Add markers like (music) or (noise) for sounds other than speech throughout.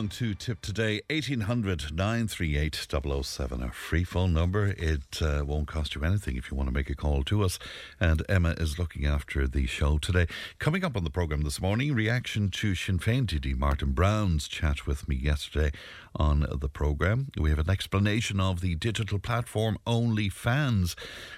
Along to Tipp Today. 1800 938 007. Our free phone number. It uh, won't cost you anything if you want to make a call to us. And Emma is looking after the show today. Coming up on the programme this morning, reaction to Sinn Féin TD Martin Brown's chat with me yesterday on the programme. We have an explanation of the digital platform OnlyFans.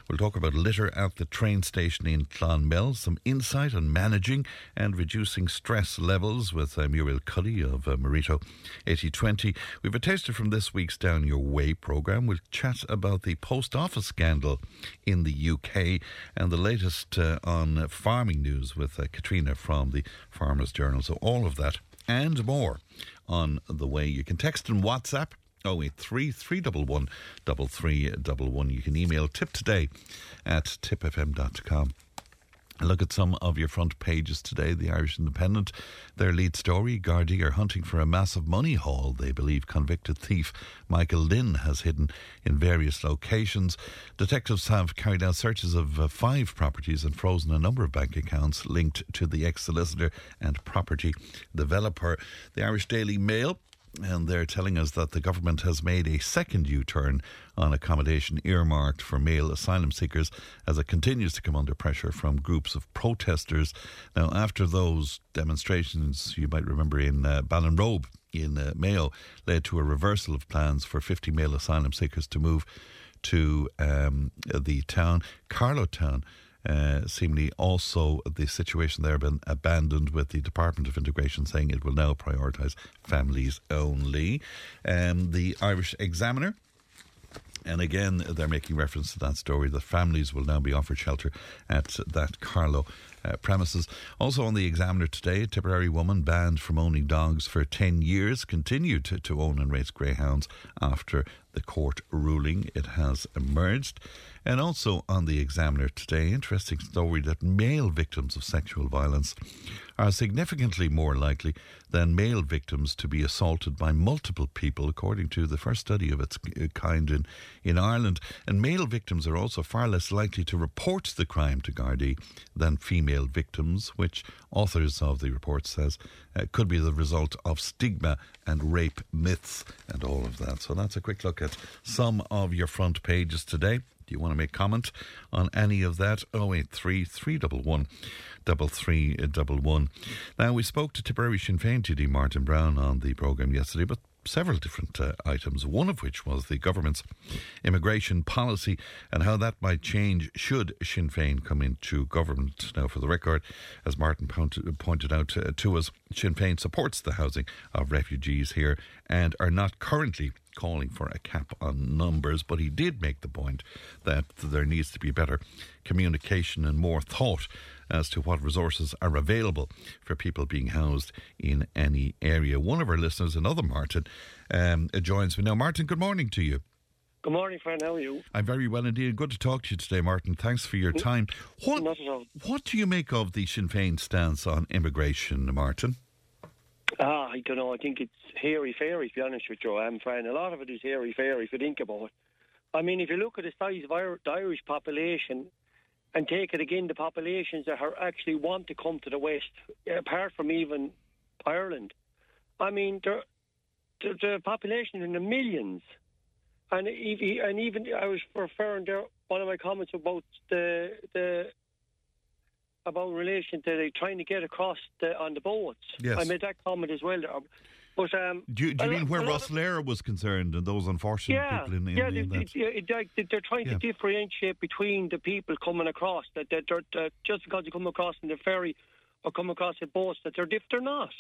We'll talk about litter at the train station in Clonmel, some insight on managing and reducing stress levels with uh, Muriel Cuddy of uh, Marito 8020. We have a taster from this week's Down Your Way programme. We'll chat about the post office scandal in the UK and the latest uh, on farming news with uh, Caitriona from the Farmers Journal. So, all of that and more on the way. You can text and WhatsApp Oh, 083 311 3311. You can email tip today at tippfm.com. Look at some of your front pages today. The Irish Independent, their lead story Gardaí are hunting for a massive money haul they believe convicted thief Michael Lynn has hidden in various locations. Detectives have carried out searches of uh, five properties and frozen a number of bank accounts linked to the ex solicitor and property developer. The Irish Daily Mail and they're telling us that the government has made a second U turn on accommodation earmarked for male asylum seekers as it continues to come under pressure from groups of protesters. Now, after those demonstrations, you might remember in uh, Ballinrobe in uh, Mayo, led to a reversal of plans for 50 male asylum seekers to move to um, the town, Carlow Town. Uh, seemingly also the situation there been abandoned with the Department of Integration saying it will now prioritise families only. Um, the Irish Examiner and again, they're making reference to that story that families will now be offered shelter at that Carlow uh, premises. Also on the Examiner today, a Tipperary woman banned from owning dogs for 10 years continued to, to own and raise greyhounds after the court ruling. It has emerged. And also on the Examiner today, interesting story that male victims of sexual violence are significantly more likely than male victims to be assaulted by multiple people, according to the first study of its kind in, in Ireland. And male victims are also far less likely to report the crime to Gardaí than female victims, which authors of the report says uh, could be the result of stigma and rape myths and all of that. So that's a quick look at some of your front pages today. You want to make comment on any of that? 083 311 3311. Now, we spoke to Tipperary Sinn Féin TD Martin Brown on the programme yesterday, but several different uh, items, one of which was the government's immigration policy and how that might change should Sinn Féin come into government. Now, for the record, as Martin pointed out uh, to us, Sinn Féin supports the housing of refugees here and are not currently calling for a cap on numbers, but he did make the point that there needs to be better communication and more thought as to what resources are available for people being housed in any area. One of our listeners, another Martin, um, joins me now. Martin, good morning to you. Good morning, friend. How are you? I'm very well indeed. Good to talk to you today, Martin. Thanks for your time. What, Not at all. what do you make of the Sinn Féin stance on immigration, Martin? Ah, I don't know. I think it's hairy fairy, to be honest with you. I'm friend. A lot of it is hairy fairy, if you think about it. I mean, if you look at the size of the Irish population and take it again, the populations that are actually want to come to the West, apart from even Ireland, I mean, the, the, the population in the millions. And, ev- and even I was referring to one of my comments about the the about relation to the trying to get across the, on the boats. Yes. I made that comment as well. But um, Do you, do you mean where a Ross of- Lara was concerned and those unfortunate yeah, people in, in, yeah, in they, that? they- they're trying Yeah. to differentiate between the people coming across. That, that they're, just because they come across in the ferry or come across the boats, that they're diff, they're not.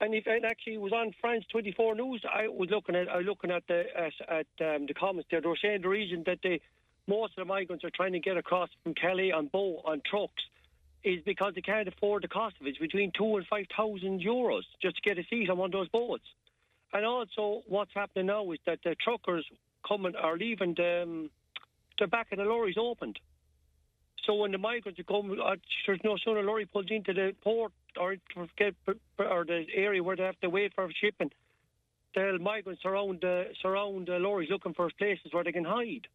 And if it actually was on France 24 News, I was looking at I was looking at the at, at um, the comments there. They were saying the reason that they most of the migrants are trying to get across from Calais on boat on trucks is because they can't afford the cost of it. It's between two and five thousand euros just to get a seat on one of those boats. And also, what's happening now is that the truckers coming are leaving the, um, the back of the lorries opened. So when the migrants come, uh, there's no sooner lorry pulls into the port or get or the area where they have to wait for a shipping, the migrants surround the surround the lorries looking for places where they can hide.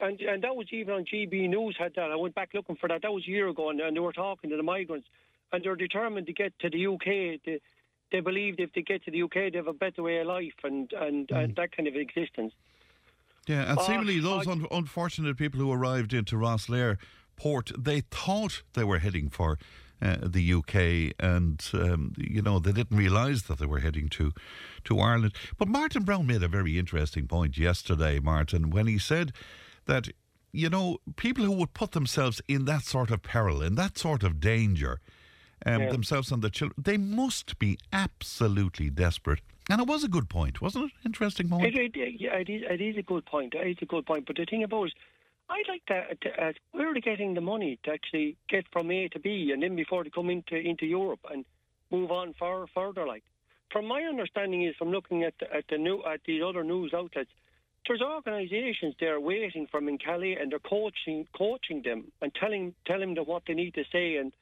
And and that was even on GB News had that. I went back looking for that. That was a year ago, and, and they were talking to the migrants, and they're determined to get to the UK. They, they believe if they get to the UK, they have a better way of life and and, mm. and that kind of existence. Yeah, and seemingly uh, those I, un- unfortunate people who arrived into Rosslare port, they thought they were heading for uh, the UK, and um, you know they didn't realise that they were heading to to Ireland. But Martin Brown made a very interesting point yesterday, Martin, when he said that you know people who would put themselves in that sort of peril, in that sort of danger, um, yeah. themselves and their children, they must be absolutely desperate. And it was a good point, wasn't it? Interesting point. It, it, yeah, it is, it is a good point. It is a good point. But the thing about it, I'd like to, to uh, where are they getting the money to actually get from A to B, and then before they come into into Europe and move on far further? Like, from my understanding is from looking at the, at the new at these other news outlets, there's organisations there waiting for them in Calais and they're coaching coaching them and telling telling them what they need to say, and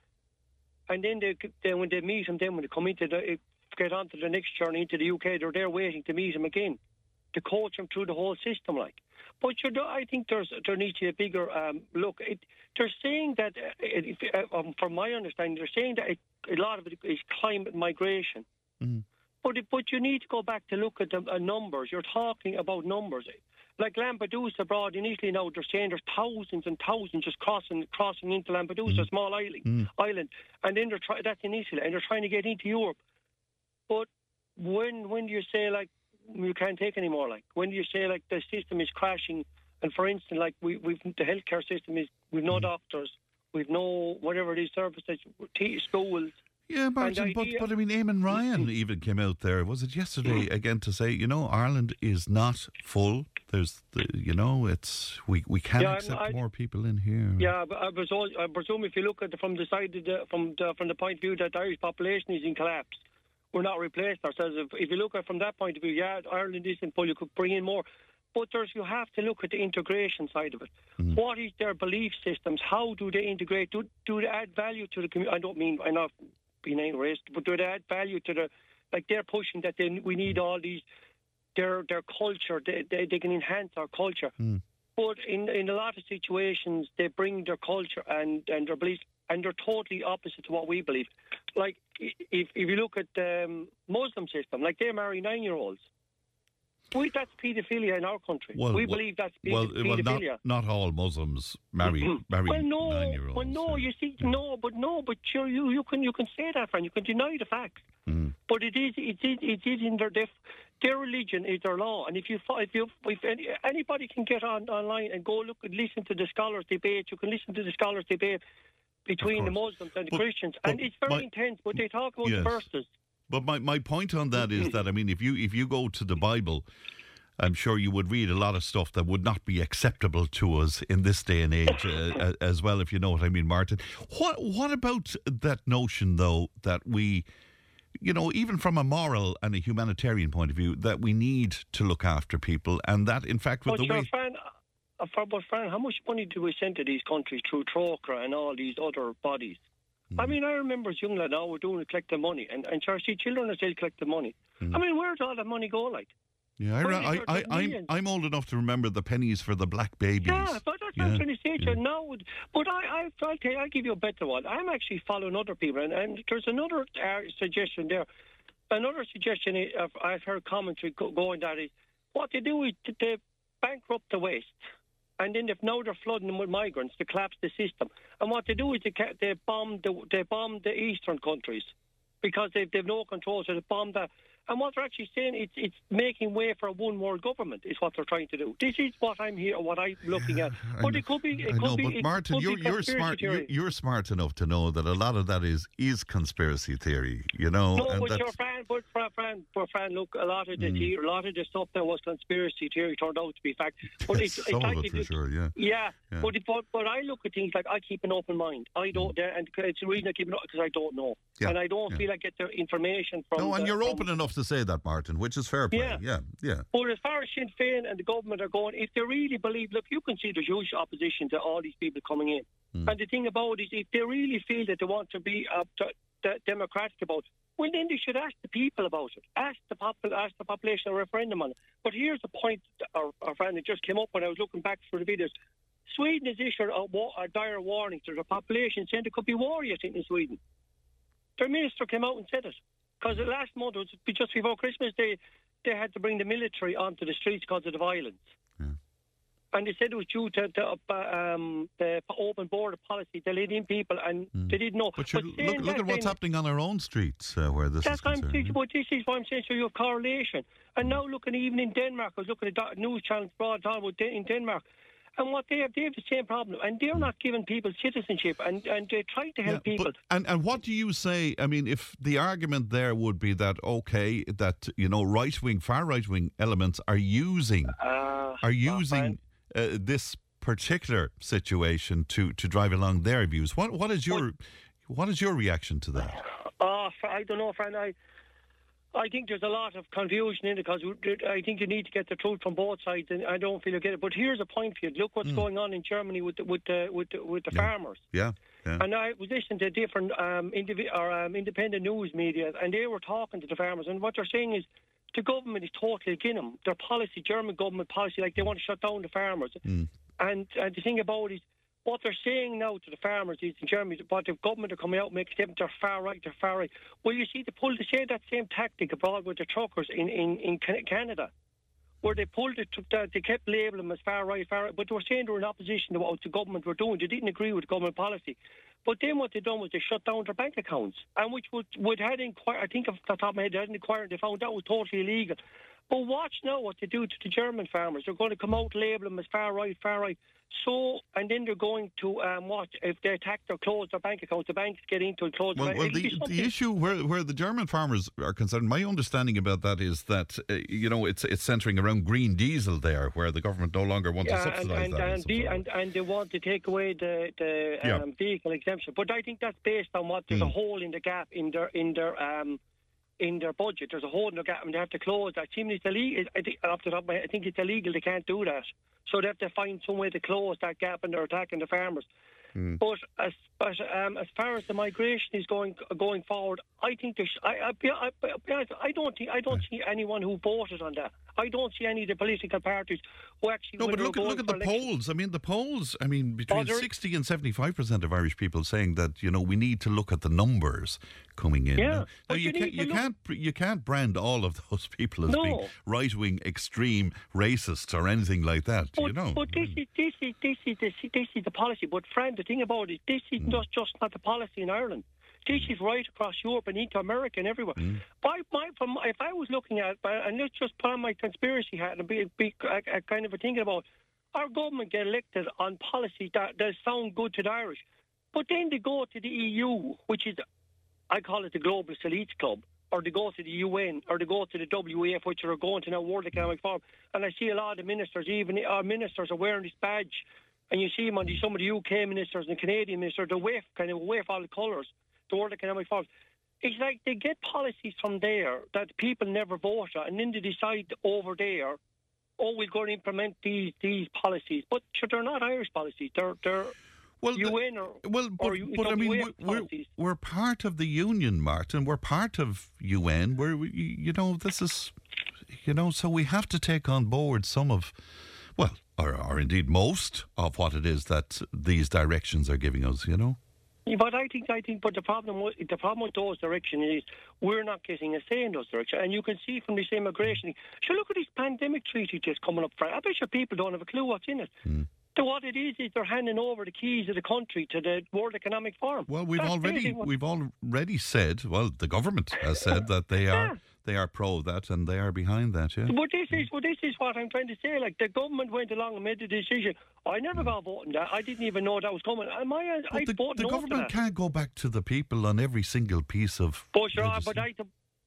and then they then when they meet them, then when they come into the get onto the next journey into the UK, they're there waiting to meet them again to coach them through the whole system, like. But you know, I think there's there needs to be a bigger um, look. It, they're saying that, um, from my understanding, they're saying that it, a lot of it is climate migration. Mm-hmm. But but you need to go back to look at the uh, numbers. You're talking about numbers. Like Lampedusa abroad in Italy now, they're saying there's thousands and thousands just crossing crossing into Lampedusa, mm. small island, mm. island, and then they're try- that's in Italy, and they're trying to get into Europe. But when when do you say like you can't take anymore? Like when do you say like the system is crashing? And for instance, like we we've the healthcare system is we've no mm. doctors, we've no whatever these services, schools. Yeah, Martin, but, but I mean, Eamon Ryan even came out there, was it yesterday, again to say, you know, Ireland is not full. There's, the, you know, it's we we can yeah, accept I, more people in here. Yeah, but I, presume, I presume if you look at it from the side of the, from the, from the point of view that the Irish population is in collapse, we're not replacing ourselves. If, if you look at it from that point of view, yeah, Ireland isn't full. You could bring in more. But there's, you have to look at the integration side of it. Mm. What is their belief systems? How do they integrate? Do, do they add value to the community? I don't mean I'm not being racist, but do they add value to the like they're pushing that they, we need all these their their culture. They, they, they can enhance our culture. Mm. But in in a lot of situations, they bring their culture and and their beliefs, and they're totally opposite to what we believe. Like if if you look at the um, Muslim system, like they marry nine year olds. We, that's paedophilia in our country. Well, we well, believe that's well, paedophilia. Well, not, not all Muslims marry (clears throat) marry well, no, nine-year-olds. Well, no, you see, yeah. no, but no, but sure, you you can you can say that, friend. You can deny the facts. Mm. But it is it is it is in their def, their religion is their law, and if you if you if any, anybody can get on online and go look and listen to the scholars debate, you can listen to the scholars debate between the Muslims and the but, Christians, and it's very my, intense. But they talk about yes. the verses. But my, my point on that is that I mean, if you if you go to the Bible, I'm sure you would read a lot of stuff that would not be acceptable to us in this day and age, uh, as well. If you know what I mean, Martin. What what about that notion though that we, you know, even from a moral and a humanitarian point of view, that we need to look after people, and that in fact with but the way. Friend, uh, but Fran, how much money do we send to these countries through Trócaire and all these other bodies? Mm. I mean, I remember as young lad now we're doing collect the money, and and see children are still collecting money. Mm. I mean, where does all that money go? Like, yeah, I, I, I, I'm, I'm old enough to remember the pennies for the black babies. Yeah, but that's yeah. I'm trying to say to you now. But I, I, I'll, tell you, I'll give you a better one. I'm actually following other people, and, and there's another uh, suggestion there. Another suggestion I've heard commentary going that is what they do is they bankrupt the West and then if now they're flooding them with migrants to collapse the system. And what they do is they, they bomb the they bomb the eastern countries because they've they've no control, so they bomb that. And what they're actually saying, it's it's making way for a one world government is what they're trying to do. This is what I'm here, what I'm looking at. But it could be. It I could know, be, but Martin, you're, you're smart. You're, you're, smart enough to know that a lot of that is is conspiracy theory. You know. No, but your friend, but friend, but friend, look, a lot of the mm. a lot of the stuff that was conspiracy theory turned out to be fact. But it's, (laughs) some it's of it for sure, yeah. Yeah, yeah. But, but but I look at things like I keep an open mind. I don't, mm. and it's the reason I keep it because I don't know, yeah. and I don't yeah. feel I get the information from. No, and the, you're open enough to say that, Martin, which is fair play. Yeah. yeah, yeah. But as far as Sinn Féin and the government are going, if they really believe, look, you can see there's huge opposition to all these people coming in. And the thing about it is, if they really feel that they want to be uh, t- d- democratic about it, well, then they should ask the people about it. Ask the, popul- ask the population a referendum on it. But here's the point, that our, our friend, it just came up when I was looking back for the videos. Sweden has issued a, a dire warning to the population saying there could be war yet in Sweden. Their minister came out and said it. Because last month, was just before Christmas, they, they had to bring the military onto the streets because of the violence. And they said it was due to the, uh, um, the open border policy. They let in people and they didn't know. Hmm. But, look, look at what's happening on our own streets uh, where this that's is what I'm concerned. thinking, but this is what I'm saying. So you have correlation. And now looking even in Denmark, I was looking at that news channels brought on in Denmark. And what they have, they have the same problem. And they're not giving people citizenship. And, and they try to help Yeah, people. but- and and what do you say? I mean, if the argument there would be that okay, that you know, right wing, far right wing elements are using Uh, are using uh, this particular situation to to drive along their views. What what is your what is your reaction to that? Oh, I don't know, friend. I, I think there's a lot of confusion in it because I think you need to get the truth from both sides, and I don't feel you get it. But here's a point for you: look what's going on in Germany with the, with the, with the, with the. Yeah. farmers. Yeah, yeah. And I was listening to different um, indivi- or, um, independent news media, and they were talking to the farmers, and what they're saying is the government is totally against them. Their policy, German government policy, like they want to shut down the farmers. Mm. And, and the thing about it is, what they're saying now to the farmers is in Germany, what the government are coming out and making statements, they're far right, they're far right. Well, you see, they pulled the same, that same tactic abroad with the truckers in, in, in Canada, where they pulled it, they kept labeling them as far right, far right, but they were saying they were in opposition to what the government were doing. They didn't agree with government policy. But then what they done was they shut down their bank accounts, and which would, would had inquired, I think off the top of my head, they had inquired, they found that was totally illegal. But watch now what they do to the German farmers. They're going to come out, label them as far right, far right. So, and then they're going to um, watch if they attack or close their bank accounts. The banks get into and close. Well, well the, the issue where, where the German farmers are concerned, my understanding about that is that uh, you know it's it's centering around green diesel there, where the government no longer wants to Yeah, and, subsidise and, that. and, the, and, and they want to take away the, the Yeah. um, vehicle exemption. But I think that's based on what there's a hole in the gap in their in their um, in their budget. There's a hole in the gap, and they have to close that. Seemingly it's illegal. I think, off the top of my head, I think it's illegal. They can't do that, so they have to find some way to close that gap, and they're attacking the farmers. But as but um, as far as the migration is going going forward, I think there's I I, I, I don't think I don't see anyone who voted on that. I don't see any of the political parties who actually. No, but look at look at the election- polls. I mean, the polls. I mean, between sixty and seventy-five percent of Irish people saying that you know we need to look at the numbers coming in. Yeah, Now, now you, can't you look- can't you can't brand all of those (laughs) people as No. being right-wing, extreme, racists or anything like that. But, you know. but this is this is this is this is, this is the policy. But friend, the thing about it, this is not mm. just not the policy in Ireland. This is right across Europe and into America and everywhere. Mm. By, my, from, if I was looking at, uh, and let's just put on my conspiracy hat and be, be a, a kind of a thinking about, our government get elected on policy that, that sound good to the Irish, but then they go to the EU, which is, I call it the Global Elites Club, or they go to the UN, or they go to the WEF, which are going to now World Economic Forum. And I see a lot of the ministers, even our ministers, are wearing this badge, and you see them on the, some of the UK ministers and the Canadian ministers, the WEF, kind of WEF all the colours, the World Economic Forum. It's like they get policies from there that people never vote on, and then they decide over there, oh, we're going to implement these these policies. But sure, they're not Irish policies. They're they're well, UN or Well, but, or but I mean, we're, we're, policies. we're part of the union, Martin. We're part of UN. We're, we, you know, this is, you know, so we have to take on board some of, well, or, or indeed most of what it is that these directions are giving us, you know? But I think I think, but the problem with the problem with those directions is we're not getting a say in those directions, and you can see from this immigration. So look at this pandemic treaty just coming up. Frank. I bet you people don't have a clue what's in it. Hmm. So what it is is they're handing over the keys of the country to the World Economic Forum. Well, we've That's already we've already said. Well, the government has said (laughs) that they are Yeah. They are pro that and they are behind that. Yeah. But this is well, this is what I'm trying to say. Like the government went along and made the decision. I never hmm. got voting that. I didn't even know that was coming. Am I? Uh, I But the, voted the government can't go back to the people on every single piece of. But sure, but. I,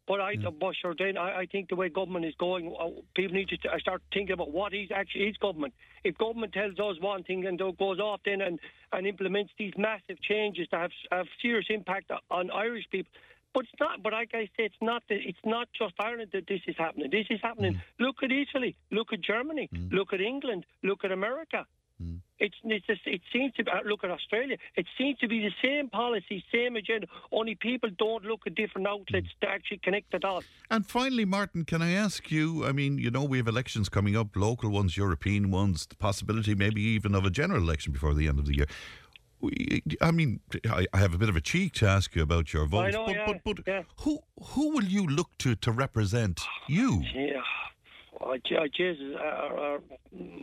but I, but sure, then I, I think the way government is going, uh, people need to st- uh, start thinking about what is actually is government. If government tells us one thing and goes off then and, and implements these massive changes that have have serious impact on Irish people, But it's not. But like I say, it's not. The, it's not just Ireland that this is happening. This is happening. Mm. Look at Italy. Look at Germany. Look at England. Look at America. Mm. It's, it's just, it seems to be, uh, look at Australia. It seems to be the same policy, same agenda. Only people don't look at different outlets to actually connect the dots. And finally, Martin, can I ask you? I mean, you know, we have elections coming up, local ones, European ones, the possibility maybe even of a general election before the end of the year. I mean, I, I have a bit of a cheek to ask you about your vote, know, but, yeah, but, but yeah. who who will you look to to represent you? Yeah. Oh, Je- Jesus, uh, uh,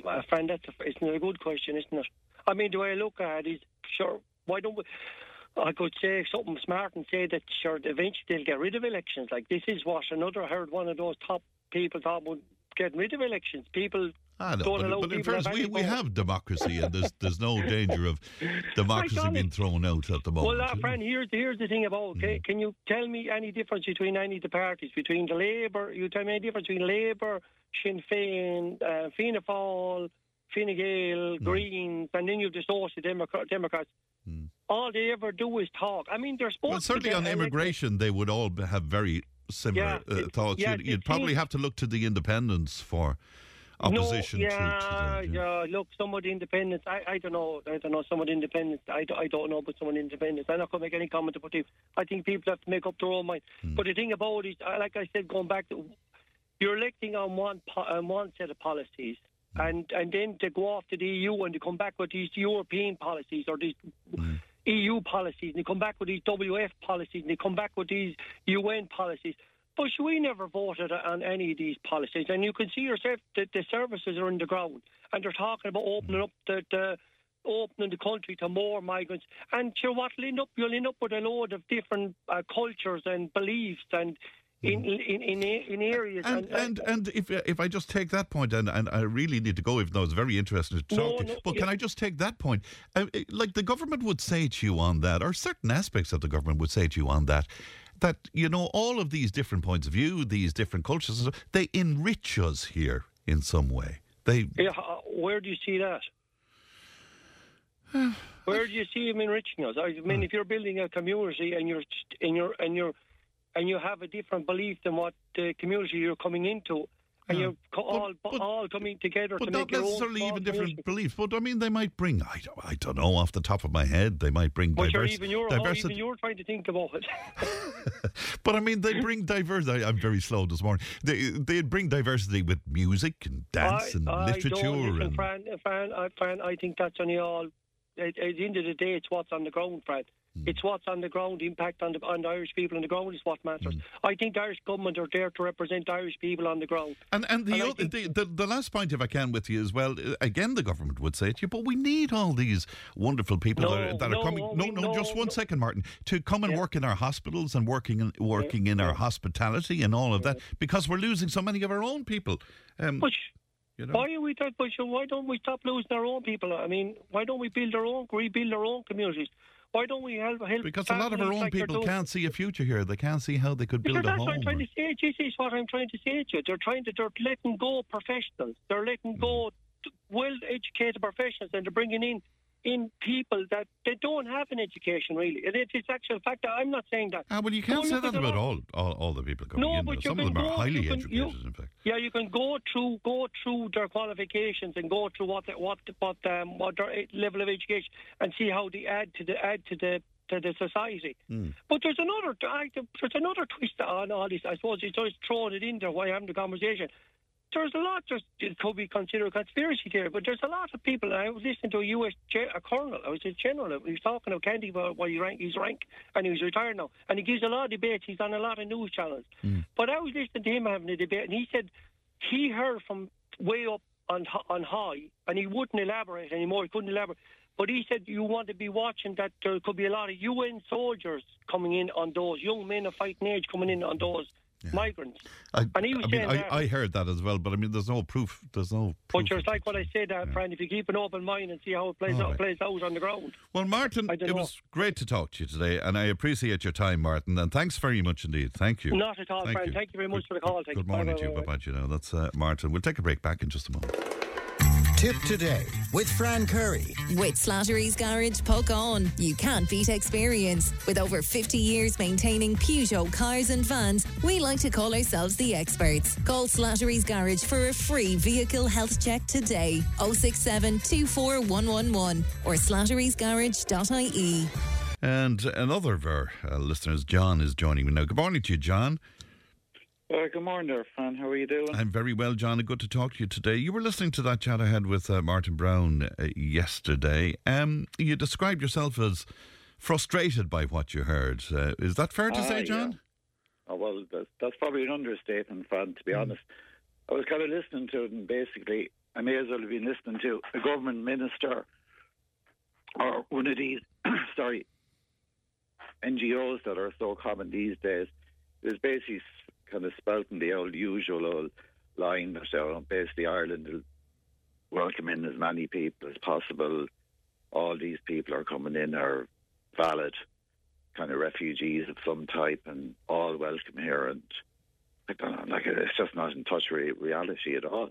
uh, friend, that's a, isn't it a good question, isn't it? I mean, the way I look at it is, sure, why don't we... I could say something smart and say that, sure, eventually they'll get rid of elections. Like, this is what another, I heard one of those top people thought would get rid of elections. People I know, but, but in fairness, we, we have democracy, and there's there's no (laughs) danger of democracy being thrown out at the moment. Well, uh, friend, here's here's the thing about. Okay, can you tell me any difference between any of the parties? Between the Labour, you tell me any difference between Labour, Sinn Féin, uh, Fianna Fáil, Fine Gael, Greens, and then you've the Social Democrat, Democrats. All they ever do is talk. I mean, they're supposed Well, certainly get on immigration, they would all have very similar Yeah, uh, thoughts. yeah, you'd, you'd probably have to look to the independents for opposition no, yeah, to that. yeah. Look, some independent. I, I don't know. I don't know. Some independent. I, I don't know but some independent. I'm not going to make any comment about it. I think people have to make up their own mind. Hmm. But the thing about it is, like I said, going back to, you're electing on one po- on one set of policies. Hmm. And and then to go off to the EU and to come back with these European policies or these Hmm. EU policies, and they come back with these WF policies, and they come back with these UN policies. But we never voted on any of these policies, and you can see yourself that the services are in the ground, and they're talking about opening up the, the opening the country to more migrants. And sure, what will end up? You'll end up with a load of different uh, cultures and beliefs, and in in in, in areas. And and and if if I just take that point, and, and I really need to go, even though it's very interesting to talk No, to you, no, but yeah. can I just take that point? Uh, uh, like the government would say to you on that, or certain aspects of the government would say to you on that, that you know all of these different points of view, these different cultures, they enrich us here in some way. They Yeah, uh, where do you see that? (sighs) where do you see them enriching us? I mean, if you're building a community and you're and you're and you're and you have a different belief than what the community you're coming into, and Yeah. you're co- all but- all coming together But to not necessarily even different beliefs. But I mean, they might bring. I don't, I don't know off the top of my head. They might bring But diverse, even you're diversity. even you're trying to think about it. (laughs) But I mean, they bring diversity. I'm very slow this morning. They they bring diversity with music and dance I, and I literature don't and Fran, Fran, I, Fran, I think that's only all. At, at the end of the day, it's what's on the ground, Fran. Hmm. It's what's on the ground, the impact on the, on the Irish people on the ground is what matters. I think the Irish government are there to represent Irish people on the ground. and and the, And other, the, the the last point, if I can, with you as well. uh, Again, the government would say to you, but we need all these wonderful people that are, No, are coming. No, we- no, just no, one no. second, Martin, to come and Yeah. work in our hospitals and working in, working in our hospitality and all of that, because we're losing so many of our own people. Um, But you know, why are we that? Why don't we stop losing our own people? I mean, why don't we build our own, rebuild our own communities? Why don't we help help? because a lot of our own like people can't see a future here. They can't see how they could Because build a that's what I'm trying to say. This is what I'm trying to say to you. They're trying to. They're letting go professionals. They're letting go mm. well-educated professionals, and they're bringing in in people that they don't have an education really. And it's, it's actual fact. I'm not saying that. Ah, well, you can't say that about all, all all the people coming No, in. but you Some of them are highly can- educated, you- in fact. Yeah, you can go through go through their qualifications and go through what the, what what um, what their level of education and see how they add to the add to the to the society. Hmm. But there's another there's another twist on all this. I suppose it's just throwing it in there while I'm having the conversation. There's a lot just it could be considered a conspiracy theory, but there's a lot of people. I was listening to a U.S. Ge- a colonel, I was a general. He was talking of Kennedy while while he rank, he's rank, and he's retired now. And he gives a lot of debates. He's on a lot of news channels. Hmm. But I was listening to him having a debate, and he said he heard from way up on on high, and he wouldn't elaborate anymore. He couldn't elaborate. But he said you want to be watching that there could be a lot of UN soldiers coming in on those young men of fighting age coming in on those migrants. I, And he was I mean, I. I heard that as well, but I mean, there's no proof. There's no. Proof But just like what I said, uh, Fran, if you keep an open mind and see how it plays out, right. plays out on the ground. Well, Martin, it know. was great to talk to you today, and I appreciate your time, Martin. And thanks very much indeed. Thank you. Not at all, Fran. Thank you very much Good- for the call. Good, Thank good you. Morning bye, to you. bye, Bye bye. bye. You know, that's uh, Martin. We'll take a break back in just a moment. Tipp Today with Fran Curry. With Slattery's Garage, Puckane. You can't beat experience. With over 50 years maintaining Peugeot cars and vans, we like to call ourselves the experts. Call Slattery's Garage for a free vehicle health check today. 067 24111 or slatterysgarage.ie. And another of our uh, listeners, John, is joining me now. Good morning to you, John. Uh, good morning there, Fran. How are you doing? I'm very well, John, good to talk to you today. You were listening to that chat I had with uh, Martin Brown uh, yesterday. Um, you described yourself as frustrated by what you heard. Uh, is that fair to Ah, say, yeah. John? Oh, well, that's, that's probably an understatement, Fran, to be honest. I was kind of listening to it, and basically, I may as well have been listening to a government minister or one of these, (coughs) sorry, NGOs that are so common these days. It was basically kind of spouting the old usual old line that uh, basically Ireland will welcome in as many people as possible. All these people are coming in are valid kind of refugees of some type and all welcome here. And I don't know, like it's just not in touch with reality at all.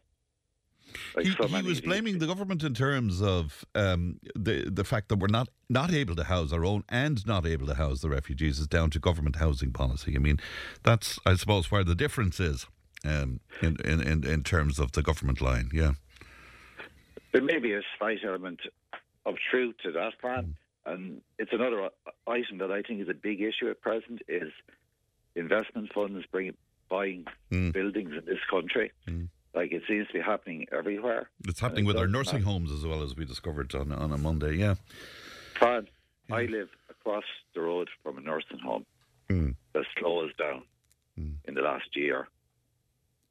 Like he, so he was blaming the government in terms of um, the the fact that we're not not able to house our own and not able to house the refugees is down to government housing policy. I mean, that's I suppose where the difference is um, in, in in in terms of the government line. Yeah. There may be a slight element of truth to that, Fran. Mm. And it's another item that I think is a big issue at present is investment funds bring, buying Mm. buildings in this country. Like it seems to be happening everywhere. It's happening it with our nursing not- homes as well as we discovered on on a Monday. Yeah. Fran, I live across the road from a nursing home Mm. that's closed down Mm. in the last year.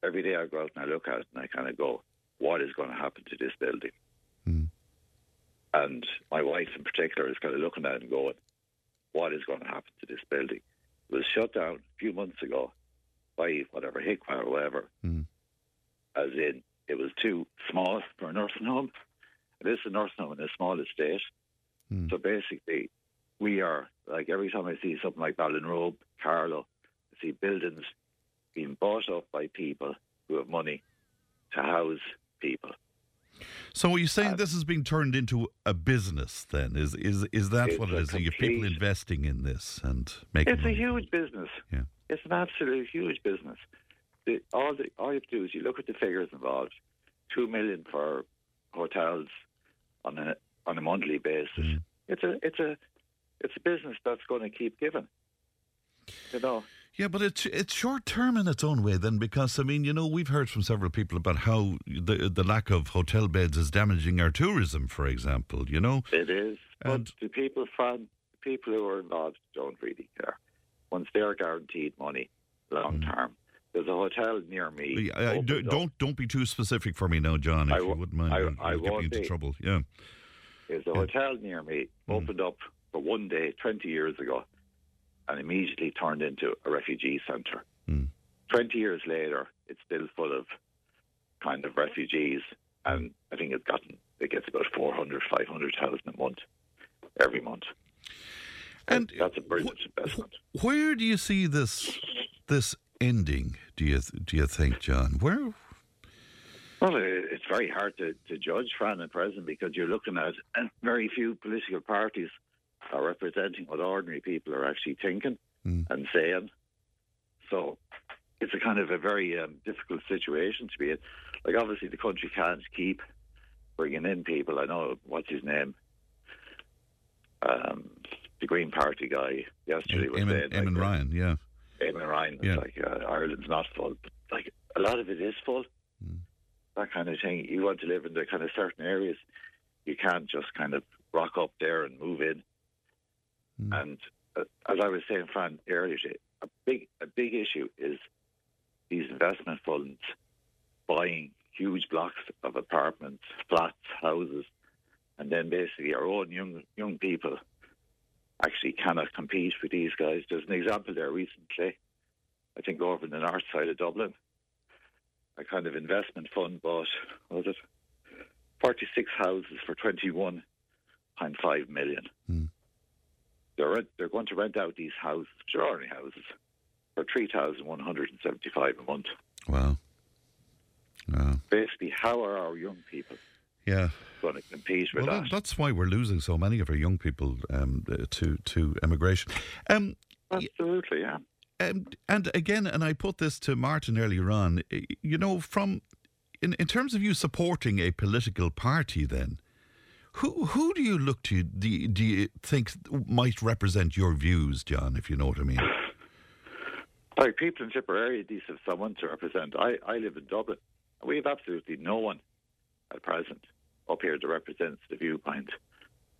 Every day I go out and I look at it and I kind of go, what is going to happen to this building? Mm. And my wife in particular is kind of looking at it and going, what is going to happen to this building? It was shut down a few months ago by whatever, HIQA or whatever, Mm. As in it was too small for a nursing home. It is a nursing home in a small estate. Mm. So basically, we are, like every time I see something like Ballinrobe, Carlow, I see buildings being bought up by people who have money to house people. So are you saying Uh, this is being turned into a business? Then is is is that what it is? Are you people investing in this and making? It's a huge business. Yeah. It's an absolute huge business. The, all, the, all you have to do is you look at the figures involved. Two million for hotels on a on a monthly basis. Mm. It's a it's a it's a business that's going to keep giving. You know. Yeah, but it's it's short term in its own way then, because I mean, you know, we've heard from several people about how the the lack of hotel beds is damaging our tourism, for example. You know, It is. And- but the people from the people who are involved don't really care. Once they're guaranteed money long term. There's a hotel near me. I- do, up. don't don't be too specific for me now, John. If I you wouldn't mind, I- I get me into be. trouble. Yeah, There's a Yeah. hotel near me Mm. opened up for one day 20 years ago and immediately turned into a refugee centre. Mm. 20 years later, it's still full of kind of refugees, and I think it's gotten it gets about 400, 500,000 a month every month. And that's a brilliant wh- investment. where do you see this this ending? Do you do you think, John? Where? Well, it's very hard to, to judge Fran at present because you're looking at (coughs) very few political parties are representing what ordinary people are actually thinking Mm. and saying. So it's a kind of a very um, difficult situation to be in. Like, obviously, the country can't keep bringing in people. I know, what's his name? Um, the Green Party guy yesterday was Eamon, saying. Eamon like, Ryan, yeah. Eamon Ryan. Yeah. like uh, Ireland's not full. But like a lot of it is full. Mm. That kind of thing. You want to live in the kind of certain areas. You can't just kind of rock up there and move in. Mm. And uh, as I was saying, Fran, earlier, a big a big issue is these investment funds buying huge blocks of apartments, flats, houses, and then basically our own young young people actually cannot compete with these guys. There's an example there recently, I think over in the north side of Dublin. A kind of investment fund bought, what was it, 46 houses for 21.5 million. Hmm. They're, they're going to rent out these houses, extraordinary houses, for 3,175 a month. Wow. Wow. Basically, how are our young people Yeah. going to compete with Well, that. that, that's why we're losing so many of our young people um, uh, to to immigration. Um, Absolutely, yeah. Um, and again, and I put this to Martin earlier on, you know, from in, in terms of you supporting a political party, then who who do you look to? Do you, do you think might represent your views, John? If you know what I mean. Like people in Tipperary at least have someone to represent. I, I live in Dublin. We have absolutely no one at present up here that represents the viewpoint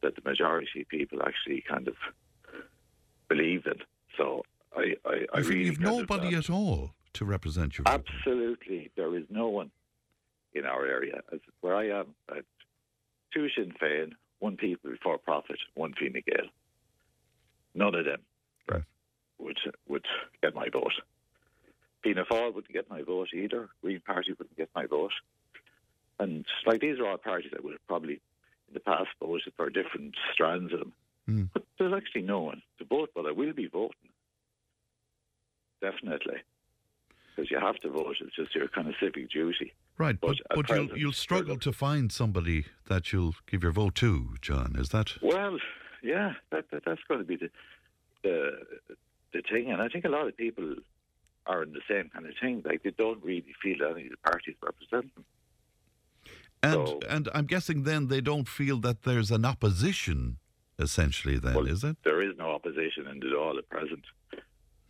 that the majority of people actually kind of believe in. So I, I, I You've, really you've nobody uh, at all to represent viewpoint. Absolutely, there is no one in our area. As where I am, uh, two Sinn Féin, one People Before Profit, one Fine Gael. None of them Right. would would get my vote. Fianna Fáil wouldn't get my vote either. Green Party wouldn't get my vote. And like these are all parties that would have probably in the past voted for different strands of them. Mm. But there's actually no one to vote, but I will be voting. Definitely. Because you have to vote. It's just your kind of civic duty. Right, but, But but you'll, you'll struggle to find somebody that you'll give your vote to, John. Is that? Well, yeah, that, that that's going to be the, the the thing, and I think a lot of people are in the same kind of thing. Like they don't really feel any of the parties represent them. And So- and I'm guessing then they don't feel that there's an opposition, essentially. Then Well, is it? There is no opposition in it all at present.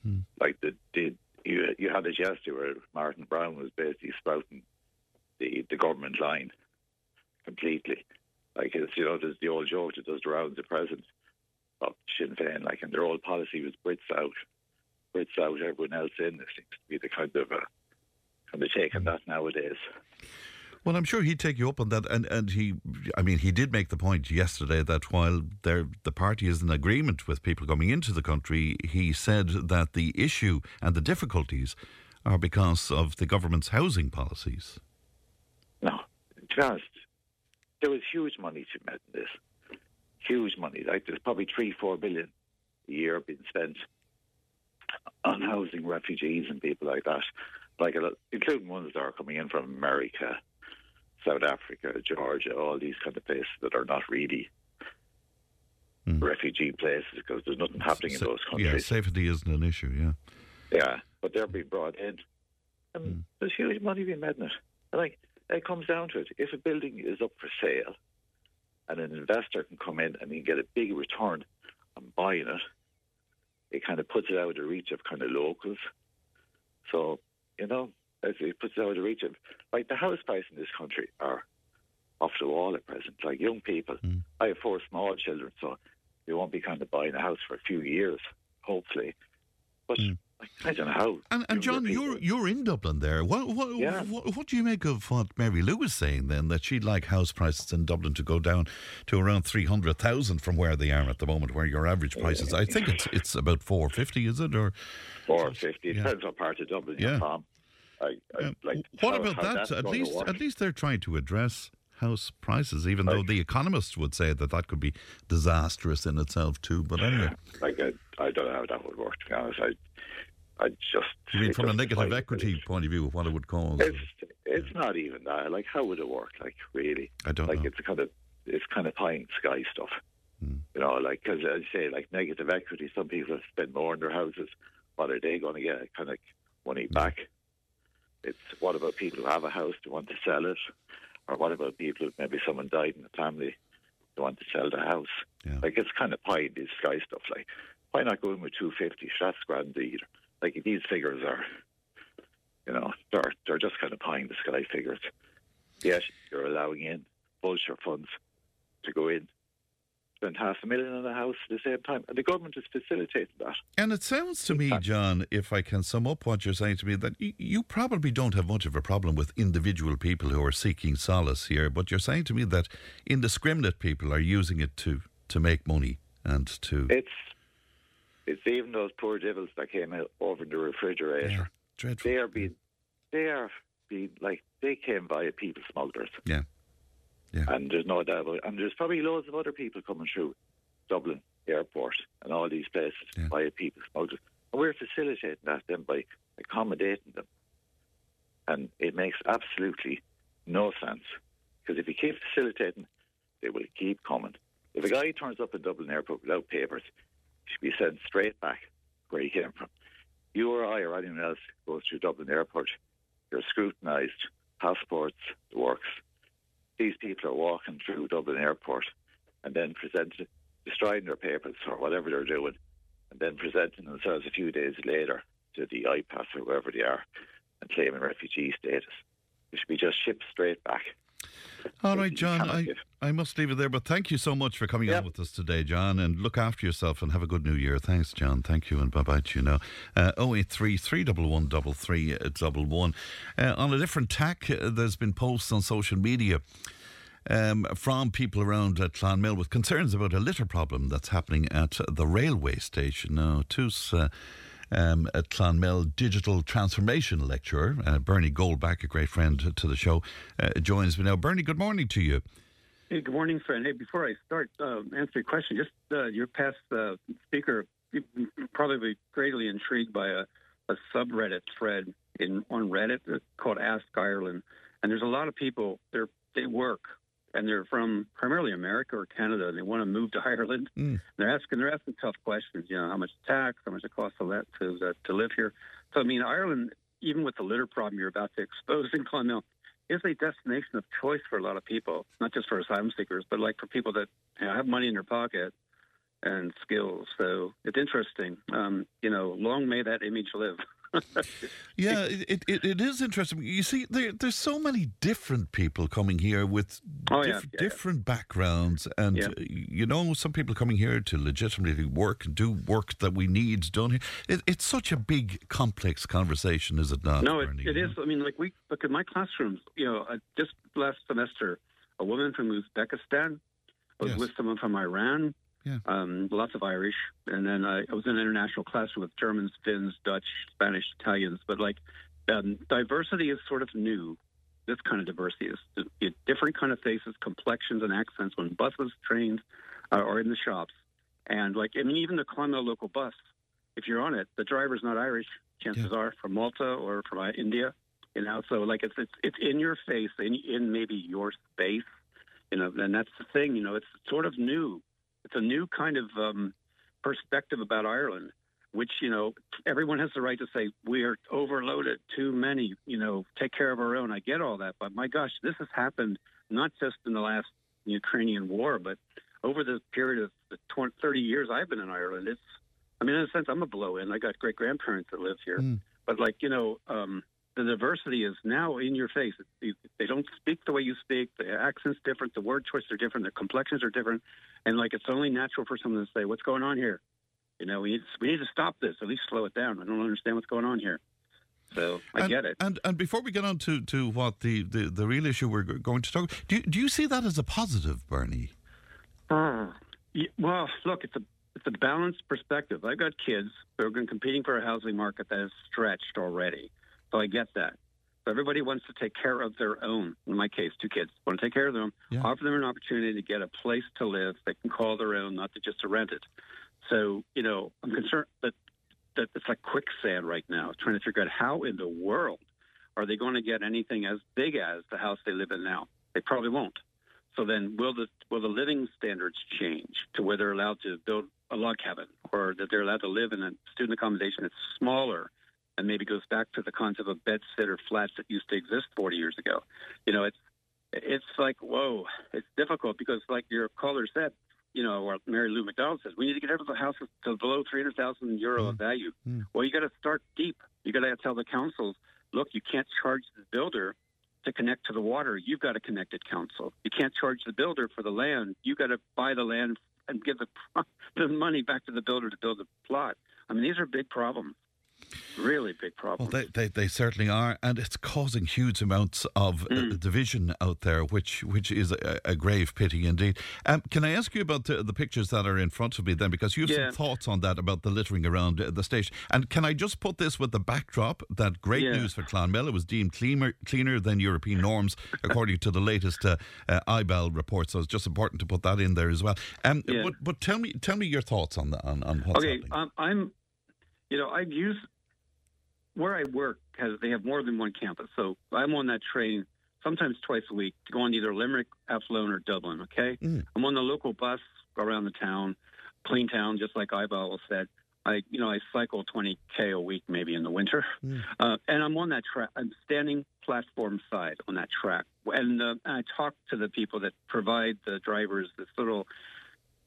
Hmm. Like the, the you you had it yesterday where Martin Brown was basically spouting the the government line completely. Like it's you know there's the old joke that does the rounds at present of Sinn Féin. Like and their old policy was Brits out, Brits out, everyone else in. There seems to be the kind of uh, kind of take on that nowadays. Well, I'm sure he'd take you up on that, and, and he, I mean, he did make the point yesterday that while there, the party is in agreement with people coming into the country, he said that the issue and the difficulties are because of the government's housing policies. No, be there was huge money to in this. Huge money. Like there's probably three, four billion a year being spent on housing refugees and people like that. Like including ones that are coming in from America, South Africa, Georgia, all these kind of places that are not really Hmm. refugee places because there's nothing happening in Sa- those yeah, countries. safety isn't an issue. Yeah, Yeah, but they're being brought in. And Hmm. there's huge money being made in it. And like, it comes down to it. If a building is up for sale and an investor can come in and he can get a big return on buying it, it kind of puts it out of the reach of kind of locals. So, you know, as it puts it out of reach of, like, the house price in this country are off the wall at present. Like, young people, Mm. I have four small children, so they won't be kind of buying a house for a few years, hopefully. But Mm. I don't know how. and and John, you're you're in Dublin there. What what, Yeah. what what do you make of what Mary Lou was saying then that she'd like house prices in Dublin to go down to around three hundred thousand from where they are at the moment, where your average price is? I think it's it's about four fifty, is it or? Four fifty. Yeah. depends what part of Dublin Yeah. from. I, I, Um, like, what about that? At least, at least they're trying to address house prices, even though the economists would say that that could be disastrous in itself too. But anyway, like I, I don't know how that would work. To be honest, I, I just. you mean from a negative equity point of view, what it would cause? It's it's not even that. Like, how would it work? Like, really? I don't like, know. it's kind of it's kind of pie in the sky stuff. Hmm. You know, like because as I say, like negative equity. Some people have spent more on their houses. What are they going to get? Kind of money Hmm. back. It's what about people who have a house who want to sell it, or what about people maybe someone died in the family who want to sell the house? Yeah. Like it's kind of pie in the sky stuff. Like why not go in with two fifty? That's grand either. Like these figures are, you know, they're they're just kind of pie in the sky figures. Yes, you're allowing in vulture funds to go in, spend half a million on a house at the same time, and the government is facilitating that. And it sounds to me, John, if I can sum up what you're saying to me, that you, you probably don't have much of a problem with individual people who are seeking solace here, but you're saying to me that indiscriminate people are using it to, to make money and to. It's it's even those poor devils that came out over the refrigerator. Yeah, dreadful. They are being, they are being like they came via people smugglers. Yeah. Yeah. And there's no doubt about it. And there's probably loads of other people coming through Dublin Airport and all these places Yeah. via people smugglers. And we're facilitating that then by accommodating them. And it makes absolutely no sense Because if you keep facilitating, they will keep coming. If a guy turns up at Dublin Airport without papers, he should be sent straight back where he came from. You or I or anyone else goes through Dublin Airport, you're scrutinised, passports, the works. These people are walking through Dublin Airport and then presenting, destroying their papers or whatever they're doing, and then presenting themselves a few days later to the IPAS or wherever they are and claiming refugee status. They should be just shipped straight back. All right, John, I, I must leave it there, but thank you so much for coming Yep. on with us today, John, and look after yourself and have a good new year. Thanks, John. Thank you, and bye bye to you now. Uh, 083 311 3311. Uh, on a different tack, uh, there's been posts on social media. Um, from people around at Clonmel with concerns about a litter problem that's happening at the railway station. Now, TUS uh, um, at Clonmel digital transformation lecturer, uh, Bernie Goldbach, a great friend to the show, uh, joins me now. Bernie, good morning to you. Hey, good morning, friend. Hey, before I start uh, answer your question, just uh, your past uh, speaker probably greatly intrigued by a, a subreddit thread in on Reddit called Ask Ireland, and there's a lot of people they they work and they're from primarily America or Canada, and they want to move to (laughs) Ireland. Mm. They're asking they're asking tough questions. You know, how much tax, how much it costs to let to uh, to live here. So I mean, Ireland, even with the litter problem you're about to expose in Clonmel, is a destination of choice for a lot of people, not just for asylum seekers, but like for people that you know, have money in their pocket and skills. So it's interesting. Um, you know, long may that image live. (laughs) Yeah, it, it, it is interesting. You see, there, there's so many different people coming here with Oh, diff- yeah, yeah, yeah. different backgrounds. And, Yeah. you know, some people coming here to legitimately work and do work that we need done here. It, it's such a big, complex conversation, is it not? no, it, it is. I mean, like we look at my classrooms. You know, uh, just last semester, a woman from Uzbekistan. I was Yes. with someone from Iran. Yeah. Um, lots of Irish, and then I, I was in an international classroom with Germans, Finns, Dutch, Spanish, Italians. But like, um, diversity is sort of new. This kind of diversity is uh, different kind of faces, complexions, and accents on buses, trains, uh, or in the shops. And like, I mean, even the Clonmel local bus, if you're on it, the driver's not Irish. Chances are from Malta or from uh, India. You know, so like it's it's it's in your face, in in maybe your space. You know, and that's the thing. You know, it's sort of new. It's a new kind of um, perspective about Ireland, which you know everyone has the right to say we are overloaded, too many. You know, take care of our own. I get all that, but my gosh, this has happened not just in the last Ukrainian war, but over the period of the 20, 30 years I've been in Ireland. It's, I mean, in a sense, I'm a blow in. I got great grandparents that live here, Mm. but like you know. Um, the diversity is now in your face. They don't speak the way you speak. The accent's different. The word choices are different. Their complexions are different. And like, it's only natural for someone to say, "What's going on here?" You know, we need we need to stop this. At least slow it down. I don't understand what's going on here. So I and, get it. And and before we get on to, to what the, the, the real issue we're going to talk, do you, do you see that as a positive, Bernie? Uh, yeah, well, look, it's a it's a balanced perspective. I've got kids who are going competing for a housing market that is stretched already, so I get that. So everybody wants to take care of their own. In my case, two kids want to take care of them, Yeah. offer them an opportunity to get a place to live they can call their own, not to just to rent it. So you know, I'm concerned that that it's like quicksand right now, trying to figure out how in the world are they going to get anything as big as the house they live in now. They probably won't. So then, will the will the living standards change to where they're allowed to build a log cabin, or that they're allowed to live in a student accommodation that's smaller, and maybe goes back to the concept of bed sitter flats that used to exist 40 years ago? You know, it's it's like whoa, it's difficult because, like your caller said, you know, or Mary Lou McDonald says, we need to get every house to below 300,000 euro of value. Mm. Well, you got to start deep. You got to tell the councils, look, you can't charge the builder to connect to the water. You've got a connected council. You can't charge the builder for the land. You got to buy the land and give the (laughs) the money back to the builder to build the plot. I mean, these are big problems, really big Well, they, they, they certainly are, and it's causing huge amounts of uh, Mm. division out there, which which is a, a grave pity indeed. Um, can I ask you about the, the pictures that are in front of me then, because you have Yeah. some thoughts on that about the littering around uh, the station? And can I just put this with the backdrop that great Yeah. news for Clonmel? It was deemed cleaner cleaner than European norms, (laughs) according to the latest uh, uh, IBAL report. So it's just important to put that in there as well. Um, Yeah. but, but tell me tell me your thoughts on that on, on what's okay, happening. um, I'm, you know, I've used where I work has they have more than one campus, so I'm on that train sometimes twice a week, to go on either Limerick, Athlone, or Dublin. Okay, Mm. I'm on the local bus around the town, clean town, just like IBAL said. I, you know, I cycle 20k a week, maybe in the winter, uh, and I'm on that track. I'm standing platform side on that track, and uh, I talk to the people that provide the drivers this little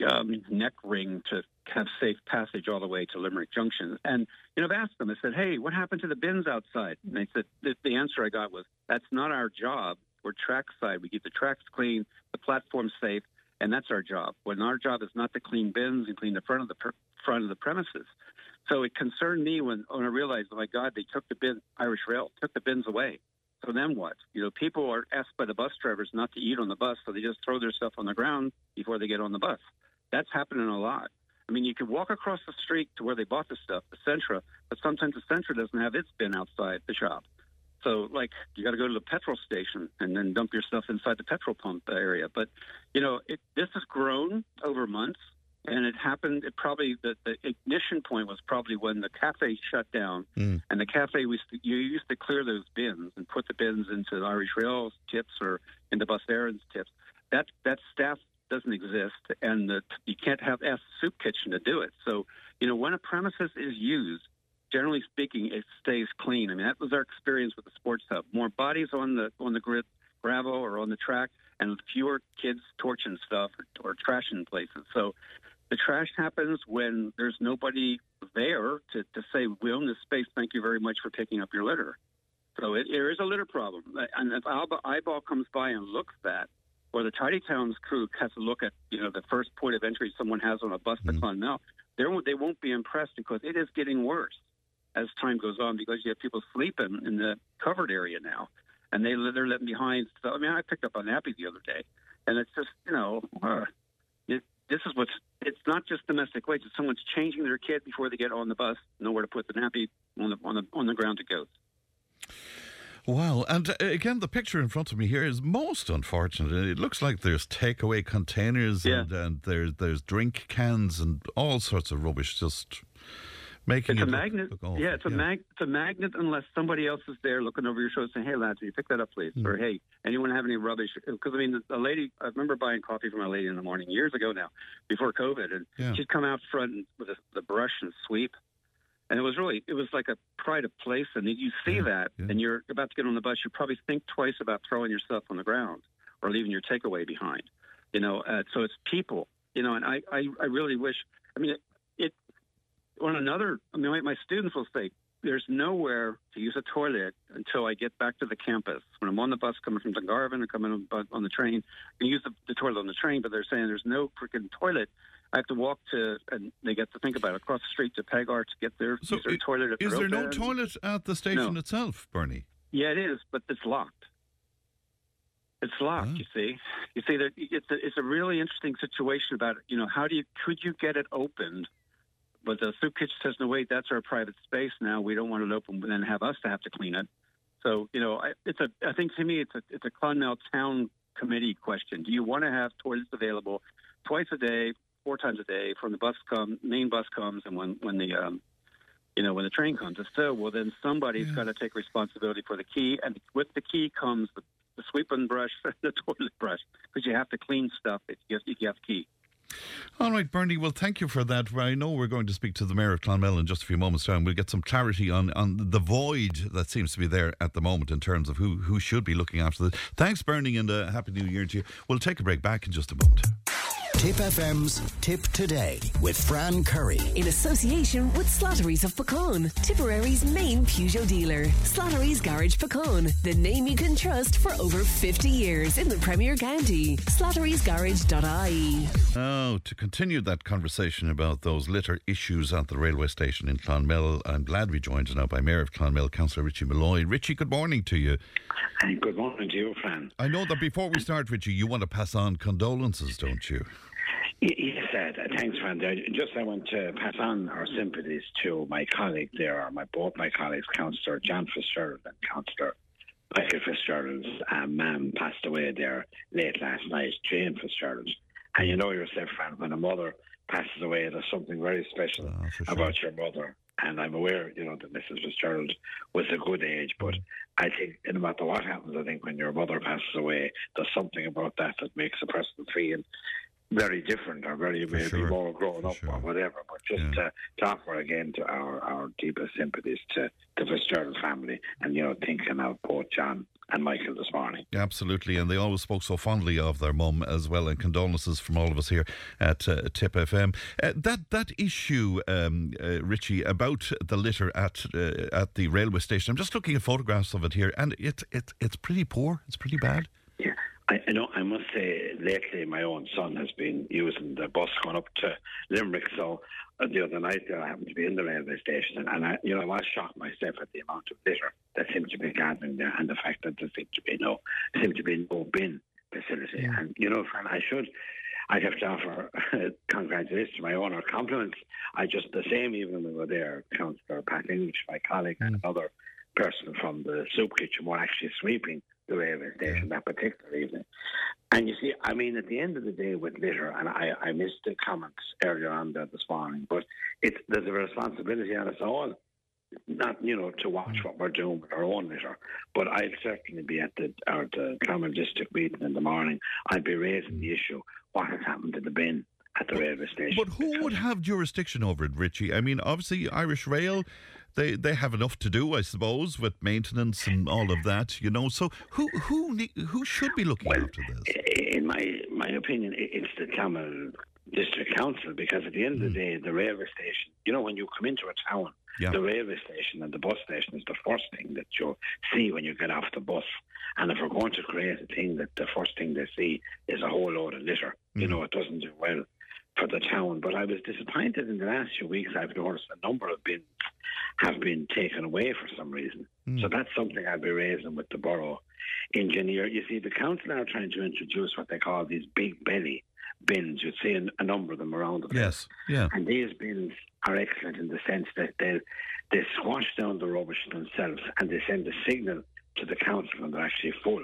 um, neck ring to have safe passage all the way to Limerick Junction. And you know, I've asked them. I said, "Hey, what happened to the bins outside?" And they said the, the answer I got was, "That's not our job. We're track side. We keep the tracks clean, the platform safe, and that's our job. When our job is not to clean bins and clean the front of the per- front of the premises." So it concerned me when, when I realized, oh my God, they took the bin, Irish Rail took the bins away. So then what? You know, people are asked by the bus drivers not to eat on the bus, so they just throw their stuff on the ground before they get on the bus. That's happening a lot. I mean, you could walk across the street to where they bought the stuff, the Centra, but sometimes the Centra doesn't have its bin outside the shop. So, like, you got to go to the petrol station and then dump your stuff inside the petrol pump area. But, you know, it, this has grown over months, and it happened. It probably the, the ignition point was probably when the cafe shut down, Mm. and the cafe was you used to clear those bins and put the bins into the Irish Rail's tips or into Bus Éireann's tips. That that staff doesn't exist, and the, you can't have the soup kitchen to do it. So, you know, when a premises is used, generally speaking, it stays clean. I mean, that was our experience with the sports hub. More bodies on the on the grid, gravel or on the track, and fewer kids torching stuff or, or trashing places. So, the trash happens when there's nobody there to, to say, we own this space. Thank you very much for picking up your litter. So it, there is a litter problem. And if IBAL comes by and looks at, or the Tidy Towns crew has to look at, you know, the first point of entry someone has on a bus to Clonmel, they won't, they won't be impressed because it is getting worse as time goes on because you have people sleeping in the covered area now. And they, they're letting behind. So, I mean, I picked up a nappy the other day. And it's just, you know, uh, it, this is what's it's not just domestic waste. Someone's changing their kid before they get on the bus, nowhere to put the nappy on the on the on the ground to go. Wow. And uh, again, the picture in front of me here is most unfortunate. It looks like there's takeaway containers Yeah. and, and there's, there's drink cans and all sorts of rubbish just making It's a it look- magnet. look yeah, it's a mag. It's a magnet unless somebody else is there looking over your shoulder saying, "Hey, lads, will you pick that up, please?" Hmm. Or, "Hey, anyone have any rubbish?" Because I mean, a lady. I remember buying coffee from a lady in the morning years ago now, before COVID, and Yeah. she'd come out front with a, the brush and sweep. And it was really, it was like a pride of place. And you see Yeah, that, yeah. and you're about to get on the bus, you probably think twice about throwing your stuff on the ground or leaving your takeaway behind. You know, uh, so it's people. You know, and I, I, I really wish. I mean, it, it on another. I mean, my, my students will say, "There's nowhere to use a toilet until I get back to the campus. When I'm on the bus coming from Dungarvan or coming on, on the train, I can use the, the toilet on the train. But they're saying there's no freaking toilet. I have to walk to, and they get to think about it, across the street to Pegar to get their, So their toilet. At Is there no open. toilet at the station No. itself, Bernie? Yeah, it is, but it's locked. It's locked. Ah. You see, you see that it's a, it's a really interesting situation about you know how do you could you get it opened, but the soup kitchen says no wait that's our private space now we don't want it open and then have us to have to clean it. So you know I, it's a I think to me it's a it's a Clonmel town committee question. Do you want to have toilets available twice a day, four times a day from the bus come main bus comes and when when the um, you know, when the train comes. If so, well, then somebody's got to take responsibility for the key, and with the key comes the, the sweeping brush and the (laughs) toilet brush, because you have to clean stuff if you, if you have key. All right, Bernie. Well, thank you for that. I know we're going to speak to the mayor of Clonmel in just a few moments' time. We'll get some clarity on, on the void that seems to be there at the moment in terms of who, who should be looking after this. Thanks, Bernie, and uh, happy New Year to you. We'll take a break back in just a moment. Tipp FM's Tipp Today with Fran Curry. in association with Slattery's of Puckane, Tipperary's main Peugeot dealer. Slattery's Garage Puckane, the name you can trust for over 50 years in the Premier County. Slattery'sGarage.ie. Now, to continue that conversation about those litter issues at the railway station in Clonmel, I'm glad we joined now by Mayor of Clonmel, Councillor Richie Malloy. Richie, good morning to you. And good morning to you, Fran. I know that before we start, Richie, you want to pass on condolences, don't you? Yes, uh, thanks. I just I want to pass on our sympathies to my colleague there, or my both my colleagues, Councillor John Fitzgerald and Councillor Michael Fitzgerald's um, mum passed away there late last night, Jane Fitzgerald. And you know yourself, Fran, when a mother passes away, there's something very special Ah, sure. about your mother And I'm aware, you know, that Mrs. Fitzgerald was a good age, but I think no matter what happens, I think when your mother passes away, there's something about that that makes a person feel very different or very maybe sure. more grown For up sure. or whatever. But just Yeah. to, to offer again to our, our deepest sympathies to the Fitzgerald family and, you know, thinking of both John and Michael this morning. Absolutely, and they always spoke so fondly of their mum as well. And condolences from all of us here at uh, Tipp FM. Uh, that that issue, um, uh, Richie, about the litter at uh, at the railway station. I'm just looking at photographs of it here, and it's it, it's pretty poor. It's pretty bad. Yeah, I, I know. I must say, lately my own son has been using the bus going up to Limerick. So uh, the other night there, I happened to be in the railway station, and, and I, you know, I was shocked myself at the amount of litter that seemed to be gathering there, and the fact that there seemed to be no, seemed to be no bin facility. And you know, Fran, I should. I'd have to offer (laughs) congratulations to my own or compliments. I just the same even when we were there, Councillor Pat English, my colleague, and another person from the soup kitchen were actually sweeping the railway station that particular evening. And you see, I mean, at the end of the day with litter, and I, I missed the comments earlier on there this morning, but it's there's a responsibility on us all, not you know to watch mm. what we're doing with our own litter. But I'll certainly be at the or the district meeting in the morning. I'll be raising the mm. issue: what has happened to the bin at the railway station? But who would have jurisdiction over it, Richie? I mean, obviously Irish Rail. They, they have enough to do, I suppose, with maintenance and all of that, you know. So who who ne- who should be looking after this? in my my opinion, it's the Clonmel District Council because at the end of the hmm. day, the railway station. You know, when you come into a town, Yeah. the railway station and the bus station is the first thing that you see when you get off the bus. And if we're going to create a thing that the first thing they see is a whole load of litter, you hmm. know, it doesn't do well for the town. But I was disappointed in the last few weeks. I've noticed a number of bins have been taken away for some reason. Hmm. So that's something I'll be raising with the borough engineer. You see, the council are trying to introduce what they call these big belly bins. You'd see a, a number of them around the place. Yes, yeah. And these bins are excellent in the sense that they they squash down the rubbish themselves and they send a signal to the council when they're actually full.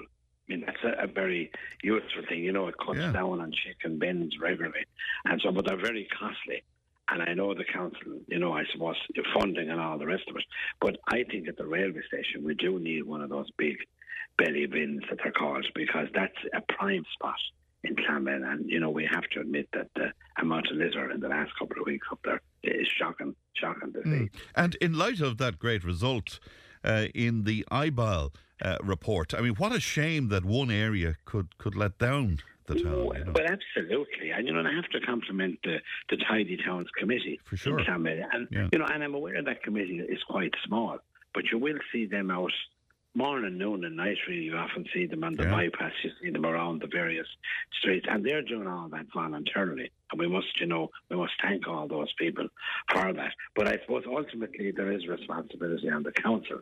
Mean, that's a, a very useful thing. You know, it cuts Yeah. down on chicken bins regularly. And so, but they're very costly. And I know the council, you know, I suppose funding and all the rest of it. But I think at the railway station, we do need one of those big belly bins that they're called because that's a prime spot in Clonmel. And, you know, we have to admit that the amount of litter in the last couple of weeks up there is shocking, shocking to see. Hmm. And in light of that great result uh, in the IBAL uh, report, I mean, what a shame that one area could, could let down the town. You know? Well, absolutely, and you know, and I have to compliment the the Tidy Towns Committee For sure. and Yeah. you know, and I'm aware that committee is quite small, but you will see them out morning, noon, and night. Really, you often see them on the Yeah. bypass. You see them around the various streets, and they're doing all that voluntarily. And we must, you know, we must thank all those people for that. But I suppose ultimately there is responsibility on the council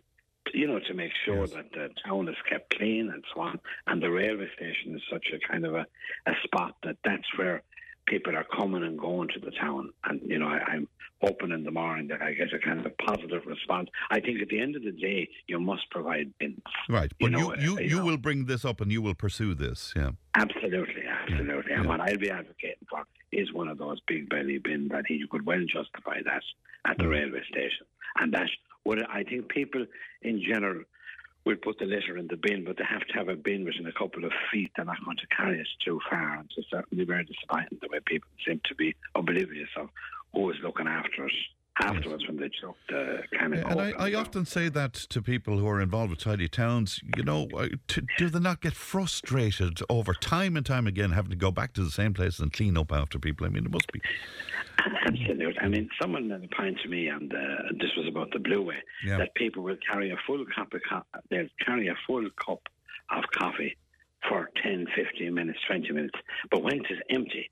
you know, to make sure Yes. that the town is kept clean and so on. And the railway station is such a kind of a, a spot that that's where people are coming and going to the town. And, you know, I, I'm hoping in the morning that I get a kind of positive response. I think at the end of the day, you must provide bins. Right, but you, know, you, uh, you, you know. will bring this up and you will pursue this, yeah. Absolutely, absolutely. And yeah. what I'll be advocating for is one of those big belly bins. I think you could well justify that at the railway station. And that would, I think people in general will put the litter in the bin, but they have to have a bin within a couple of feet. They're not going to carry it too far. And it's certainly very disappointing the way people seem to be oblivious of who is looking after it afterwards when they the can Yeah, and I, I often say that to people who are involved with tidy towns. You know, uh, to, do they not get frustrated over time and time again having to go back to the same place and clean up after people? I mean, it must be. Absolutely. I mean, someone point to me, and uh, this was about the Blue Way, Yeah. that people will carry a full cup of co- they'll carry a full cup of coffee for 10, 15 minutes, 20 minutes. But when it is empty,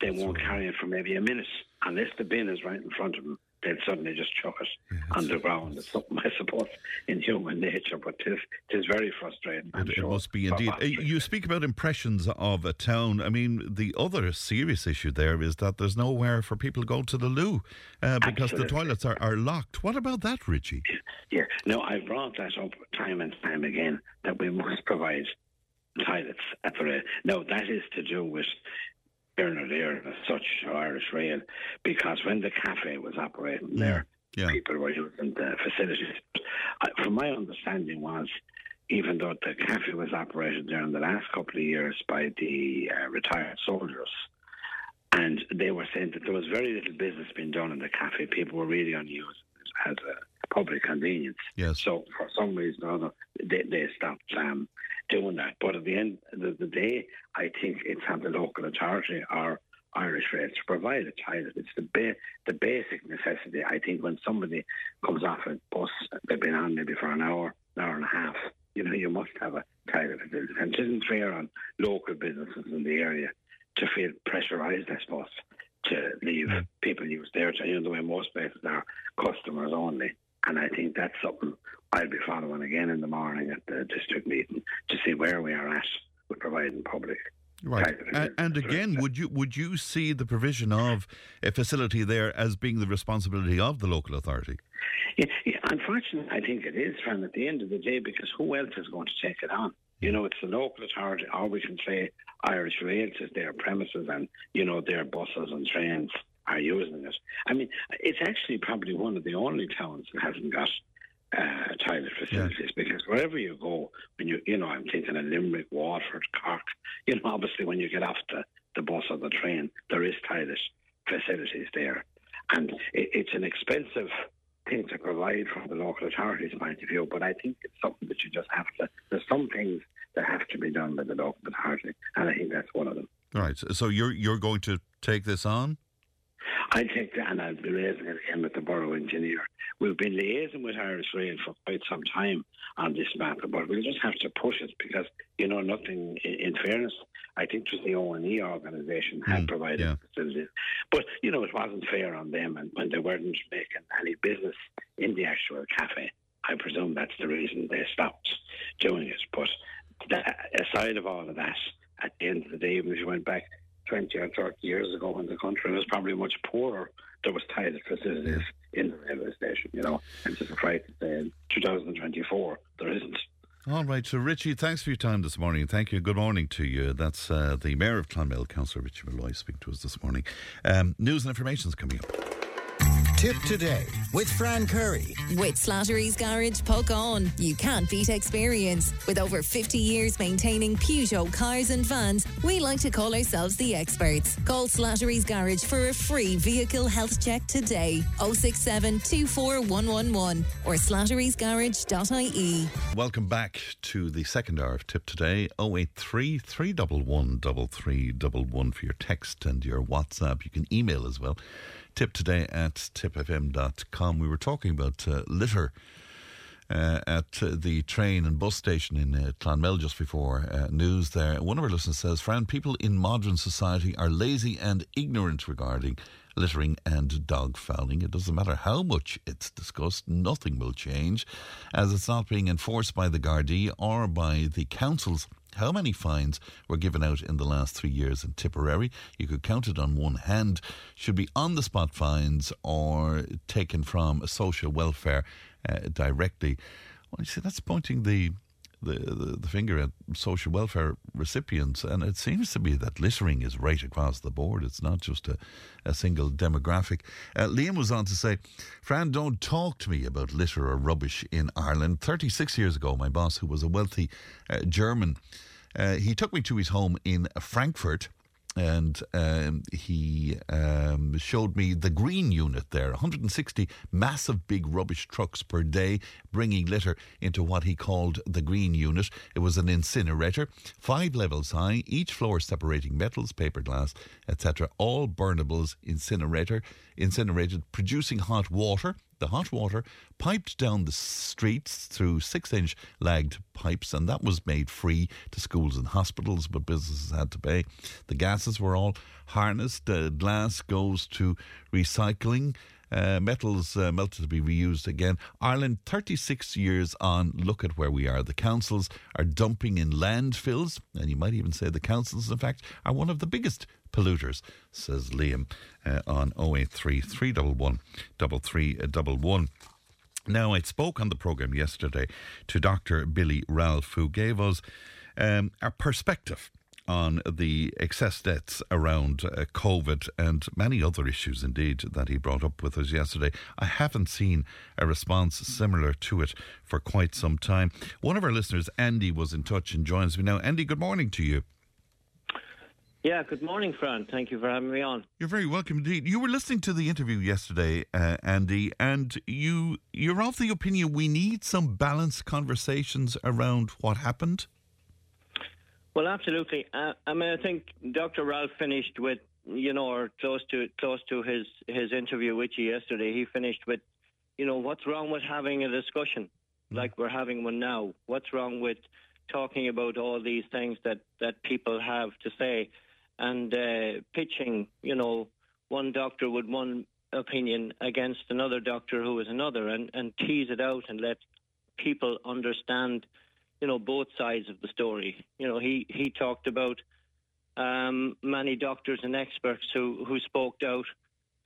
they won't carry it for maybe a minute unless the bin is right in front of them. They'll suddenly just chuck it on the ground. It's something, I suppose, in human nature, but it is, it is very frustrating. It, it sure, must be indeed. Uh, You speak about impressions of a town. I mean, the other serious issue there is that there's nowhere for people to go to the loo uh, because the toilets are, are locked. What about that, Richie? Yeah, no, I've brought that up time and time again that we must provide toilets at the rail. No, that is to do with Iarnród Éireann as such, Irish Rail, because when the cafe was operating there, Yeah. people were using the facilities. From my understanding was, even though the cafe was operated there in the last couple of years by the uh, retired soldiers, and they were saying that there was very little business being done in the cafe. People were really it as a public convenience. Yes. So for some reason or other, they, they stopped um, doing that. But at the end of the day, I think it's on the local authority or Irish Rail to provide a toilet. It's the ba- the basic necessity. I think when somebody comes off a bus, they've been on maybe for an hour, an hour and a half. You know, you must have a toilet facility. And it isn't fair on local businesses in the area to feel pressurised, I suppose, to leave mm. people use their you know the way most places are customers only. And I think that's something I'll be following again in the morning at the district meeting to see where we are at with providing public. Right. And, and again, would you would you see the provision of a facility there as being the responsibility of the local authority? Yeah, yeah, unfortunately, I think it is, Fran, at the end of the day, because who else is going to take it on? You know, it's the local authority, or we can say Irish Rail is their premises and, you know, their buses and trains are using it. I mean, it's actually probably one of the only towns that hasn't got uh, toilet facilities because wherever you go, when you, you know, I'm thinking of Limerick, Waterford, Cork, you know, (laughs) obviously when you get off the, the bus or the train, there is toilet facilities there. And it, it's an expensive thing to provide from the local authorities' point of view, but I think it's something that you just have to, there's some things that have to be done by the local authority, and I think that's one of them. Right. So you're you're going to take this on? I take that and I'll be raising it again with the borough engineer. We've been liaising with Irish Rail for quite some time on this matter, but we'll just have to push it because, you know, nothing, in, fairness, I think just the ONE organisation had Mm, provided yeah. facilities. But, you know, it wasn't fair on them and when they weren't making any business in the actual cafe. I presume that's the reason they stopped doing it. But that, aside of all of that, at the end of the day, even if you went back 20 or 30 years ago when the country was probably much poorer, there was toilet facilities in the railway station, you know. And just to say in 2024, there isn't. All right. So Richie, thanks for your time this morning. Thank you. Good morning to you. That's uh, the Mayor of Clonmel, Councillor Richie Malloy, speaking to us this morning. Um, news and information is coming up. Tipp Today with Fran Curry. With Slattery's Garage Puckane, you can't beat experience. With over 50 years maintaining Peugeot cars and vans, we like to call ourselves the experts. Call Slattery's Garage for a free vehicle health check today. 067 24111 or slatterysgarage.ie. Welcome back to the second hour of Tipp Today. 083 311 3311 for your text and your WhatsApp. You can email as well. Tipp Today at tippfm.com. We were talking about uh, litter uh, at uh, the train and bus station in uh, Clonmel just before uh, news there. One of our listeners says, Fran, people in modern society are lazy and ignorant regarding littering and dog fouling. It doesn't matter how much it's discussed, nothing will change as it's not being enforced by the Gardaí or by the councils. How many fines were given out in the last three years in Tipperary? You could count it on one hand. Should be on the spot fines or taken from social welfare uh, directly. Well, you see, that's pointing the, the, the, the finger at social welfare recipients, and it seems to be that littering is right across the board. It's not just a, a single demographic. Uh, Liam was on to say, Fran, don't talk to me about litter or rubbish in Ireland. 36 years ago, my boss, who was a wealthy uh, German, uh, he took me to his home in Frankfurt and um, he um, showed me the green unit there 160 massive big rubbish trucks per day bringing litter into what he called the green unit. It was an incinerator, five levels high, each floor separating metals, paper, glass, etc. All burnables incinerator, incinerated, producing hot water. The hot water piped down the streets through six inch lagged pipes, and that was made free to schools and hospitals, but businesses had to pay. The gases were all harnessed. Uh, glass goes to recycling. Uh, metals uh, melted to be reused again. Ireland, 36 years on, look at where we are. The councils are dumping in landfills, and you might even say the councils, in fact, are one of the biggest polluters, says Liam uh, on 083 311 3311. Now, I spoke on the programme yesterday to Dr. Billy Ralph, who gave us um, a perspective on the excess deaths around uh, COVID and many other issues, indeed, that he brought up with us yesterday. I haven't seen a response similar to it for quite some time. One of our listeners, Andy, was in touch and joins me now. Andy, good morning to you. Yeah, good morning, Fran. Thank you for having me on. You're very welcome indeed. You were listening to the interview yesterday, uh, Andy, and you you're of the opinion we need some balanced conversations around what happened. Well, absolutely. Uh, I mean, I think Dr. Ralph finished with you know, or close to close to his his interview with you yesterday. He finished with, you know, what's wrong with having a discussion like we're having one now? What's wrong with talking about all these things that that people have to say? And uh, pitching, you know, one doctor with one opinion against another doctor who is another, and, and tease it out and let people understand, you know, both sides of the story. You know, he he talked about um, many doctors and experts who who spoke out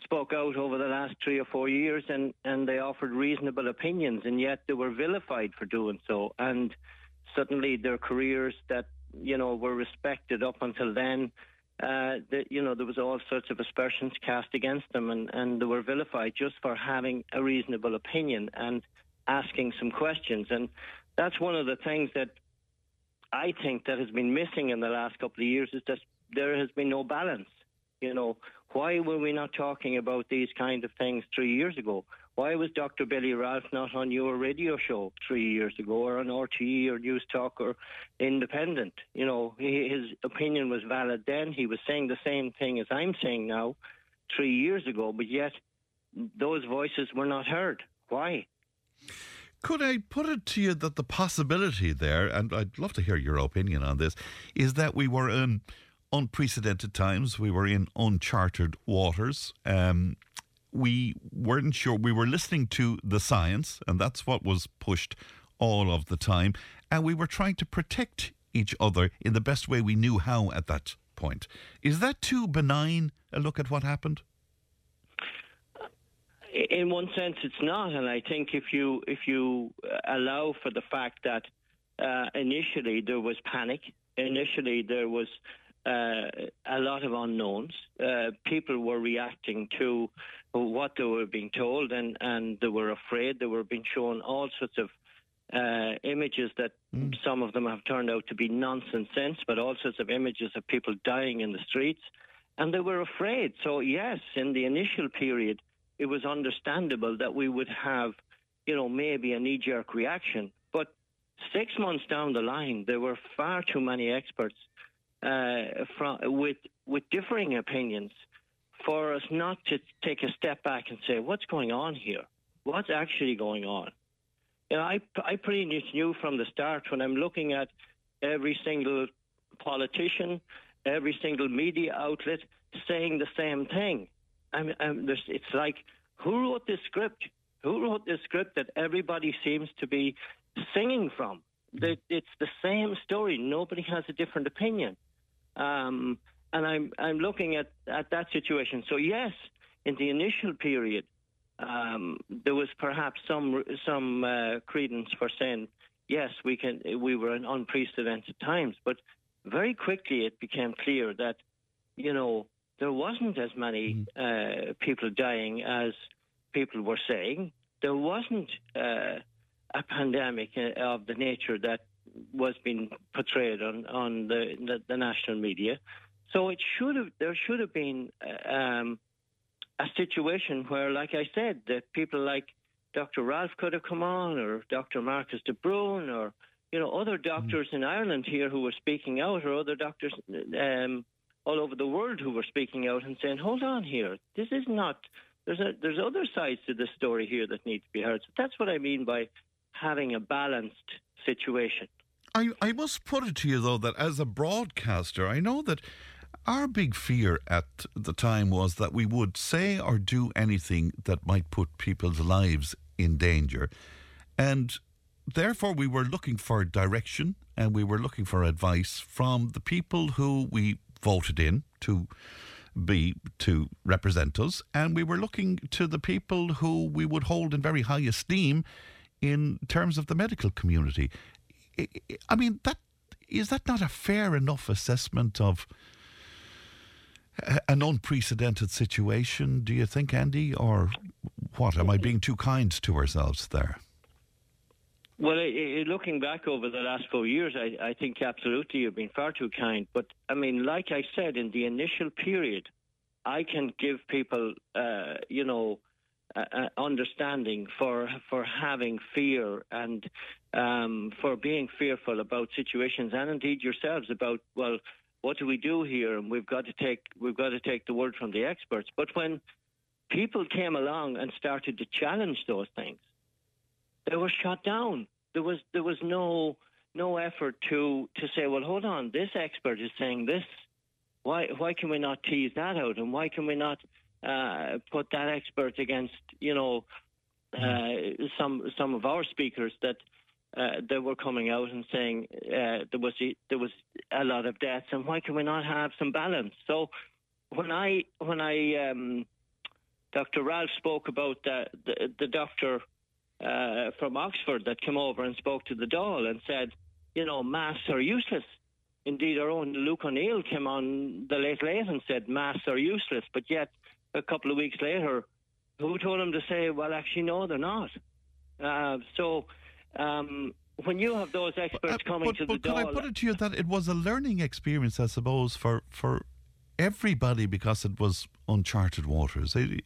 spoke out over the last three or four years and, and they offered reasonable opinions and yet they were vilified for doing so and suddenly their careers that you know were respected up until then uh, that you know there was all sorts of aspersions cast against them, and, and they were vilified just for having a reasonable opinion and asking some questions. And that's one of the things that I think that has been missing in the last couple of years is that there has been no balance. You know, why were we not talking about these kind of things three years ago? Why was Dr. Billy Ralph not on your radio show three years ago, or on RTE or Newstalk or Independent? You know, his opinion was valid then. He was saying the same thing as I'm saying now, three years ago, but yet those voices were not heard. Why? Could I put it to you that the possibility there, and I'd love to hear your opinion on this, is that we were in unprecedented times, we were in uncharted waters. Um, we weren't sure. We were listening to the science, and that's what was pushed all of the time. And we were trying to protect each other in the best way we knew how at that point. Is that too benign a look at what happened? In one sense, it's not, and I think if you if you allow for the fact that uh, initially there was panic, initially there was uh, a lot of unknowns. Uh, people were reacting to what they were being told, and, and they were afraid. They were being shown all sorts of uh, images that mm. some of them have turned out to be nonsense, but all sorts of images of people dying in the streets, and they were afraid. So yes, in the initial period, it was understandable that we would have, you know, maybe a knee-jerk reaction. But six months down the line, there were far too many experts uh, from, with with differing opinions for us not to take a step back and say, what's going on here? What's actually going on? You know, I, I pretty much knew from the start when I'm looking at every single politician, every single media outlet saying the same thing. I'm, I'm, it's like, who wrote this script? Who wrote this script that everybody seems to be singing from? It's the same story. Nobody has a different opinion. Um, and I'm I'm looking at, at that situation. So yes, in the initial period, um, there was perhaps some some uh, credence for saying yes, we can we were in unprecedented times, but very quickly it became clear that you know there wasn't as many mm. uh, people dying as people were saying. There wasn't uh, a pandemic uh, of the nature that was being portrayed on on the, the, the national media. So it should have there should have been um, a situation where, like I said, that people like Dr. Ralph could have come on, or Dr. Marcus de Brún, or you know other doctors mm. in Ireland here who were speaking out, or other doctors um, all over the world who were speaking out and saying, "Hold on here, this is not." There's a, there's other sides to this story here that need to be heard. So that's what I mean by having a balanced situation. I, I must put it to you though that as a broadcaster, I know that our big fear at the time was that we would say or do anything that might put people's lives in danger. And therefore, we were looking for direction and we were looking for advice from the people who we voted in to be to represent us. And we were looking to the people who we would hold in very high esteem in terms of the medical community. I mean, that is that not a fair enough assessment of an unprecedented situation, do you think, Andy? Or what? Am I being too kind to ourselves there? Well, looking back over the last four years, I, I think absolutely you've been far too kind. But I mean, like I said, in the initial period, I can give people, uh, you know, uh, understanding for for having fear and um, for being fearful about situations, and indeed yourselves about well, what do we do here? And we've got to take we've got to take the word from the experts. But when people came along and started to challenge those things, they were shut down. There was there was no no effort to to say, well, hold on, this expert is saying this. Why why can we not tease that out, and why can we not uh, put that expert against you know uh, some some of our speakers that uh, that were coming out and saying uh, there was there was a lot of deaths, and why can we not have some balance? So when I when I um, Dr. Ralph spoke about the the, the doctor uh, from Oxford that came over and spoke to the Dáil and said, you know, masks are useless. Indeed, our own Luke O'Neill came on the late late and said masks are useless, but yet a couple of weeks later, who told him to say, well, actually, no, they're not. Uh, so um, when you have those experts uh, coming but, to but the could Dáil, I put it to you that it was a learning experience, I suppose, for for everybody because it was uncharted waters. It,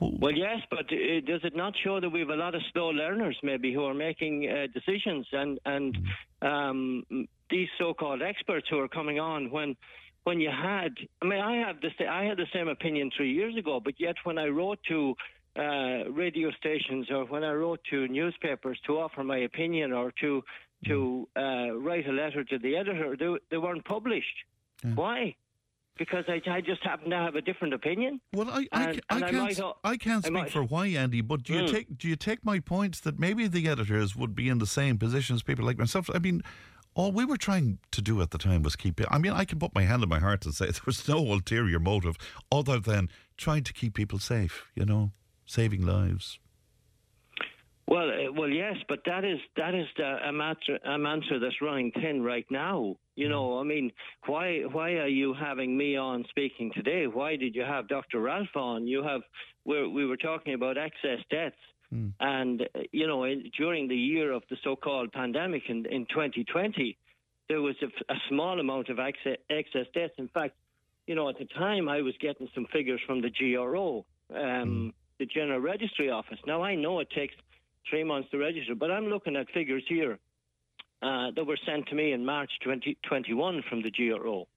well, yes, but uh, does it not show that we have a lot of slow learners, maybe, who are making uh, decisions, and and um, these so-called experts who are coming on when when you had, I mean, I have the I had the same opinion three years ago, but yet when I wrote to uh, radio stations or when I wrote to newspapers to offer my opinion or to to uh, write a letter to the editor, they, they weren't published. Yeah. Why? Because I, I, just happen to have a different opinion. Well, I, I, and, I, and can't, I, can't speak for why, Andy, but do you mm. take do you take my points that maybe the editors would be in the same position as people like myself? I mean, all we were trying to do at the time was keep it. I mean, I can put my hand on my heart and say (laughs) there was no ulterior motive other than trying to keep people safe. You know saving lives. Well, uh, well, yes, but that is that is the, a mantra a mantra that's running thin right now. You know, I mean, why why are you having me on speaking today? Why did you have Dr. Ralph on? You have we we were talking about excess deaths, mm. and uh, you know, in, during the year of the so-called pandemic in in 2020, there was a, a small amount of excess, excess deaths. In fact, you know, at the time I was getting some figures from the GRO. Um, mm the General Registry Office. Now, I know it takes three months to register, but I'm looking at figures here uh, that were sent to me in March 2021 from the GRO.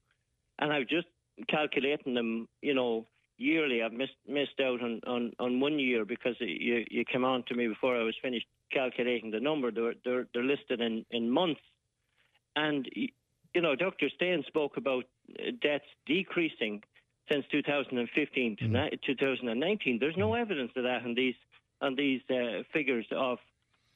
And I've just calculating them, you know, yearly. I've missed, missed out on, on, on one year because you, you came on to me before I was finished calculating the number. They're, they're, they're listed in, in months. And, you know, Dr. Stain spoke about uh, deaths decreasing since 2015 to mm. 2019. There's no evidence of that in these on these uh, figures of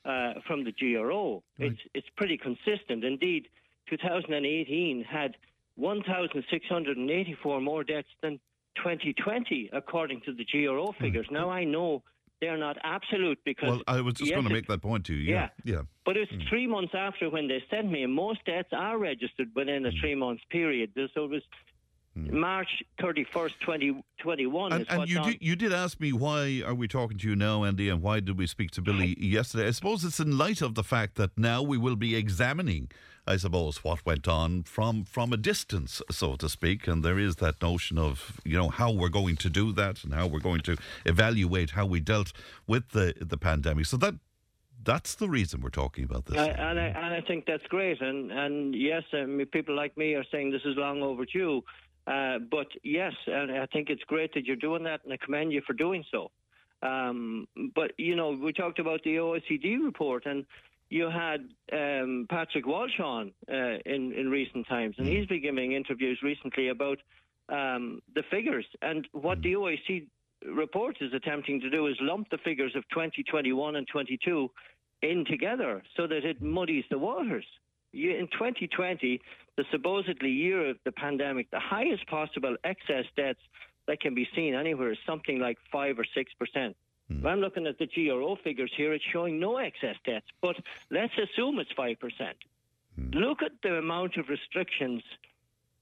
uh, from the GRO. Right. It's it's pretty consistent. Indeed, 2018 had 1,684 more deaths than 2020, according to the GRO hmm. figures. Mm. Now I know they're not absolute because. Well, I was just yes, going to make that point to you. Yeah, yeah. yeah. But it's mm. three months after when they sent me, and most deaths are registered within a mm. three month period. So it was Mm. March 31st, 2021. and, and you, did, you did ask me why are we talking to you now, Andy, and why did we speak to Billy yesterday? I suppose it's in light of the fact that now we will be examining, I suppose, what went on from, from a distance, so to speak. And there is that notion of, you know, how we're going to do that and how we're going to evaluate how we dealt with the, the pandemic. So that that's the reason we're talking about this. I, and, I, and I think that's great. And and yes, I mean, people like me are saying this is long overdue. Uh, but yes, and I think it's great that you're doing that, and I commend you for doing so. Um, but you know, we talked about the OECD report, and you had um, Patrick Walsh on uh, in in recent times, and he's been giving interviews recently about um, the figures. And what the OECD report is attempting to do is lump the figures of 2021 and 22 in together, so that it muddies the waters in 2020, the supposedly year of the pandemic, the highest possible excess deaths that can be seen anywhere is something like 5 or 6%. Mm. I'm looking at the GRO figures here, it's showing no excess deaths, but let's assume it's 5%. Look at the amount of restrictions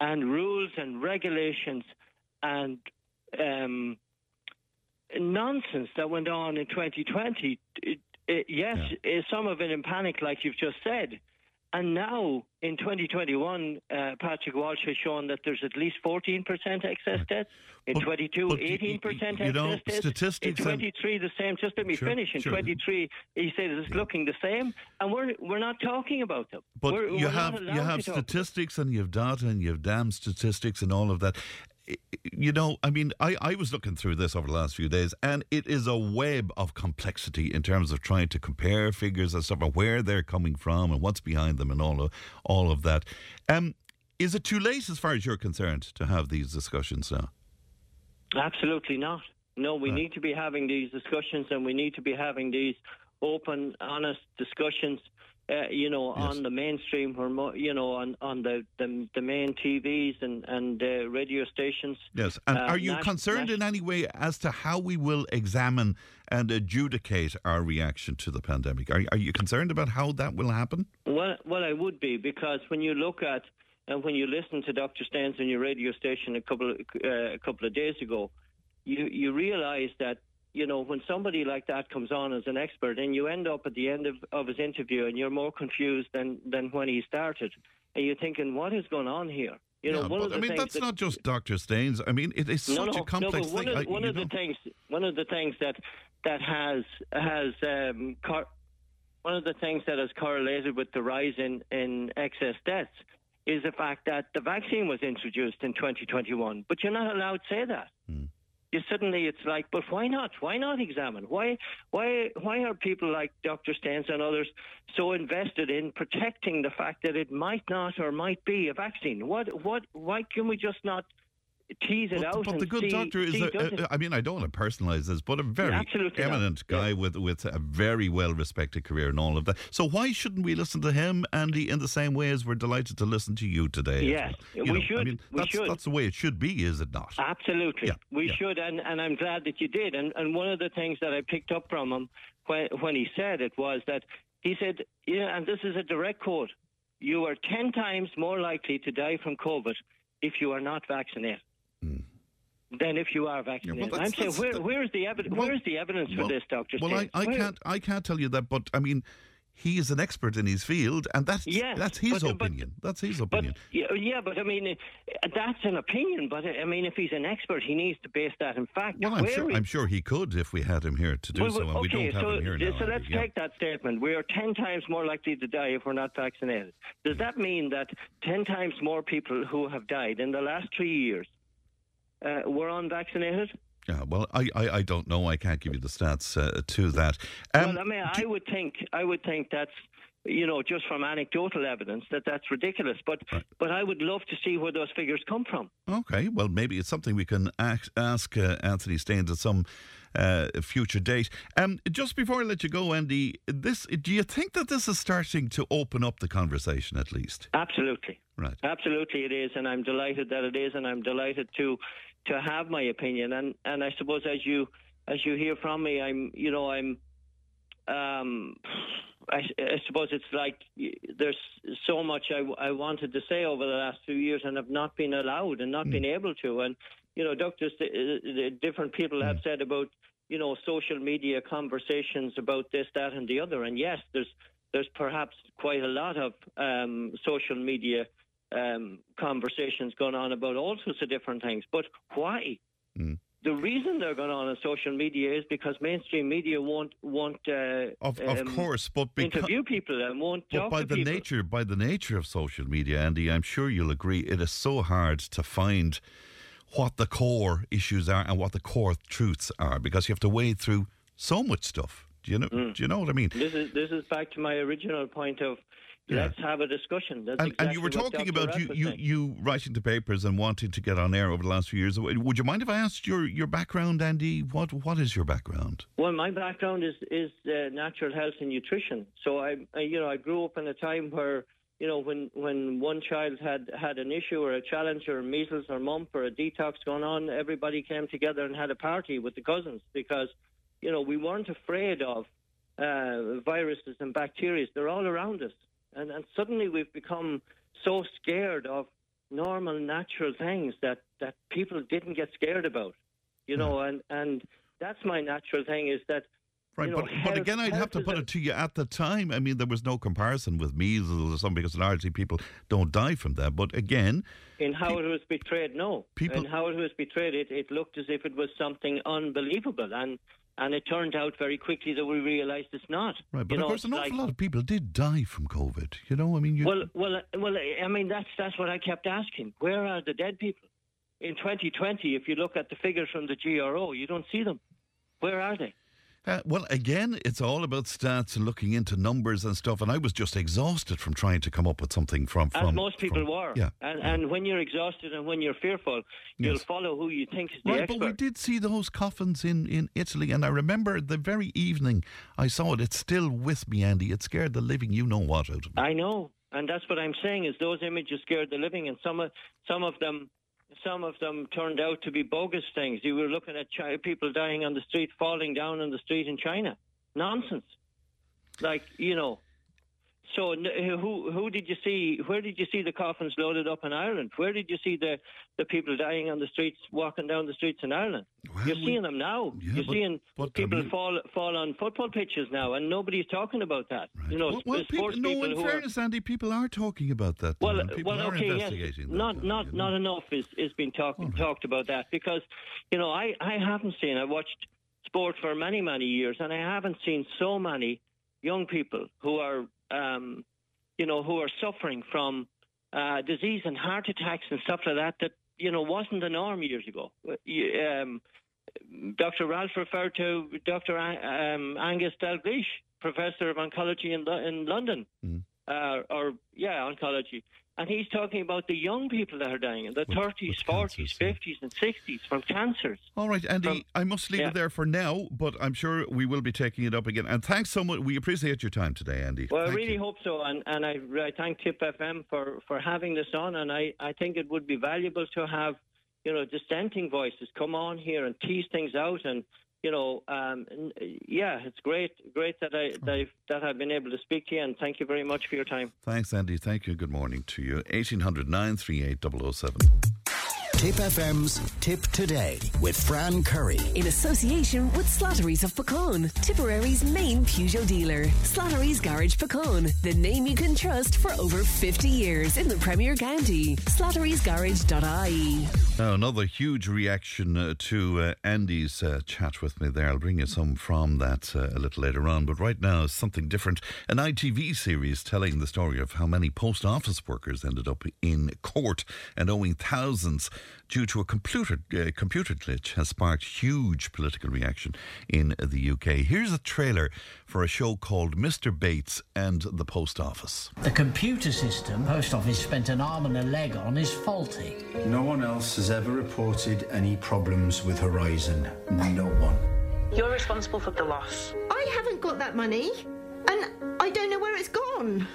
and rules and regulations and um, nonsense that went on in 2020. It, it, yes, yeah. some of it in panic, like you've just said. And now in 2021, uh, Patrick Walsh has shown that there's at least 14% excess deaths. In but, 22, but 18% you, excess know. Statistics in 23, the same. Just let me sure, finish. In sure. 23, he said it's yeah. looking the same, and we're we're not talking about them. But we're, you we're have you have statistics and you have data and you have damn statistics and all of that you know, I mean, I, I was looking through this over the last few days, and it is a web of complexity in terms of trying to compare figures and stuff, and where they're coming from, and what's behind them, and all of all of that. Um, is it too late, as far as you're concerned, to have these discussions now? Absolutely not. No, we right. need to be having these discussions, and we need to be having these open, honest discussions uh, you know, yes. on the mainstream, you know, on on the the, the main TVs and and uh, radio stations. Yes, and uh, are you concerned in any way as to how we will examine and adjudicate our reaction to the pandemic? Are are you concerned about how that will happen? Well, well, I would be because when you look at and when you listen to Dr. Staines on your radio station a couple of, uh, a couple of days ago, you you realise that you know, when somebody like that comes on as an expert and you end up at the end of, of his interview and you're more confused than, than when he started, and you're thinking, what is going on here? You know, yeah, one of the I mean, things that's that, not just Dr. Staines. I mean, it is such no, no, a complex no, one thing. Of, one I, of the things, one of the things that that has has um, cor- one of the things that has correlated with the rise in in excess deaths is the fact that the vaccine was introduced in 2021, but you're not allowed to say that. Hmm you suddenly it's like, but why not? Why not examine? Why why why are people like Dr. Staines and others so invested in protecting the fact that it might not or might be a vaccine? What what why can we just not tease it but, out. But the good see, doctor is, a, a, I mean, I don't want to personalise this, but a very yeah, eminent not. guy yeah. with with a very well respected career and all of that. So why shouldn't we listen to him, Andy, in the same way as we're delighted to listen to you today? Yes, well? we know, should. I mean, we that's, should. that's the way it should be, is it not? Absolutely, yeah, we should, and and I'm glad that you did. And and one of the things that I picked up from him when when he said it was that he said, yeah, and this is a direct quote: "You are ten times more likely to die from COVID if you are not vaccinated." Mm than if you are vaccinated. Yeah, well, I'm saying, where, where's the evidence? Well, where's the evidence well, for this, Doctor? Well, I, I can't, I can't tell you that, but I mean, he is an expert in his field, and that's yes, that's his but, opinion. But, that's his opinion. But, yeah, but I mean, that's an opinion. But I mean, if he's an expert, he needs to base that in fact. Well, I'm sure, I'm sure he could if we had him here to do well, so, and okay, we don't have so, him here now. So let's yeah. take that statement. We are ten times more likely to die if we're not vaccinated. Does that mean that ten times more people who have died in the last three years uh, were unvaccinated? Yeah, well, I, I, I, don't know. I can't give you the stats uh, to that. Um, well, I mean, I would think I would think that's you know just from anecdotal evidence that that's ridiculous. But right. but I would love to see where those figures come from. Okay, well, maybe it's something we can ask, ask uh, Anthony Staines at some. Uh, future date. Um, just before I let you go, Andy, this do you think that this is starting to open up the conversation at least? Absolutely. Right. Absolutely, it is, and I'm delighted that it is, and I'm delighted to to have my opinion. And and I suppose as you as you hear from me, I'm you know I'm um, I, I, suppose it's like there's so much I, I, wanted to say over the last few years and have not been allowed and not mm. been able to. And you know, doctors, different people have said about you know social media conversations about this, that, and the other. And yes, there's there's perhaps quite a lot of um, social media um, conversations going on about all sorts of different things. But why? Mm. The reason they're going on on social media is because mainstream media won't won't uh, of, of um, course, but interview people and won't but talk by to the people. nature by the nature of social media, Andy, I'm sure you'll agree, it is so hard to find what the core issues are and what the core truths are because you have to wade through so much stuff. Do you know? Mm. Do you know what I mean? This is this is back to my original point of Yeah. let's have a discussion. That's And, exactly and you were talking about you, you, you writing to papers and wanting to get on air over the last few years. Would you mind if I asked your, your background, Andy? What what is your background? Well, my background is is uh, natural health and nutrition. So I, I, you know, I grew up in a time where you know when when one child had had an issue or a challenge or measles or mump or a detox going on, everybody came together and had a party with the cousins because you know we weren't afraid of uh, viruses and bacteria. They're all around us. And and suddenly we've become so scared of normal, natural things that that people didn't get scared about. You know, hmm. and and that's my natural thing is that. Right, you know, but, but again, I'd have to put it to you at the time. I mean, there was no comparison with measles or something because largely people don't die from that. But again, in how it was betrayed, no. People- in how it was betrayed, it, it looked as if it was something unbelievable, and and it turned out very quickly that we realised it's not. right, but you of know, course, an awful like- lot of people did die from COVID. You know, I mean, you, Well, well, uh, well. I mean, that's that's what I kept asking. Where are the dead people? In 2020, if you look at the figures from the GRO, you don't see them. Where are they? Uh, well, again, it's all about stats and looking into numbers and stuff. And I was just exhausted from trying to come up with something from. As from most people from- were. Yeah. And and when you're exhausted and when you're fearful, you'll Yes. follow who you think is the Right, expert. but we did see those coffins in, in Italy, and I remember the very evening I saw it. It's still with me, Andy. It scared the living you know what out of me. I know, and that's what I'm saying. Is those images scared the living, and some of some of them, some of them turned out to be bogus things. You were looking at people dying on the street, falling down on the street in China. Nonsense. Like you know. So who who did you see? Where did you see the coffins loaded up in Ireland? Where did you see the the people dying on the streets, walking down the streets in Ireland? Well, You're seeing them now. Yeah, You're but- seeing but, I people mean- fall fall on football pitches now, and nobody's talking about that. You know, well, well, people, sports no, people in who are fairness, Andy, people are talking about that. well, well, okay, yes. that. Not, now, not, you know. not enough is is being talk, talked about that because, you know, I I haven't seen. I watched sport for many many years, and I haven't seen so many young people who are, um, you know, who are suffering from uh, disease and heart attacks and stuff like that. That you know wasn't the norm years ago. Um, Dr. Ralph referred to Dr. Um, Angus Dalgleish, professor of oncology in, in London, uh, or yeah, oncology, and he's talking about the young people that are dying in the thirties, forties, fifties, and sixties from cancers. All right, Andy, From- I must leave yeah. it there for now, but I'm sure we will be taking it up again. And thanks so much. We appreciate your time today, Andy. Well, I really you. hope so, and, and I, I thank Tipp FM for, for having this on, and I, I think it would be valuable to have, you know, dissenting voices come on here and tease things out, and you know, um, yeah, it's great, great that I that I've, that I've been able to speak to you, and thank you very much for your time. Thanks, Andy. Thank you. Good morning to you. 1800 938 007. Tipp FM's Tipp Today with Fran Curry. In association with Slattery's of Puckane, Tipperary's main Peugeot dealer. Slattery's Garage Puckane, the name you can trust for over 50 years in the Premier County. Slattery'sGarage.ie. Now, another huge reaction uh, to uh, Andy's uh, chat with me there. I'll bring you some from that uh, a little later on. But right now, something different. An ITV series telling the story of how many post office workers ended up in court and owing thousands due to a computer, uh, computer glitch has sparked huge political reaction in the UK. Here's a trailer for a show called Mr. Bates and the Post Office. The computer system Post Office spent an arm and a leg on is faulty. No one else has ever reported any problems with Horizon. No one. You're responsible for the loss. I haven't got that money, and I don't know where it's gone.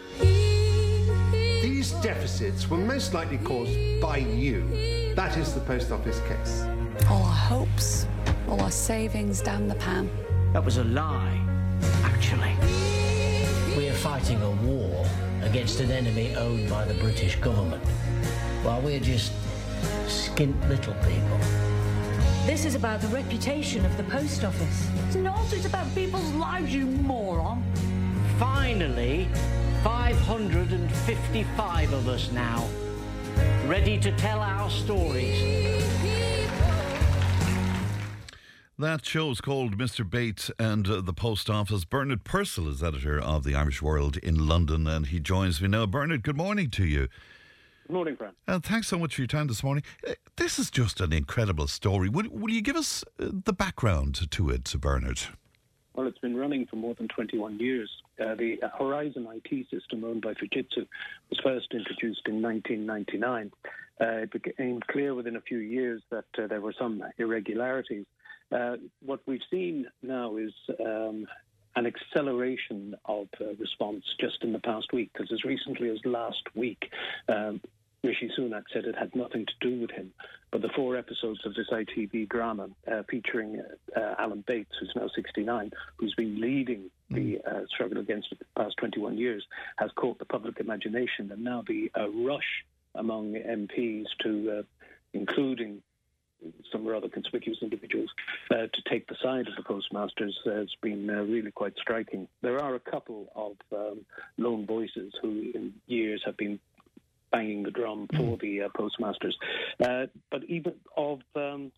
These deficits were most likely caused by you. That is the post office case. All our hopes, all our savings down the pan. That was a lie, actually. We are fighting a war against an enemy owned by the British government, while we're just skint little people. This is about the reputation of the post office. It's not, it's about people's lives, you moron. Finally, 555 of us now, ready to tell our stories. That show's called Mr. Bates and uh, the Post Office. Bernard Purcell is editor of the Irish World in London, and he joins me now. Bernard, good morning to you. Good morning, Fran. And thanks so much for your time this morning. Uh, This is just an incredible story. Will, will you give us uh, the background to it, Bernard? Well, it's been running for more than 21 years. Uh, the Horizon IT system owned by Fujitsu was first introduced in 1999. Uh, it became clear within a few years that uh, there were some irregularities. Uh, what we've seen now is um, an acceleration of uh, response just in the past week, because as recently as last week, um, Rishi Sunak said it had nothing to do with him. But the four episodes of this ITV drama uh, featuring uh, uh, Alan Bates, who's now 69, who's been leading the uh, struggle against it for the past 21 years has caught the public imagination, and now the uh, rush among MPs to, uh, including some rather conspicuous individuals, uh, to take the side of the postmasters has been uh, really quite striking. There are a couple of um, lone voices who, in years, have been banging the drum for the uh, postmasters, uh, but even of um,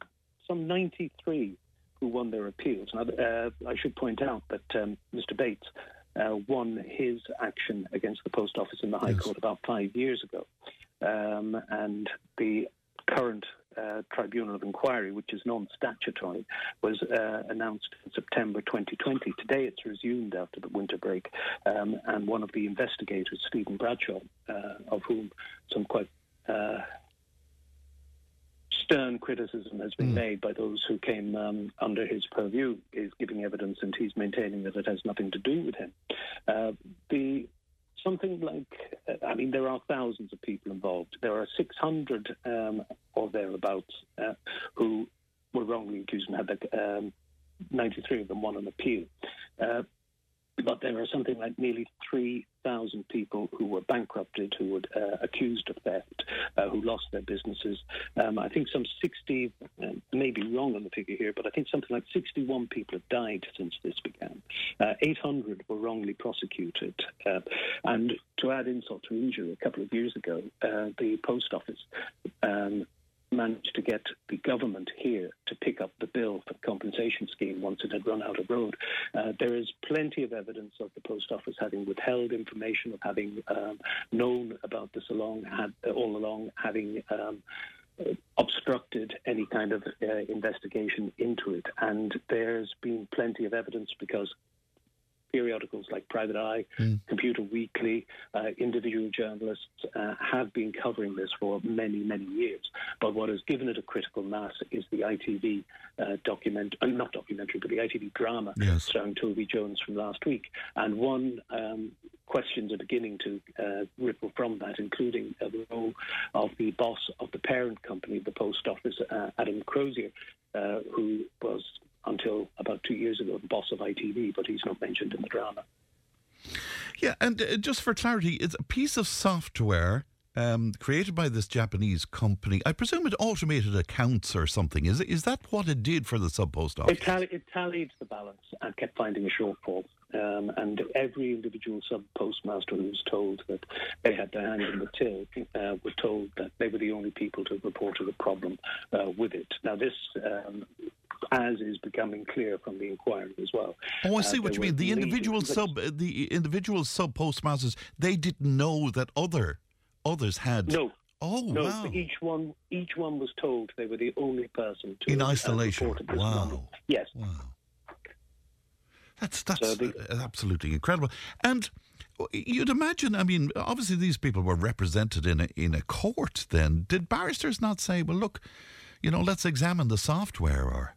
some 93 who won their appeals. Now, uh, I should point out that um, Mr. Bates. Uh, won his action against the post office in the High Court about five years ago. Um, and the current uh, Tribunal of Inquiry, which is non statutory, was uh, announced in September 2020. Today it's resumed after the winter break, um, and one of the investigators, Stephen Bradshaw, uh, of whom some quite uh, stern criticism has been made by those who came um, under his purview, is giving evidence, and he's maintaining that it has nothing to do with him. Uh, the something like, uh, I mean, there are thousands of people involved. There are 600 um, or thereabouts uh, who were wrongly accused and had the, um, 93 of them won an appeal. Uh, but there are something like nearly 3,000 people who were bankrupted, who were uh, accused of theft, uh, who lost their businesses. Um, I think some 60, uh, may be wrong on the figure here, but I think something like 61 people have died since this began. Uh, 800 were wrongly prosecuted. Uh, and to add insult to injury, a couple of years ago, uh, the post office um, managed to get the government here to pick up the bill for the compensation scheme once it had run out of road. Uh, there is plenty of evidence of the post office having withheld information, of having um, known about this along, had, all along, having. Um, obstructed any kind of uh, investigation into it. And there's been plenty of evidence because periodicals like Private Eye, mm. Computer Weekly, uh, individual journalists uh, have been covering this for many, many years. But what has given it a critical mass is the ITV uh, document, uh, not documentary, but the ITV drama yes. starring Toby Jones from last week. And one um, questions are beginning to uh, ripple from that, including uh, the role of the boss of the parent company, the post office, Adam Crozier, who was until about two years ago, the boss of ITV, but he's not mentioned in the drama. Yeah, and uh, just for clarity, it's a piece of software um, created by this Japanese company. I presume it automated accounts or something. Is is that what it did for the sub post office? It, tally, it tallied the balance and kept finding a shortfall. Um, and every individual sub postmaster who was told that they had their hand in the till uh, were told that they were the only people to have reported a problem uh, with it. Now, this um, as is becoming clear from the inquiry as well. Oh, I see uh, what you mean. The individual sub, uh, the individual sub postmasters, they didn't know that other others had. No. Oh, no, wow. Each one, each one was told they were the only person to in isolation. Uh, wow. Yes. Wow. That's that's so the, absolutely incredible. And you'd imagine. I mean, obviously these people were represented in a in a court. Then did barristers not say, "Well, look, you know, let's examine the software," or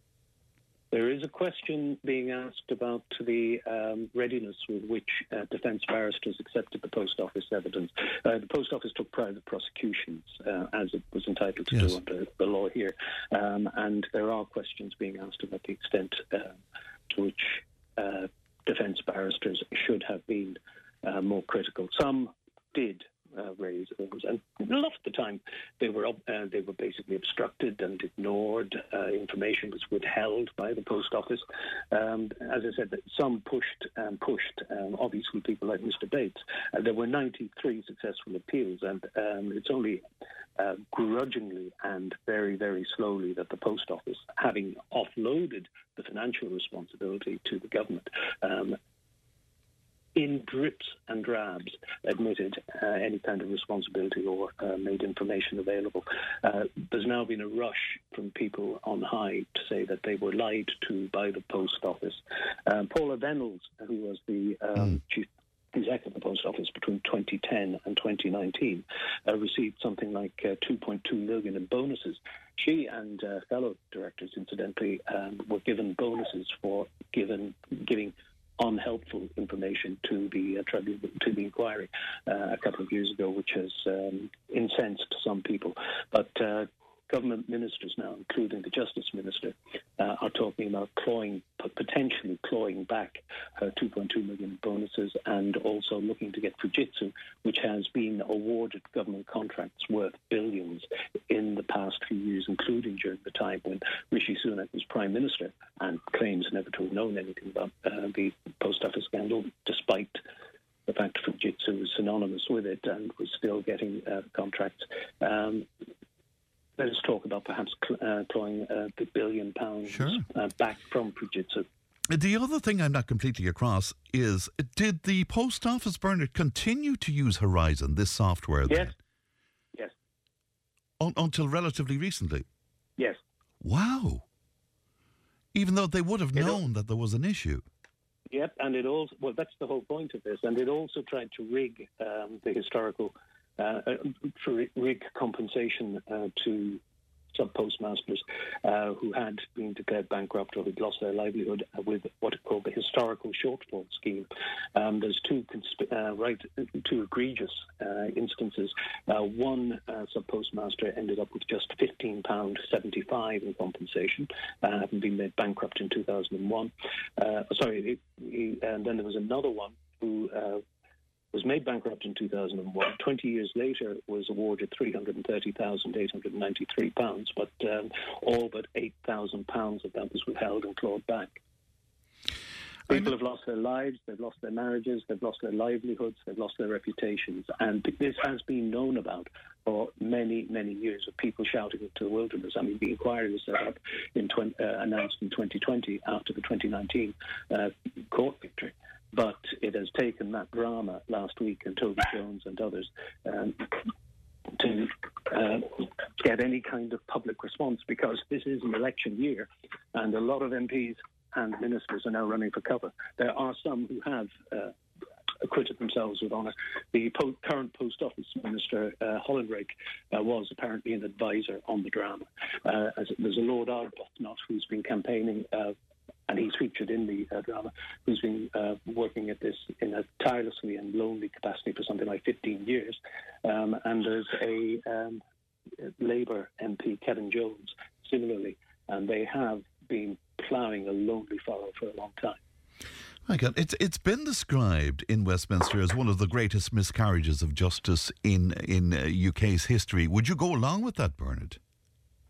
there is a question being asked about the um, readiness with which uh, defence barristers accepted the post office evidence. Uh, the post office took private prosecutions, uh, as it was entitled to yes. do under the law here, um, and there are questions being asked about the extent um, to which uh, defence barristers should have been uh, more critical. Some did uh, raise those, and a lot of the time they were uh, they were basically obstructed and ignored. Uh, information was withheld by the post office. Um, as I said, some pushed and pushed. Um, obviously, people like Mr. Bates. Uh, there were 93 successful appeals, and um, it's only uh, grudgingly and very very slowly that the post office, having offloaded the financial responsibility to the government, um, in drips and drabs admitted uh, any kind of responsibility or uh, made information available. Uh, there's now been a rush from people on high to say that they were lied to by the post office. Um, Paula Vennells, who was the um, mm. chief executive of the post office between 2010 and 2019, uh, received something like uh, 2.2 million in bonuses. She and uh, fellow directors, incidentally, um, were given bonuses for given giving unhelpful information to the uh, tribunal, to the inquiry uh, a couple of years ago, which has um, incensed some people. But uh, government ministers now, including the Justice Minister, uh, are talking about clawing, potentially clawing back her 2.2 million bonuses and also looking to get Fujitsu, which has been awarded government contracts worth billions in the past few years, including during the time when Rishi Sunak was Prime Minister and claims never to have known anything about uh, the post office scandal, despite the fact Fujitsu was synonymous with it and was still getting uh, contracts. Um, let us talk about perhaps uh, clawing uh, the billion pounds Sure. uh, back from Fujitsu. The other thing I'm not completely across is did the post office Bernard continue to use Horizon, this software, then, Yes. Yes. un- until relatively recently? Yes. Wow. Even though they would have known that there was an issue. Yep, and it also well, that's the whole point of this, and it also tried to rig um, the historical, uh, uh, rig compensation uh, to sub postmasters uh, who had been declared bankrupt or who'd lost their livelihood with what are called the historical shortfall scheme. Um, there's two consp- uh, right, two egregious uh, instances. Uh, one sub postmaster ended up with just fifteen pound seventy five in compensation, having been made bankrupt in two thousand and one. Uh, sorry, he, he, and then there was another one who. Was made bankrupt in 2001. 20 years later, was awarded 330,893 pounds, but um, all but 8,000 pounds of that was withheld and clawed back. People have lost their lives, they've lost their marriages, they've lost their livelihoods, they've lost their reputations, and this has been known about for many, many years of people shouting into the wilderness. I mean, the inquiry was set up in 20, uh, announced in 2020 after the 2019 uh, court victory. But it has taken that drama last week and Toby Jones and others um, to uh, get any kind of public response because this is an election year and a lot of MPs and ministers are now running for cover. There are some who have uh, acquitted themselves with honour. The po- current Post Office Minister, uh, Hollinrake, uh, was apparently an advisor on the drama. Uh, as there's a Lord Arbuthnot who's been campaigning. And he's featured in the uh, drama, who's been uh, working at this in a tirelessly and lonely capacity for something like 15 years. Um, and there's a um, Labour MP, Kevan Jones, similarly, and they have been ploughing a lonely furrow for a long time. My God, it's it's been described in Westminster as one of the greatest miscarriages of justice in in uh, UK's history. Would you go along with that, Bernard?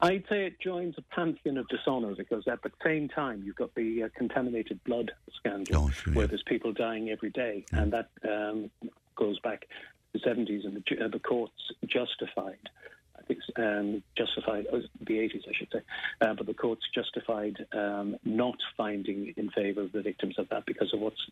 I'd say it joins a pantheon of dishonour because at the same time you've got the uh, contaminated blood scandal where there's people dying every day, and that um, goes back to the 70s, and the, uh, the courts justified. I think um, justified oh, the 80s, I should say, uh, but the courts justified um, not finding in favour of the victims of that because of what's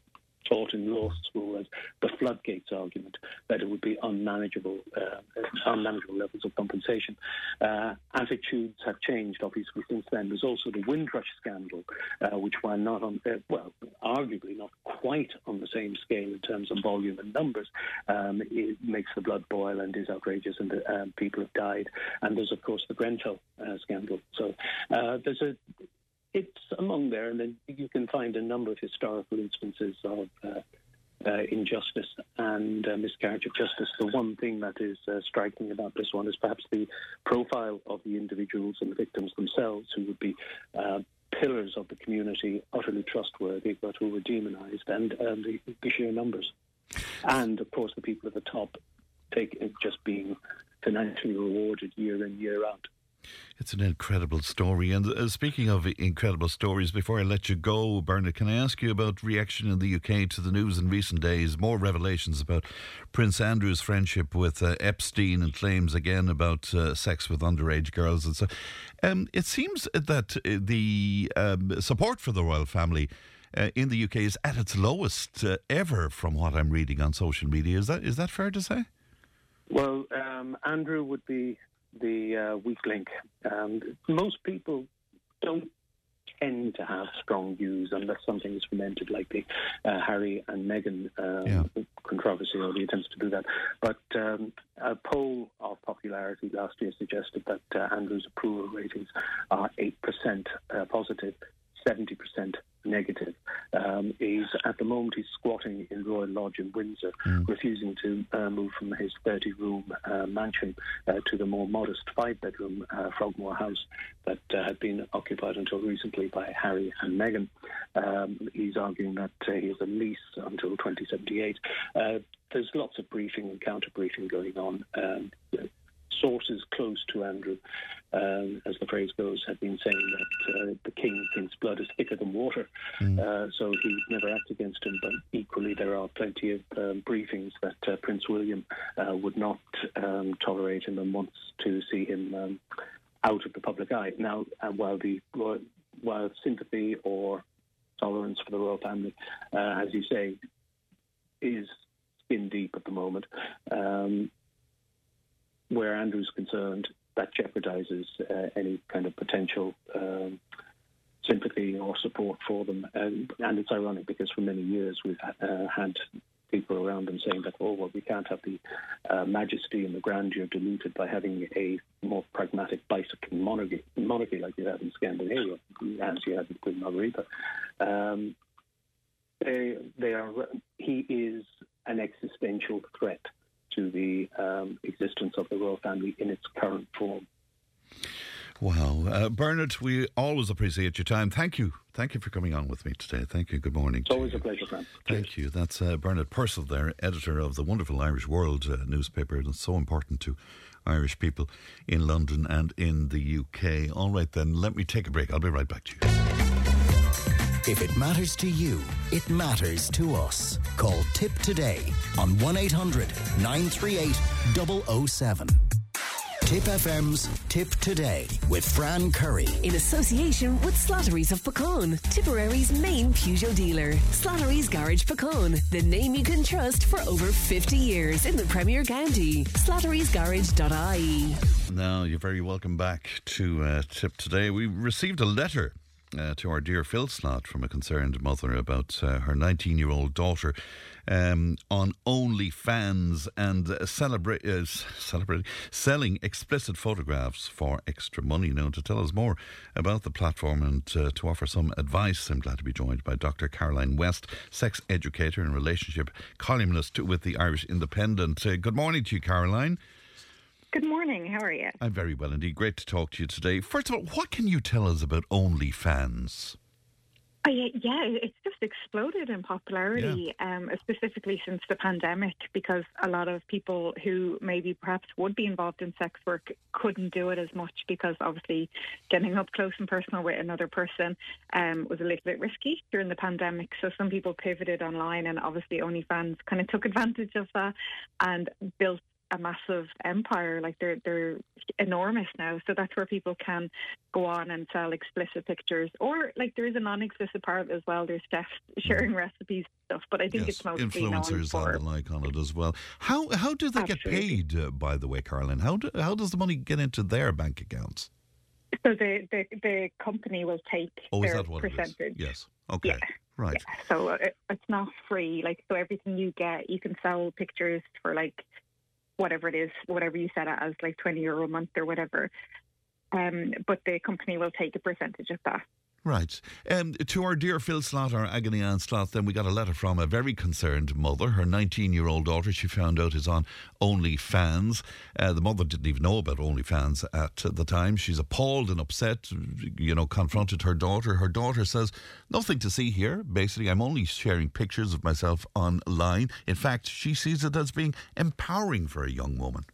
taught in law school the floodgates argument that it would be unmanageable, uh, unmanageable levels of compensation. Uh, attitudes have changed, obviously, since then. There's also the Windrush scandal, uh, which, while not on, uh, well, arguably not quite on the same scale in terms of volume and numbers, um, it makes the blood boil and is outrageous, and uh, um, people have died. And there's, of course, the Grenfell uh, scandal. So uh, there's a it's among there, and then you can find a number of historical instances of uh, uh, injustice and uh, miscarriage of justice. The one thing that is uh, striking about this one is perhaps the profile of the individuals and the victims themselves, who would be uh, pillars of the community, utterly trustworthy, but who were demonised, and um, the, the sheer numbers. And of course, the people at the top take it just being financially rewarded year in, year out. It's an incredible story. And uh, speaking of incredible stories, before I let you go, Bernard, can I ask you about reaction in the UK to the news in recent days? More revelations about Prince Andrew's friendship with uh, Epstein and claims again about uh, sex with underage girls and so. Um, it seems that uh, the um, support for the royal family. Uh, in the UK is at its lowest uh, ever, from what I'm reading on social media. Is that is that fair to say? Well, um, Andrew would be the uh, weak link. Um, most people don't tend to have strong views unless something is fermented, like the uh, Harry and Meghan um, controversy or the attempts to do that. But um, a poll of popularity last year suggested that uh, Andrew's approval ratings are 8% uh, positive. 70% negative. Um, he's at the moment he's squatting in Royal Lodge in Windsor, Mm. refusing to uh, move from his 30-room uh, mansion uh, to the more modest five-bedroom uh, Frogmore house that uh, had been occupied until recently by Harry and Meghan. Um, he's arguing that uh, he has a lease until 2078. Uh, there's lots of briefing and counter briefing going on. Um, sources close to Andrew, um, as the phrase goes, have been saying that uh, the king thinks blood is thicker than water, uh, so he would never act against him. But equally, there are plenty of um, briefings that uh, Prince William uh, would not um, tolerate him and wants to see him um, out of the public eye. Now, uh, while the royal- while sympathy or tolerance for the royal family, uh, as you say, is skin deep at the moment. Um, where Andrew's concerned, that jeopardizes uh, any kind of potential um, sympathy or support for them. And, and it's ironic because for many years we've uh, had people around them saying that, oh, well, we can't have the uh, majesty and the grandeur diluted by having a more pragmatic bicycle monarchy, monarchy like you have in Scandinavia, as you have in Queen Margarita. Um, they, they are, he is an existential threat to the um, existence of the royal family in its current form. Wow. Uh, Bernard, we always appreciate your time. Thank you. Thank you for coming on with me today. Thank you. Good morning. It's always a pleasure, Fran. Thank you. That's uh, Bernard Purcell there, editor of the wonderful Irish World uh, newspaper. And it's so important to Irish people in London and in the UK. All right, then, let me take a break. I'll be right back to you. If it matters to you, it matters to us. Call Tipp today on 1 800 938 007. Tipp FM's Tipp Today with Fran Curry. In association with Slattery's of Puckane, Tipperary's main Peugeot dealer. Slattery's Garage Puckane, the name you can trust for over 50 years in the Premier County. Slattery'sGarage.ie. Now, you're very welcome back to uh, Tipp Today. We received a letter uh, to our dear Phil Slot from a concerned mother about uh, her 19 year old daughter um, on OnlyFans and uh, uh, celebrating, selling explicit photographs for extra money. Now, to tell us more about the platform and uh, to offer some advice, I'm glad to be joined by Dr. Caroline West, sex educator and relationship columnist with the Irish Independent. Uh, good morning to you, Caroline. Good morning. How are you? I'm very well indeed. Great to talk to you today. First of all, what can you tell us about OnlyFans? Oh, yeah, yeah, it's just exploded in popularity, um, specifically since the pandemic, because a lot of people who maybe perhaps would be involved in sex work couldn't do it as much because obviously getting up close and personal with another person um, was a little bit risky during the pandemic. So some people pivoted online, and obviously OnlyFans kind of took advantage of that and built a massive empire. Like they're they're enormous now. So that's where people can go on and sell explicit pictures, or like there is a non-explicit part as well. There's chefs sharing recipes and stuff, but I think yes, it's mostly influencers and the like on it as well. How how do they Absolutely. get paid? Uh, by the way, Caroline, how do, how does the money get into their bank accounts? So the, the the company will take Oh, their that what it is? percentage. Yes. Okay. Yeah. Right. Yeah. So it, it's not free. Like so, everything you get, you can sell pictures for like whatever it is, whatever you set it as, like twenty euro a month or whatever. Um, but the company will take a percentage of that. Right. Um, to our dear Phil Slot, our Agony Ann Slot, then we got a letter from a very concerned mother. Her 19 year old daughter, she found out, is on OnlyFans. Uh, the mother didn't even know about OnlyFans at the time. She's appalled and upset, you know, confronted her daughter. Her daughter says, Nothing to see here. Basically, I'm only sharing pictures of myself online. In fact, she sees it as being empowering for a young woman.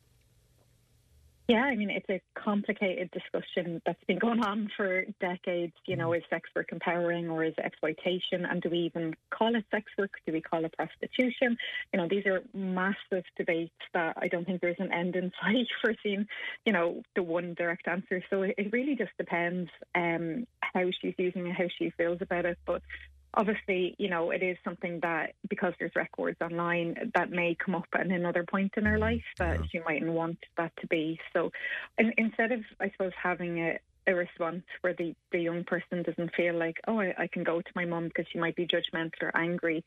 Yeah, I mean, it's a complicated discussion that's been going on for decades. You know, is sex work empowering or is it exploitation? And do we even call it sex work? Do we call it prostitution? You know, these are massive debates that I don't think there's an end in (laughs) sight for seeing, you know, the one direct answer. So it it really just depends um, how she's using it, how she feels about it. But obviously, you know, it is something that because there's records online that may come up at another point in her mm-hmm. life that she mightn't want that to be. So in, instead of, I suppose, having it a response where the, the young person doesn't feel like, oh, I, I can go to my mum because she might be judgmental or angry.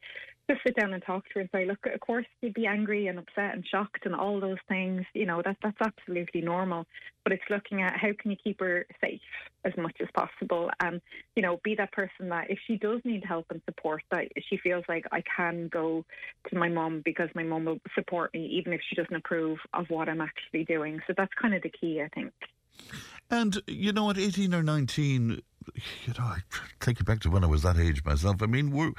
Just sit down and talk to her and say, look, of course you'd be angry and upset and shocked and all those things. You know, that that's absolutely normal. But it's looking at how can you keep her safe as much as possible and, you know, be that person that if she does need help and support, that she feels like I can go to my mum because my mum will support me even if she doesn't approve of what I'm actually doing. So that's kind of the key, I think. And, you know, at 18 or 19, you know, I take it back to when I was that age myself. I mean, we're.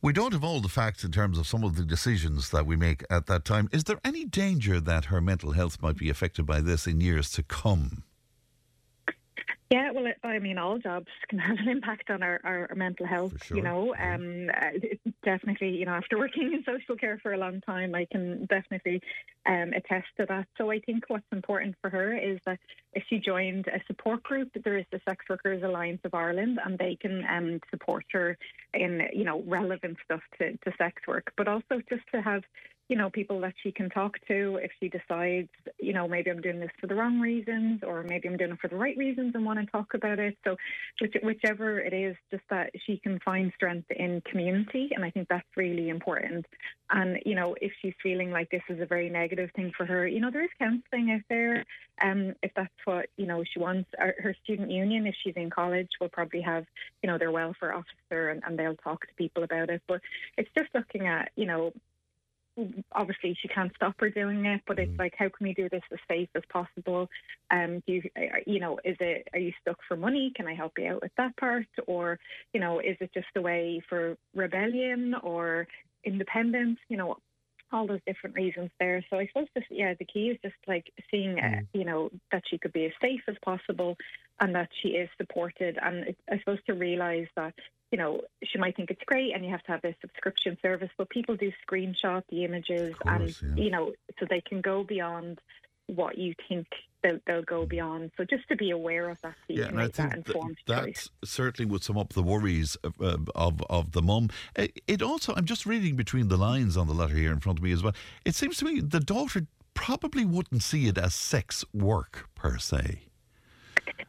We don't have all the facts in terms of some of the decisions that we make at that time. Is there any danger that her mental health might be affected by this in years to come? Yeah, well, I mean, all jobs (laughs) can have an impact on our, our, mental health. Sure. You know, um, uh, definitely. You know, after working in social care for a long time, I can definitely um, attest to that. So I think what's important for her is that if she joined a support group, there is the Sex Workers Alliance of Ireland, and they can um, support her in you know relevant stuff to, to sex work, but also just to have you know, people that she can talk to if she decides, you know, maybe I'm doing this for the wrong reasons or maybe I'm doing it for the right reasons and want to talk about it. So, which, whichever it is, just that she can find strength in community. And I think that's really important. And, you know, if she's feeling like this is a very negative thing for her, you know, there is counselling out there. Um, if that's what, you know, she wants. Her student union, if she's in college, will probably have, you know, their welfare officer and, and they'll talk to people about it. But it's just looking at, you know, obviously she can't stop her doing it, but it's mm. like how can we do this as safe as possible? Um, do you, uh, you know, is it are you stuck for money? Can I help you out with that part, or you know, is it just a way for rebellion or independence? You know, all those different reasons there. So I suppose just yeah, the key is just like seeing uh, mm. you know that she could be as safe as possible and that she is supported, and I suppose to realise that you know, she might think it's great and you have to have a subscription service, but people do screenshot the images course, and, yeah. you know, so they can go beyond what you think they'll, they'll go beyond. So just to be aware of that, so yeah, and I think that informed that certainly would sum up the worries of, uh, of, of the mum. It also, I'm just reading between the lines on the letter here in front of me as well. It seems to me the daughter probably wouldn't see it as sex work per se.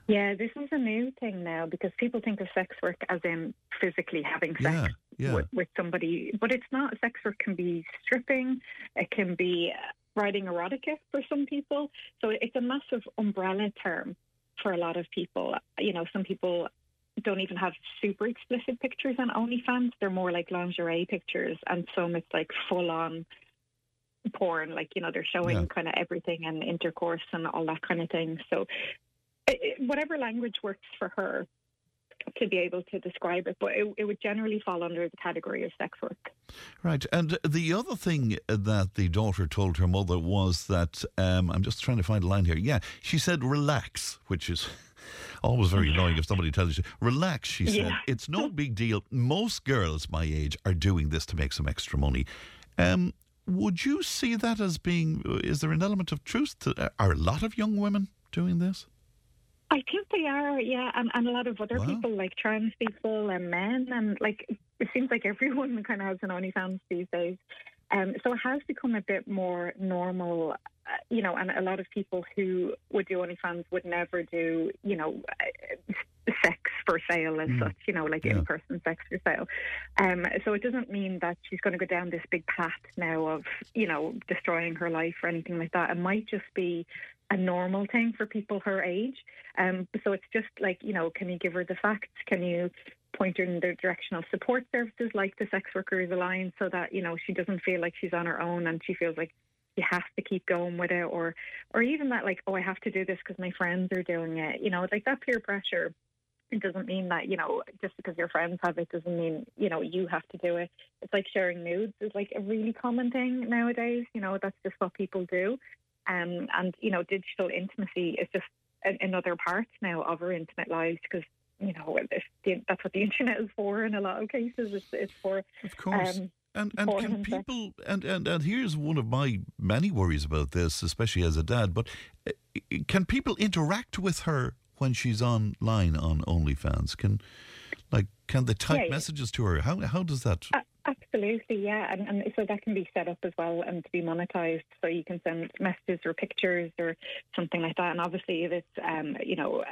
Yeah, this is a new thing now because people think of sex work as in physically having sex yeah, yeah. With, with, somebody, but it's not. Sex work can be stripping, it can be uh, writing erotica for some people. So it's a massive umbrella term for a lot of people. You know, some people don't even have super explicit pictures on OnlyFans. They're more like lingerie pictures, and some it's like full on porn. Like you know, they're showing yeah. kind of everything and intercourse and all that kind of thing. So whatever language works for her to be able to describe it, but it, it, would generally fall under the category of sex work. Right. And the other thing that the daughter told her mother was that, um, I'm just trying to find a line here. Yeah, she said, relax, which is. (laughs) Always very annoying if somebody tells you, relax, she said. Yeah. It's no (laughs) big deal. Most girls my age are doing this to make some extra money. Um, would you see that as being, is there an element of truth to, are a lot of young women doing this? I think they are, yeah, and, and a lot of other wow. people like trans people and men, and like it seems like (laughs) everyone kind of has an OnlyFans these days. Um, so it has become a bit more normal, uh, you know, and a lot of people who would do OnlyFans would never do, you know, uh, sex for sale as mm. such, you know, like yeah. in person sex for sale. Um, so it doesn't mean that she's going to go down this big path now of, you know, destroying her life or anything like that. It might just be a normal thing for people her age. Um, so it's just like, you know, can you give her the facts? Can you point her in the direction of support services like the Sex Workers Alliance so that, you know, she doesn't feel like she's on her own and she feels like you have to keep going with it or or even that like, oh, I have to do this because my friends are doing it. You know, like that peer pressure it doesn't mean that you know just because your friends have it doesn't mean you know you have to do it it's like sharing nudes is like a really common thing nowadays you know that's just what people do um, and, you know, digital intimacy is just a, another part now of our intimate lives because, you know, the, that's what the (laughs) internet is for in a lot of cases. It's, it's for. Of course. Um, and and can people and, and and here's one of my many worries about this, especially as a dad. But uh, can people interact with her when she's online on OnlyFans? Can like can they type yeah, messages to her? How how does that? Uh, Absolutely, yeah, and, and so that can be set up as well and to be monetized. So you can send messages or pictures or something like that. And obviously, if it's um, you know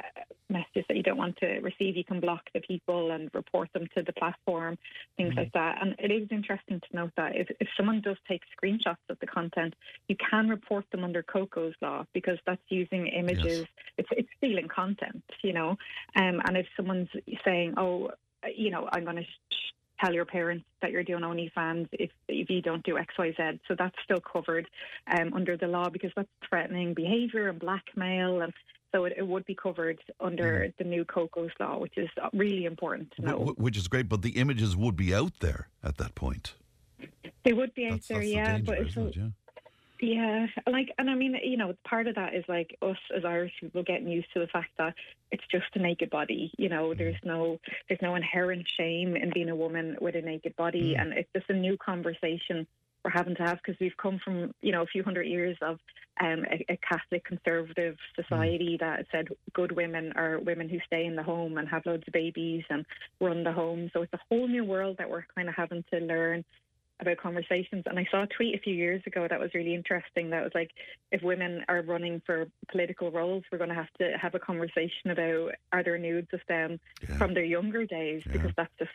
messages that you don't want to receive, you can block the people and report them to the platform, things mm-hmm. like that. And it is interesting to note that if, if someone does take screenshots of the content, you can report them under Coco's law because that's using images. Yes. It's it's stealing content, you know. Um, and if someone's saying, oh, you know, I'm going to. Sh- tell your parents that you're doing OnlyFans if if you don't do X Y Z. So that's still covered um, under the law because that's threatening behaviour and blackmail, and so it, it would be covered under mm. the new COCO's law, which is really important to know. Which is great, but the images would be out there at that point. They would be out that's, there, that's yeah, the danger, but it, yeah. Yeah, like, and I mean, you know, part of that is like us as Irish people getting used to the fact that it's just a naked body. You know, there's no there's no inherent shame in being a woman with a naked body, mm. and it's just a new conversation we're having to have because we've come from you know a few hundred years of um, a, a, Catholic conservative society mm. that said good women are women who stay in the home and have loads of babies and run the home. So it's a whole new world that we're kind of having to learn about conversations. And I saw a tweet a few years ago that was really interesting. That was like, if women are running for political roles, we're going to have to have a conversation about are there nudes of them yeah. from their younger days yeah. because that's just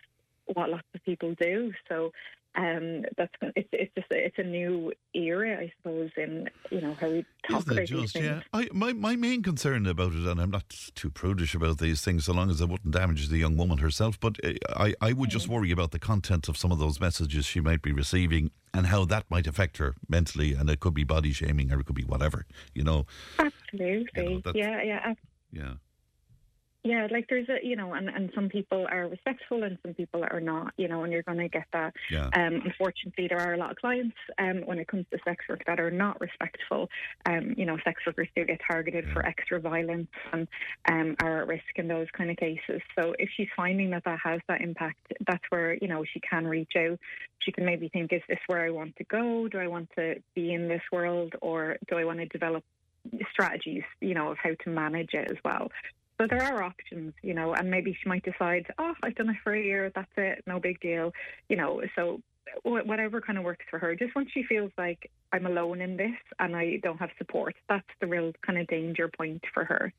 what lots of people do. So um, that's it's it's just it's a new era, I suppose, in you know how we talk Isn't about it just, these yeah. I, my my main concern about it, and I'm not too prudish about these things, so long as it wouldn't damage the young woman herself. But uh, I I would just mm. worry about the content of some of those messages she might be receiving and how that might affect her mentally, and it could be body shaming or it could be whatever, you know. Absolutely, you know, yeah, yeah, yeah. Yeah, like there's a you know, and, and some people are respectful and some people are not, you know, and you're going to get that. Yeah. Um, unfortunately, there are a lot of clients um, when it comes to sex work that are not respectful. Um, you know, sex workers do get targeted yeah. for extra violence and um, are at risk in those kind of cases. So if she's finding that that has that impact, that's where you know she can reach out. She can maybe think, is this where I want to go? Do I want to be in this world, or do I want to develop strategies, you know, of how to manage it as well. So there are options, you know, and maybe she might decide, oh, I've done it for a year, that's it, no big deal, you know. So whatever kind of works for her. Just once she feels like I'm alone in this and I don't have support, that's the real kind of danger point for her.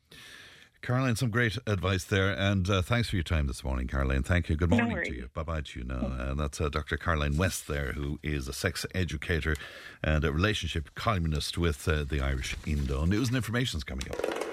Caroline, some great advice there, and uh, thanks for your time this morning, Caroline. Thank you. Good morning no to you. Bye bye to you now. And that's uh, Dr. Caroline West there, who is a sex educator and a relationship columnist with uh, the Irish Indo. News and information is coming up.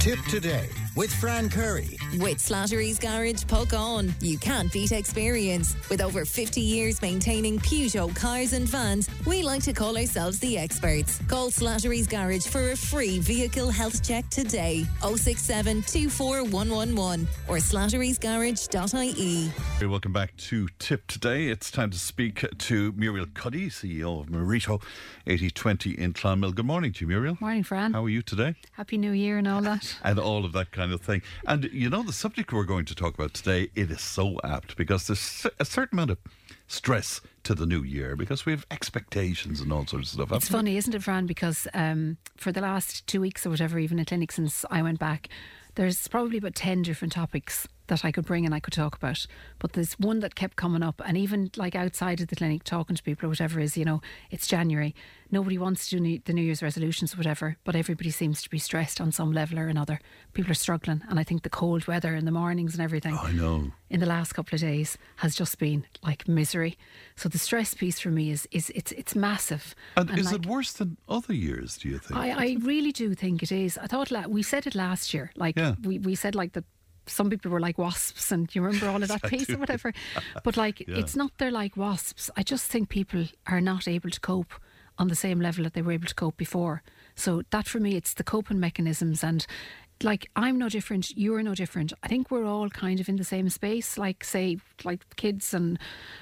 Tipp Today with Fran Curry. With Slattery's Garage, Puckane. You can't beat experience. With over 50 years maintaining Peugeot cars and vans, we like to call ourselves the experts. Call Slattery's Garage for a free vehicle health check today. 067 24111 or slatterysgarage.ie. Welcome back to Tipp Today. It's time to speak to Muriel Cuddy, CEO of Marito 8020 in Clonmel. Good morning to you, Muriel. Morning, Fran. How are you today? Happy New Year and all that and all of that kind of thing. And you know, the subject we're going to talk about today, it is so apt because there's a certain amount of stress to the new year because we have expectations and all sorts of stuff. It's funny, isn't it, Fran? Because um, for the last two weeks or whatever, even at clinic since I went back, there's probably about 10 different topics that I could bring and I could talk about. But there's one that kept coming up, and even like outside of the clinic, talking to people or whatever is, you know, it's January. Nobody wants to do new, the New Year's resolutions or whatever, but everybody seems to be stressed on some level or another. People are struggling, and I think the cold weather in the mornings and everything. I know. In the last couple of days has just been like misery. So the stress piece for me is is it's it's massive. And, and is like, it worse than other years? Do you think? I, I really do think it is. I thought la- we said it last year. Like yeah. we we said like the some people were like wasps, and you remember all of that (laughs) piece or whatever. (laughs) But like, yeah. it's not they're like wasps. I just think people are not able to cope on the same level that they were able to cope before. So that for me, it's the coping mechanisms and. Like I'm no different, you're no different. I think we're all kind of in the same space, like say, like kids and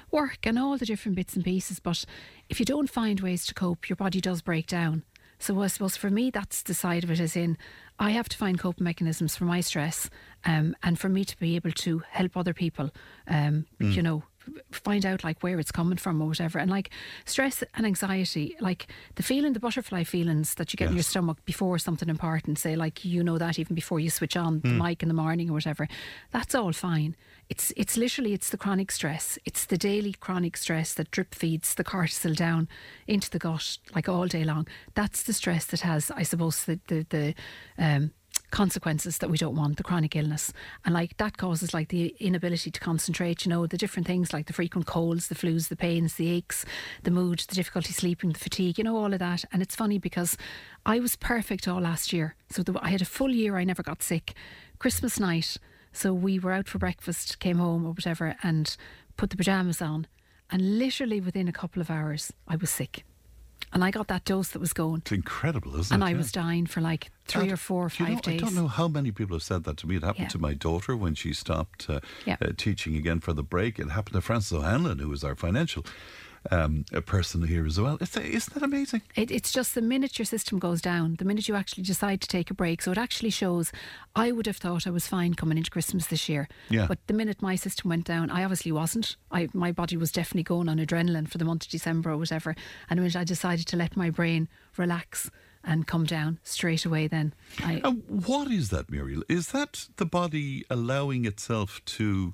work and all the different bits and pieces. But if you don't find ways to cope, your body does break down. So I suppose for me, that's the side of it, as in I have to find coping mechanisms for my stress um, and for me to be able to help other people, um, mm. you know, find out like where it's coming from or whatever. And like stress and anxiety, like the feeling, the butterfly feelings that you get yes. in your stomach before something important, say like you know that even before you switch on mm. the hmm. mic in the morning or whatever, that's all fine. It's it's literally it's the chronic stress. It's the daily chronic stress that drip feeds the cortisol down into the gut like all day long. That's the stress that has, I suppose, the the, the um, consequences that we don't want, the chronic illness. And like that causes like the inability to concentrate, you know, the different things like the frequent colds, the flus, the pains, the aches, the mood, the difficulty sleeping, the fatigue, you know, all of that. And it's funny because I was perfect all last year. So the, I had a full year, I never got sick. Christmas night, so we were out for breakfast, came home or whatever, and put the pajamas on. And literally within a couple of hours, I was sick. And I got that dose that was going. It's incredible, isn't and it? And I yeah. was dying for like three or four or five you know, days. I don't know how many people have said that to me. It happened yeah. to my daughter when she stopped uh, yeah. uh, teaching again for the break. It happened to Francis O'Hanlon, who was our financial um, a person here as well. It's, isn't that amazing? It, it's just the minute your system goes down, the minute you actually decide to take a break. So it actually shows. I would have thought I was fine coming into Christmas this year, yeah. but the minute my system went down, I obviously wasn't. I my body was definitely going on adrenaline for the month of December or whatever. And minute I decided to let my brain relax and come down straight away then. I, what is that, Muriel? Is that the body allowing itself to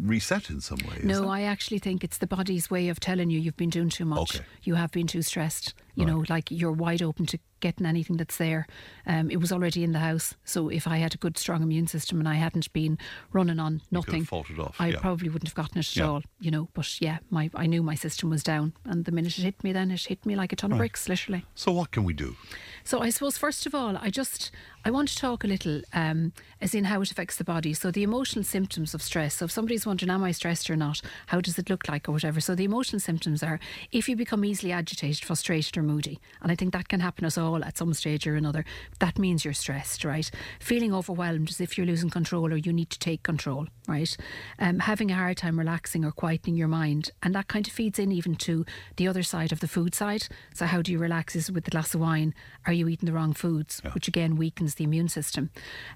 reset in some way. No, I actually think it's the body's way of telling you you've been doing too much. Okay. You have been too stressed. You right. know, like you're wide open to getting anything that's there. Um, it was already in the house, so if I had a good, strong immune system and I hadn't been running on nothing, off, I yeah. probably wouldn't have gotten it at yeah. all. You know, but yeah, my I knew my system was down, and the minute it hit me, then it hit me like a ton right. of bricks, literally. So what can we do? So I suppose first of all, I just I want to talk a little um, as in how it affects the body. So the emotional symptoms of stress. So if somebody's wondering, am I stressed or not? How does it look like or whatever? So the emotional symptoms are if you become easily agitated, frustrated, or moody, and I think that can happen us all at some stage or another. That means you're stressed, right? Feeling overwhelmed as if you're losing control or you need to take control, right? Um, having a hard time relaxing or quietening your mind, and that kind of feeds in even to the other side of the food side. So how do you relax? Is with a glass of wine? Are you eating the wrong foods, yeah. which again weakens the immune system?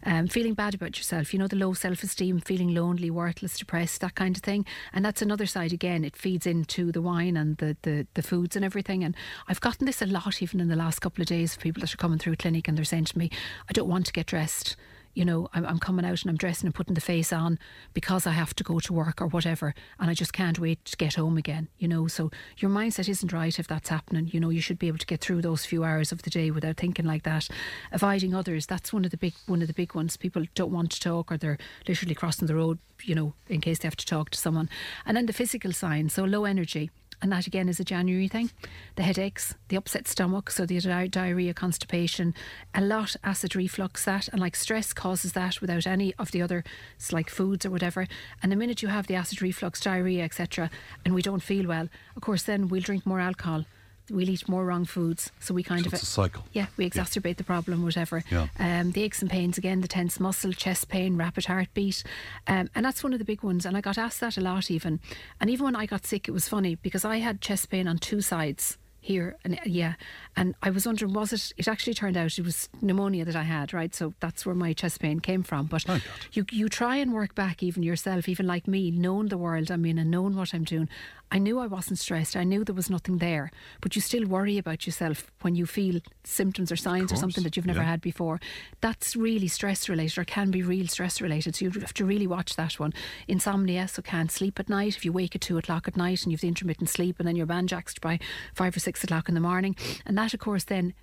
Um, feeling bad about yourself, you know, the low self-esteem, feeling lonely, worthless, depressed, that kind of thing, and that's another side again. It feeds into the wine and the the, the foods and everything. And I've gotten this a lot even in the last couple of days of people that are coming through clinic and they're saying to me, I don't want to get dressed you know, I'm, I'm, coming out and I'm dressing and putting the face on because I have to go to work or whatever, and I just can't wait to get home again, you know. So your mindset isn't right if that's happening. You know, you should be able to get through those few hours of the day without thinking like that. Avoiding others, that's one of the big one of the big ones. People don't want to talk or they're literally crossing the road, you know, in case they have to talk to someone. And then the physical signs, so low energy and that again is a January thing. The headaches, the upset stomach, so the di- diarrhea, constipation, a lot acid reflux that, and like stress causes that without any of the other, like foods or whatever. And the minute you have the acid reflux, diarrhea, etc., and we don't feel well, of course, then we'll drink more alcohol we'll eat more wrong foods. So we kind so of it's a cycle. Yeah, we exacerbate yeah. the problem, whatever. Yeah. Um, the aches and pains again, the tense muscle, chest pain, rapid heartbeat, um, and that's one of the big ones. And I got asked that a lot, even. And even when I got sick, it was funny because I had chest pain on two sides here and yeah and i was wondering was it it actually turned out it was pneumonia that i had right so that's where my chest pain came from but oh you you try and work back even yourself even like me knowing the world i'm in and knowing what i'm doing I knew I wasn't stressed. I knew there was nothing there. But you still worry about yourself when you feel symptoms or signs or something that you've never yeah. had before. That's really stress related or can be real stress related. So you have to really watch that one. Insomnia, so can't sleep at night. If you wake at two o'clock at night and you've the intermittent sleep and then you're banjaxed by five or six o'clock in the morning. And that, of course, then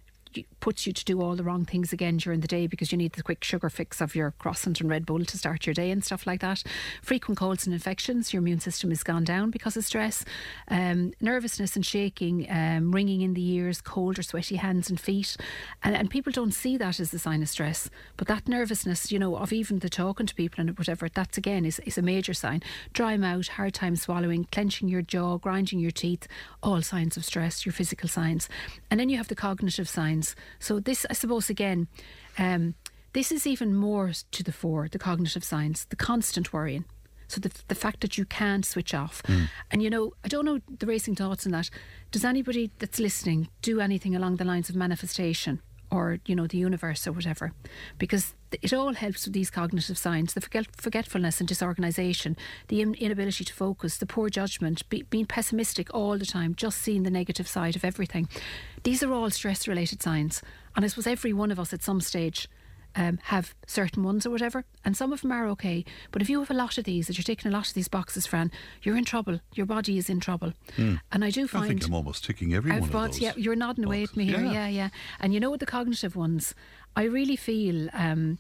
puts you to do all the wrong things again during the day because you need the quick sugar fix of your croissant and Red Bull to start your day and stuff like that. Frequent colds and infections, your immune system has gone down because of stress. Um, nervousness and shaking, um, ringing in the ears, cold or sweaty hands and feet. And, and people don't see that as a sign of stress. But that nervousness, you know, of even the talking to people and whatever, that's again is, is a major sign. Dry mouth, hard time swallowing, clenching your jaw, grinding your teeth, all signs of stress, your physical signs. And then you have the cognitive signs so this, I suppose, again, um, this is even more to the fore, the cognitive signs, the constant worrying. So the, the fact that you can't switch off. Mm. And you know, I don't know the racing thoughts on that. Does anybody that's listening do anything along the lines of manifestation? or you know the universe or whatever because it all helps with these cognitive signs the forget- forgetfulness and disorganization the in- inability to focus the poor judgment be- being pessimistic all the time just seeing the negative side of everything these are all stress related signs and i suppose every one of us at some stage um, have certain ones or whatever, and some of them are okay. But if you have a lot of these, that you're taking a lot of these boxes, Fran, you're in trouble. Your body is in trouble. Mm. And I do find. I think I'm almost ticking every one of those. Yeah, you're nodding away at me here. Yeah. yeah, yeah. And you know what the cognitive ones, I really feel. Um,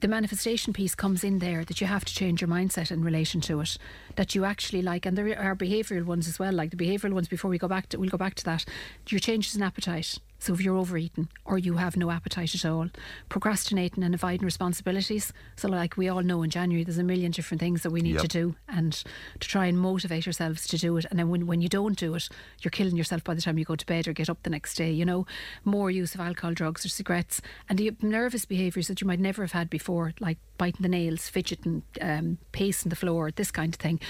the manifestation piece comes in there that you have to change your mindset in relation to it. That you actually like, and there are behavioural ones as well. Like the behavioural ones, before we go back to, we'll go back to that. Your changes in appetite. So if you're overeating or you have no appetite at all, procrastinating and avoiding responsibilities. So like we all know in January there's a million different things that we need Yep. to do and to try and motivate ourselves to do it. And then when, when you don't do it, you're killing yourself by the time you go to bed or get up the next day, you know. More use of alcohol, drugs or cigarettes and the nervous behaviours that you might never have had before, like biting the nails, fidgeting, um, pacing the floor, this kind of thing.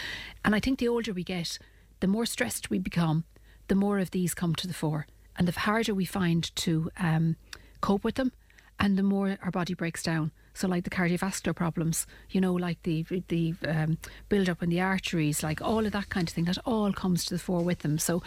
And I think the older we get, the more stressed we become, the more of these come to the fore and the harder we find to um, cope with them, and the more our body breaks down. So, like the cardiovascular problems, you know, like the the um, build up in the arteries, like all of that kind of thing, that all comes to the fore with them. So,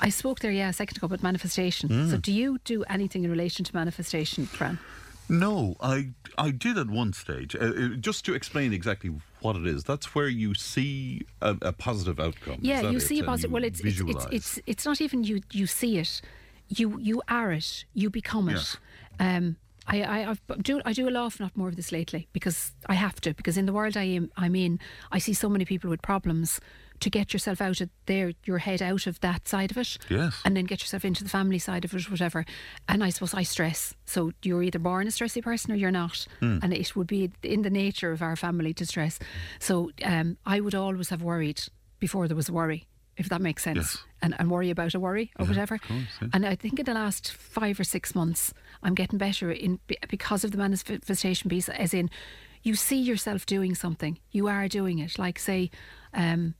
I spoke there, yeah, a second ago about manifestation. Mm. So, do you do anything in relation to manifestation, Fran? No, I I did at one stage. Uh, uh, just to explain exactly what it is, that's where you see a, a positive outcome. Yeah, you it? see a positive. Well, it's it's, it's it's it's not even you you see it, you you are it, you become it. Um, I I I've do I do a lot not more of this lately because I have to because in the world I am I'm in I see so many people with problems. To get yourself out of there, your head out of that side of it, Yes. and then get yourself into the family side of it, whatever. And I suppose I stress. So you're either born a stressy person or you're not, Hmm. and it would be in the nature of our family to stress. So um, I would always have worried before there was worry, if that makes sense, Yes. and, and worry about a worry or Yeah, whatever. course, yeah. And I think in the last five or six months, I'm getting better in because of the manifestation piece, as in you see yourself doing something, you are doing it. Like say. Um,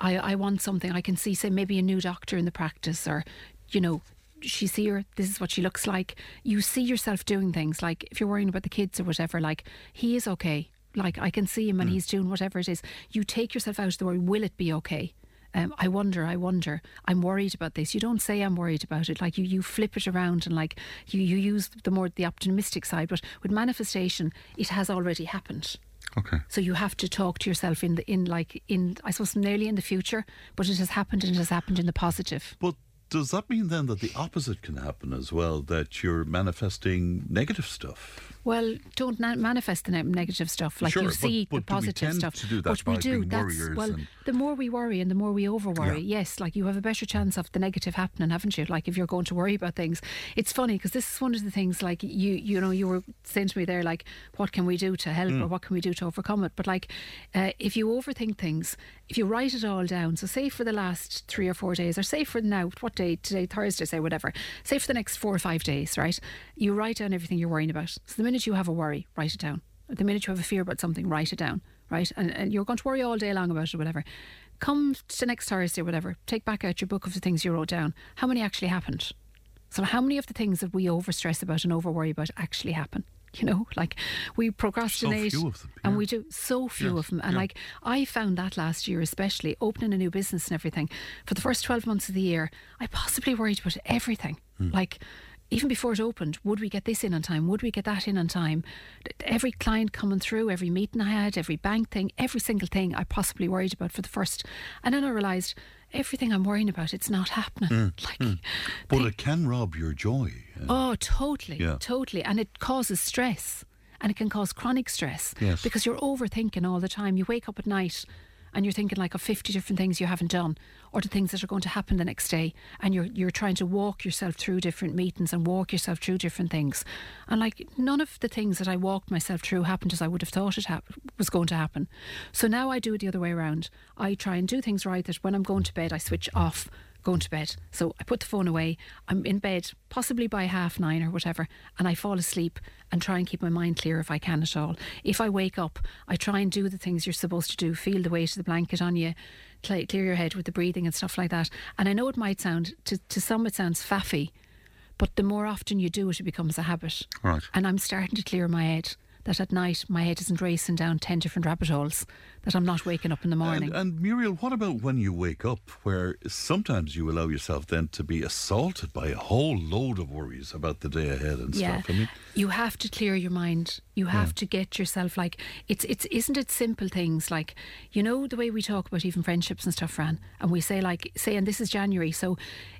I, I want something. I can see, say, maybe a new doctor in the practice, or, you know, she's here. This is what she looks like. You see yourself doing things like if you're worrying about the kids or whatever. Like he is okay. Like I can see him and he's doing whatever it is. You take yourself out of the worry. Will it be okay? Um, I wonder, I wonder. I'm worried about this. You don't say I'm worried about it. Like you, you flip it around and like you, you use the more the optimistic side. But with manifestation, it has already happened. Okay. So you have to talk to yourself in the in like in I suppose nearly in the future, but it has happened and it has happened in the positive. But does that mean then that the opposite can happen as well? That you're manifesting negative stuff? Well, don't na- manifest the ne- negative stuff. Like Sure, you see but the do we positive stuff. to do that but we do. That's well. The more we worry and the more we over worry, yes, like you have a better chance of the negative happening, haven't you? Like if you're going to worry about things, it's funny because this is one of the things. Like you, you know, you were saying to me there, like, what can we do to help Hmm. or what can we do to overcome it? But like, uh, if you overthink things, if you write it all down, so say for the last three or four days, or say for now, what day today, Thursday, say whatever, say for the next four or five days, right? You write down everything you're worrying about. So the minute you have a worry, write it down. The minute you have a fear about something, write it down, right? And, and you're going to worry all day long about it, whatever. Come to next Thursday, whatever. Take back out your book of the things you wrote down. How many actually happened? So how many of the things that we overstress about and over worry about actually happen? (laughs) You know, like we procrastinate, of them, and we do so few Yes, of them. And yeah. like I found that last year, especially opening a new business and everything. For the first twelve months of the year, I possibly worried about everything. Hmm. Like even before it opened, would we get this in on time? Would we get that in on time? Every client coming through, every meeting I had, every bank thing, every single thing I possibly worried about for the first. And then I realised everything I'm worrying about, it's not happening. Mm, (laughs) Like, mm. But it can rob your joy. Oh, totally, Yeah. totally. And it causes stress. And it can cause chronic stress Yes. because you're overthinking all the time. You wake up at night and you're thinking like of 50 different things you haven't done or the things that are going to happen the next day and you're you're trying to walk yourself through different meetings and walk yourself through different things and like none of the things that I walked myself through happened as I would have thought it hap- was going to happen so now I do it the other way around I try and do things right that when I'm going to bed I switch off going to bed. So I put the phone away. I'm in bed, possibly by half nine or whatever, and I fall asleep and try and keep my mind clear if I can at all. If I wake up, I try and do the things you're supposed to do. Feel the weight of the blanket on you, cl- clear your head with the breathing and stuff like that. And I know it might sound to to some it sounds faffy. But the more often you do it, it becomes a habit. Right. And I'm starting to clear my head that at night my head isn't racing down 10 different rabbit holes, that I'm not waking up in the morning. And, and, Muriel, what about when you wake up, where sometimes you allow yourself then to be assaulted by a whole load of worries about the day ahead and yeah. stuff? I mean, you have to clear your mind. You have yeah. to get yourself like it's it's isn't it simple things like you know the way we talk about even friendships and stuff, Fran, and we say like say and this is January, so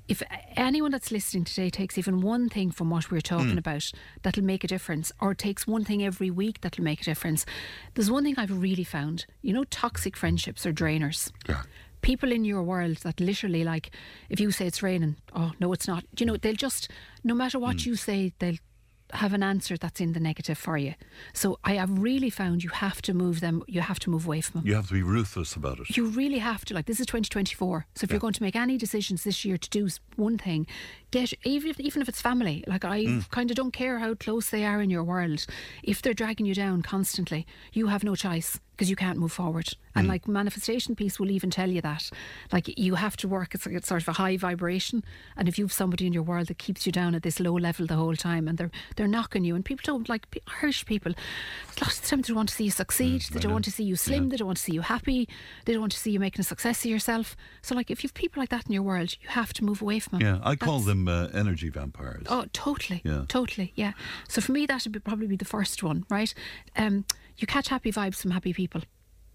if anyone that's listening today takes even one thing from what we're talking mm. about that'll make a difference, or takes one thing every week that'll make a difference, there's one thing I've really found. You know, toxic friendships are drainers. Yeah people in your world that literally like if you say it's raining oh no it's not you know they'll just no matter what mm. you say they'll have an answer that's in the negative for you. So I have really found you have to move them, you have to move away from them. You have to be ruthless about it. You really have to. Like, this is 2024. So if yeah. you're going to make any decisions this year to do one thing, get, even if, even if it's family, like I mm. kind of don't care how close they are in your world. If they're dragging you down constantly, you have no choice because you can't move forward. And mm. like manifestation piece will even tell you that. Like you have to work, it's, like it's sort of a high vibration. And if you have somebody in your world that keeps you down at this low level the whole time and they're they're knocking you and people don't like Irish people, lots of times they want to see you succeed, mm, they don't want to see you slim, yeah. they don't want to see you happy, they don't want to see you making a success of yourself. So like if you've people like that in your world, you have to move away from them. Yeah, I That's, call them uh, energy vampires. Oh, totally. Yeah. Totally, yeah. So for me that would be, probably be the first one, right? Um, you catch happy vibes from happy people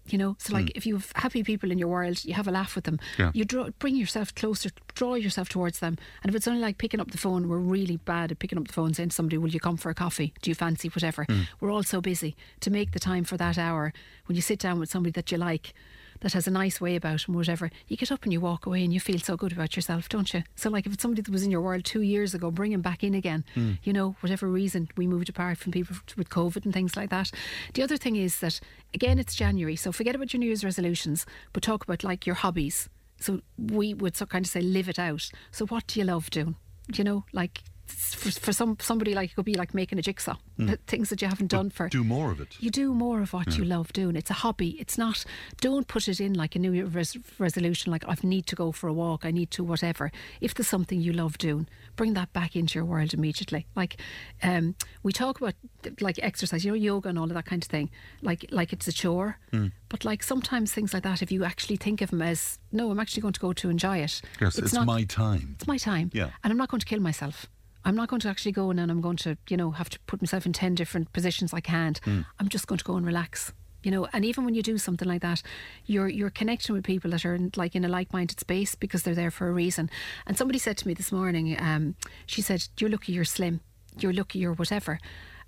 you know so like mm. if you have happy people in your world you have a laugh with them yeah. you draw bring yourself closer draw yourself towards them and if it's only like picking up the phone we're really bad at picking up the phone saying to somebody will you come for a coffee do you fancy whatever mm. we're all so busy to make the time for that hour when you sit down with somebody that you like that has a nice way about him, whatever, you get up and you walk away and you feel so good about yourself, don't you? So, like, if it's somebody that was in your world two years ago, bring him back in again. Mm. You know, whatever reason we moved apart from people with COVID and things like that. The other thing is that, again, it's January, so forget about your New Year's resolutions, but talk about like your hobbies. So we would so kind of say live it out. So what do you love doing? You know, like for, for some somebody like it could be like making a jigsaw. Mm. things that you haven't but done for do more of it. You do more of what yeah. you love doing. It's a hobby. It's not don't put it in like a new year res- resolution like I need to go for a walk. I need to whatever. If there's something you love doing bring that back into your world immediately. Like um, we talk about like exercise you know yoga and all of that kind of thing. Like like it's a chore. Mm. but like sometimes things like that if you actually think of them as no I'm actually going to go to enjoy it. Yes it's, it's not, my time. It's my time. Yeah. And I'm not going to kill myself I'm not going to actually go in and I'm going to, you know, have to put myself in 10 different positions I can't. Mm. I'm just going to go and relax. You know, and even when you do something like that, you're you're connecting with people that are in, like in a like-minded space because they're there for a reason. And somebody said to me this morning, um, she said, "You're lucky you're slim. You're lucky you're whatever."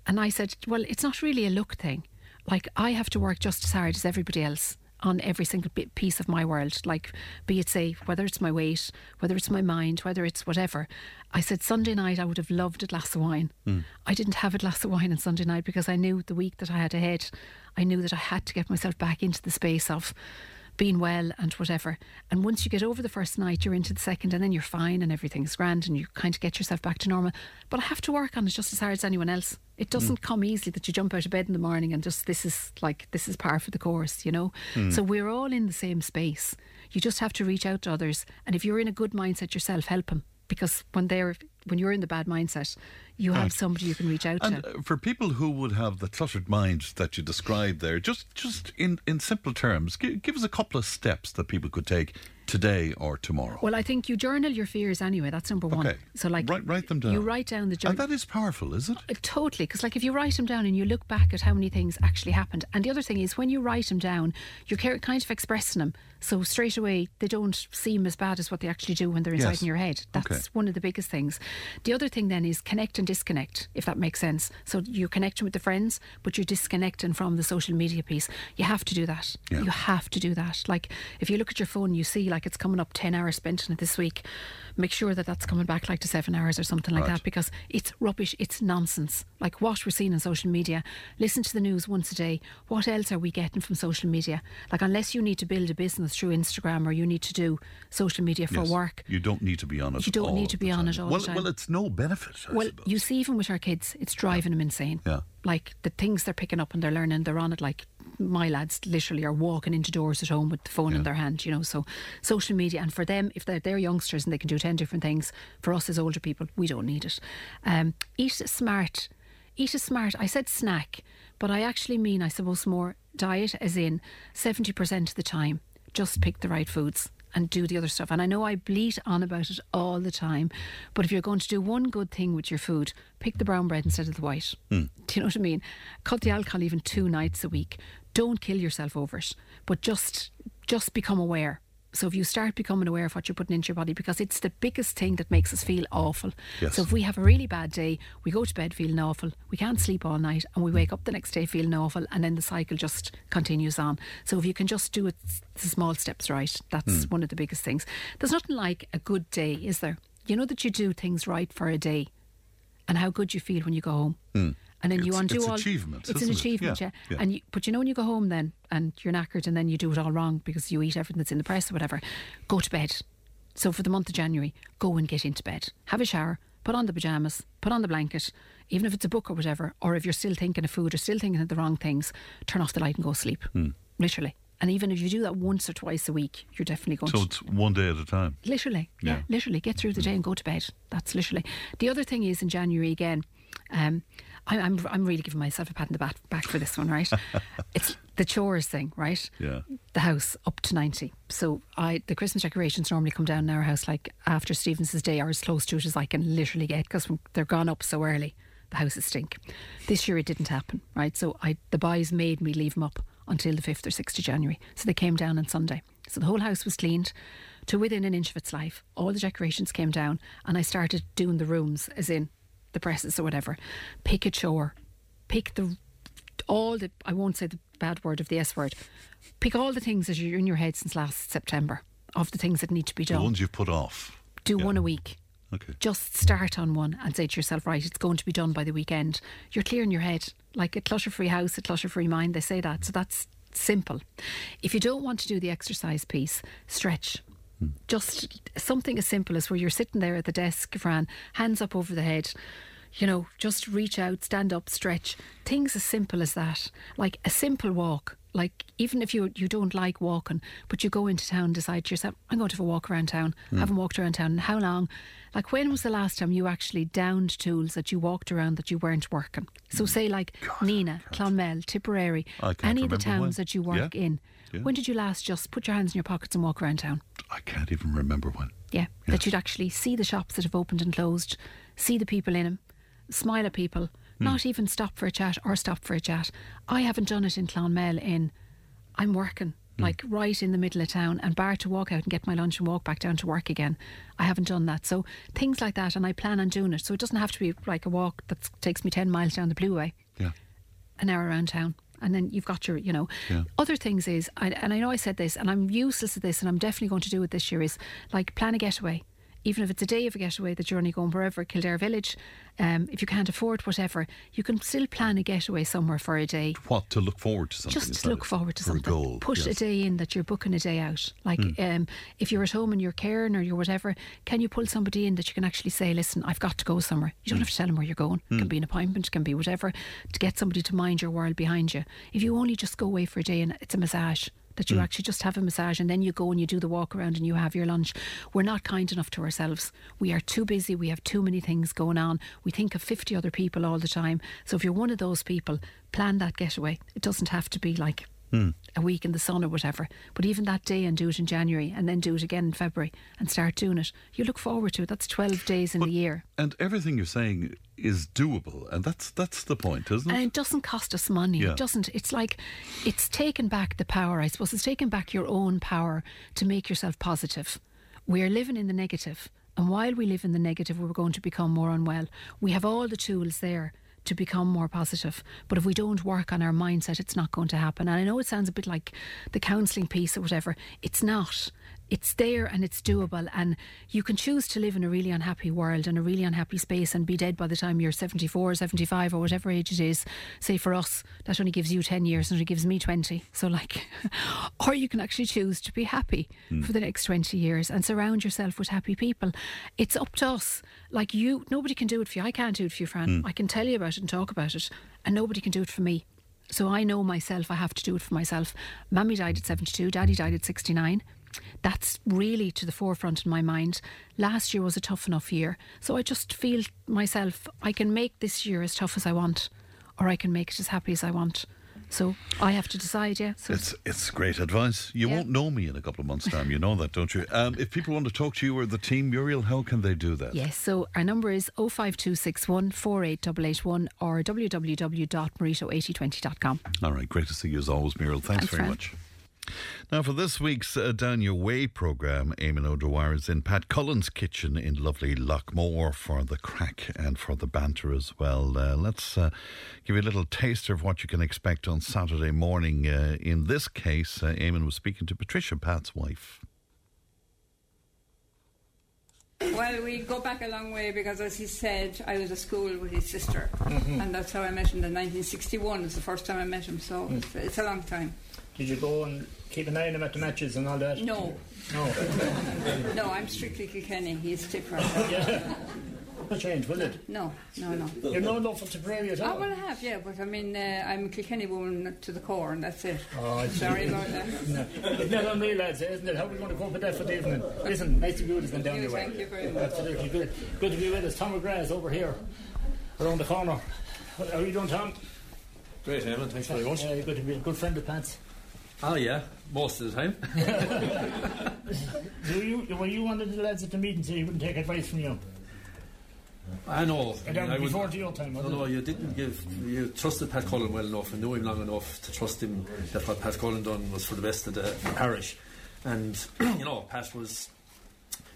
And I said, "Well, it's not really a look thing. Like I have to work just as hard as everybody else." On every single bit, piece of my world, like be it say whether it's my weight, whether it's my mind, whether it's whatever. I said Sunday night I would have loved a glass of wine. Mm. I didn't have a glass of wine on Sunday night because I knew the week that I had ahead, I knew that I had to get myself back into the space of being well and whatever. And once you get over the first night, you're into the second, and then you're fine and everything's grand, and you kind of get yourself back to normal. But I have to work on it just as hard as anyone else. It doesn't mm. come easily that you jump out of bed in the morning and just this is like this is par for the course, you know. Mm. So we're all in the same space. You just have to reach out to others, and if you're in a good mindset yourself, help them because when they're when you're in the bad mindset, you have somebody you can reach out and to. Uh, for people who would have the cluttered mind that you described there, just just in in simple terms, give, give us a couple of steps that people could take today or tomorrow? Well, I think you journal your fears anyway. That's number one. Okay. So, like, write, write them down. You write down the journal. And that is powerful, is it? Uh, totally. Because, like, if you write them down and you look back at how many things actually happened, and the other thing is when you write them down, you're kind of expressing them. So straight away, they don't seem as bad as what they actually do when they're inside yes. in your head. That's okay. one of the biggest things. The other thing then is connect and disconnect, if that makes sense. So you're connecting with the friends, but you're disconnecting from the social media piece. You have to do that. Yeah. You have to do that. Like if you look at your phone, you see like it's coming up 10 hours spent in it this week make sure that that's coming back like to seven hours or something like right. that because it's rubbish, it's nonsense. Like what we're seeing on social media. Listen to the news once a day. What else are we getting from social media? Like unless you need to build a business through Instagram or you need to do social media for yes. work, you don't need to be on it. You don't need to be on it all well, the time. Well, it's no benefit. I well, suppose. you see, even with our kids, it's driving yeah. them insane. Yeah like the things they're picking up and they're learning, they're on it like my lads literally are walking into doors at home with the phone in their hand, you know. So social media, and for them, if they're, they're youngsters and they can do 10 different things, for us as older people, we don't need it. Um, eat smart. Eat a smart. I said snack, but I actually mean, I suppose, more diet, as in 70% of the time, just pick the right foods and do the other stuff. And I know I bleat on about it all the time, but if you're going to do one good thing with your food, pick the brown bread instead of the white. Mm. Do you know what I mean? Cut the alcohol even two nights a week. Don't kill yourself over it, but just just become aware. So if you start becoming aware of what you're putting into your body, because it's the biggest thing that makes us feel awful. Yes. So if we have a really bad day, we go to bed feeling awful, we can't sleep all night, and we wake up the next day feeling awful, and then the cycle just continues on. So if you can just do it, the small steps right, that's Mm. one of the biggest things. There's nothing like a good day, is there? You know that you do things right for a day, and how good you feel when you go home. Mm. And then you undo it's all achievement, It's an achievement, Yeah, yeah. yeah. And you, but you know when you go home then and you're knackered and then you do it all wrong because you eat everything that's in the press or whatever. Go to bed. So for the month of January, go and get into bed. Have a shower. Put on the pajamas. Put on the blanket. Even if it's a book or whatever, or if you're still thinking of food or still thinking of the wrong things, turn off the light and go sleep. Hmm. Literally. And even if you do that once or twice a week, you're definitely going So to it's one day at a time. Literally, yeah. Yeah. literally get through the day and go to bed. That's literally. The other thing is in January again. Um, I, I'm I'm really giving myself a pat on the back, back for this one, right? (laughs) it's the chores thing, right? Yeah. The house up to ninety. So I the Christmas decorations normally come down in our house like after Stevens's day or as close to it as I can literally get because they're gone up so early. The houses stink. This year it didn't happen, right? So I the boys made me leave them up until the fifth or sixth of January. So they came down on Sunday. So the whole house was cleaned to within an inch of its life. All the decorations came down, and I started doing the rooms, as in the presses or whatever. Pick a chore, pick the all the I won't say the bad word of the S word. Pick all the things that are in your head since last September of the things that need to be done. The ones you've put off. Do one a week. Okay. Just start on one and say to yourself, right, it's going to be done by the weekend. You're clearing your head. Like a clutter free house, a clutter free mind, they say that. So that's simple. If you don't want to do the exercise piece, stretch. Just something as simple as where you're sitting there at the desk, Fran, hands up over the head. You know, just reach out, stand up, stretch. Things as simple as that. Like a simple walk. Like even if you you don't like walking, but you go into town, decide to yourself, I'm going to have a walk around town. Hmm. Haven't walked around town in how long? Like when was the last time you actually downed tools that you walked around that you weren't working? So say like Nenagh, Clonmel, Tipperary. I any of the remember when. towns that you work Yeah. in. Yeah. When did you last just put your hands in your pockets and walk around town? I can't even remember when. Yeah, that you'd actually see the shops that have opened and closed, see the people in them, smile at people, Hmm. not even stop for a chat or stop for a chat. I haven't done it in Clonmel in, I'm working, Hmm. like right in the middle of town, and bar to walk out and get my lunch and walk back down to work again. I haven't done that. So things like that, and I plan on doing it. So it doesn't have to be like a walk that takes me 10 miles down the Blue Way. Yeah. An hour around town. And then you've got your, you know, Yeah. other things is, I, and I know I said this, and I'm useless at this, and I'm definitely going to do it this year, is like plan a getaway. Even if it's a day of a getaway that you're only going wherever, Kildare Village, um, if you can't afford whatever, you can still plan a getaway somewhere for a day. What to look forward to something? Just look forward to Or a something. goal, Push a day in that you're booking a day out. Like Mm. um, if you're at home and you're caring or you're whatever, can you pull somebody in that you can actually say, listen, I've got to go somewhere. You don't Mm. have to tell them where you're going. It can Mm. be an appointment, it can be whatever, to get somebody to mind your world behind you. If you only just go away for a day and it's a massage, that you Mm. actually just have a massage and then you go and you do the walk around and you have your lunch. We're not kind enough to ourselves. We are too busy. We have too many things going on. We think of 50 other people all the time. So if you're one of those people, plan that getaway. It doesn't have to be like Hmm. a week in the sun or whatever. But even that day and do it in January and then do it again in February and start doing it. You look forward to it. That's 12 days in the year. And everything you're saying is doable, and that's that's the point, isn't it And it? doesn't cost us money. Yeah. It doesn't. It's like it's taken back the power, I suppose. It's taken back your own power to make yourself positive. We are living in the negative, and while we live in the negative, we're going to become more unwell. We have all the tools there to become more positive. But if we don't work on our mindset, it's not going to happen. And I know it sounds a bit like the counselling piece or whatever. It's not. It's there and it's doable. And you can choose to live in a really unhappy world and a really unhappy space and be dead by the time you're 74, or 75, or whatever age it is. Say for us, that only gives you 10 years and it gives me 20. So, like, (laughs) or you can actually choose to be happy Hmm. for the next 20 years and surround yourself with happy people. It's up to us. Like, you, nobody can do it for you. I can't do it for you, Fran. Hmm. I can tell you about it and talk about it, and nobody can do it for me. So I know myself, I have to do it for myself. Mammy died at 72, Daddy died at 69. That's really to the forefront in my mind. Last year was a tough enough year. So I just feel myself, I can make this year as tough as I want, or I can make it as happy as I want. So I have to decide, yeah. So it's it's great advice. You Yeah. won't know me in a couple of months' time. You know that, don't you? Um, if people want to talk to you or the team, Muriel, how can they do that? Yes, so our number is 05261 48881 or www.marito8020.com. All right, great to see you as always, Muriel. Thanks, Thanks, very much. Now, for this week's uh, Down Your Way programme, Eamon O'Dwyer is in Pat Cullen's kitchen in lovely Loughmore for the crack and for the banter as well. Uh, let's uh, give you a little taster of what you can expect on Saturday morning. Uh, in this case, uh, Eamon was speaking to Patricia, Pat's wife. Well, we go back a long way because, as he said, I was at school with his sister, Mhm. and that's how I met him. In 1961 is the first time I met him, so Mm. it's, it's a long time. Did you go and keep an eye on him at the matches and all that? No. No. No, I'm strictly Kilkenny. He's Tipper. (laughs) yeah. Will change, will it? No, no, no. You're no love for Tipperary at Oh, all? well, I have, yeah, but I mean, uh, I'm a Kilkenny woman to the core, and that's it. Oh, I. Sorry about that. (laughs) No. It's not on me, lads, isn't it? How are we going to cope with that for the evening? Listen, nice to be with us going down your way. thank you very much. Absolutely good. Good to be with us. Tom McGrath over here, around the corner. How are you doing, Tom? Great, Eamon. Thanks very much. Uh, good to be a good friend of Pat's. Oh, yeah, most of the time. Were (laughs) you, were you one of the lads at the meeting so you wouldn't take advice from you? I know. And that I was before your time, No, no, you didn't give. You trusted Pat Cullen well enough and knew him long enough to trust him that what Pat Cullen done was for the best of the parish. And, (clears throat) you know, Pat was.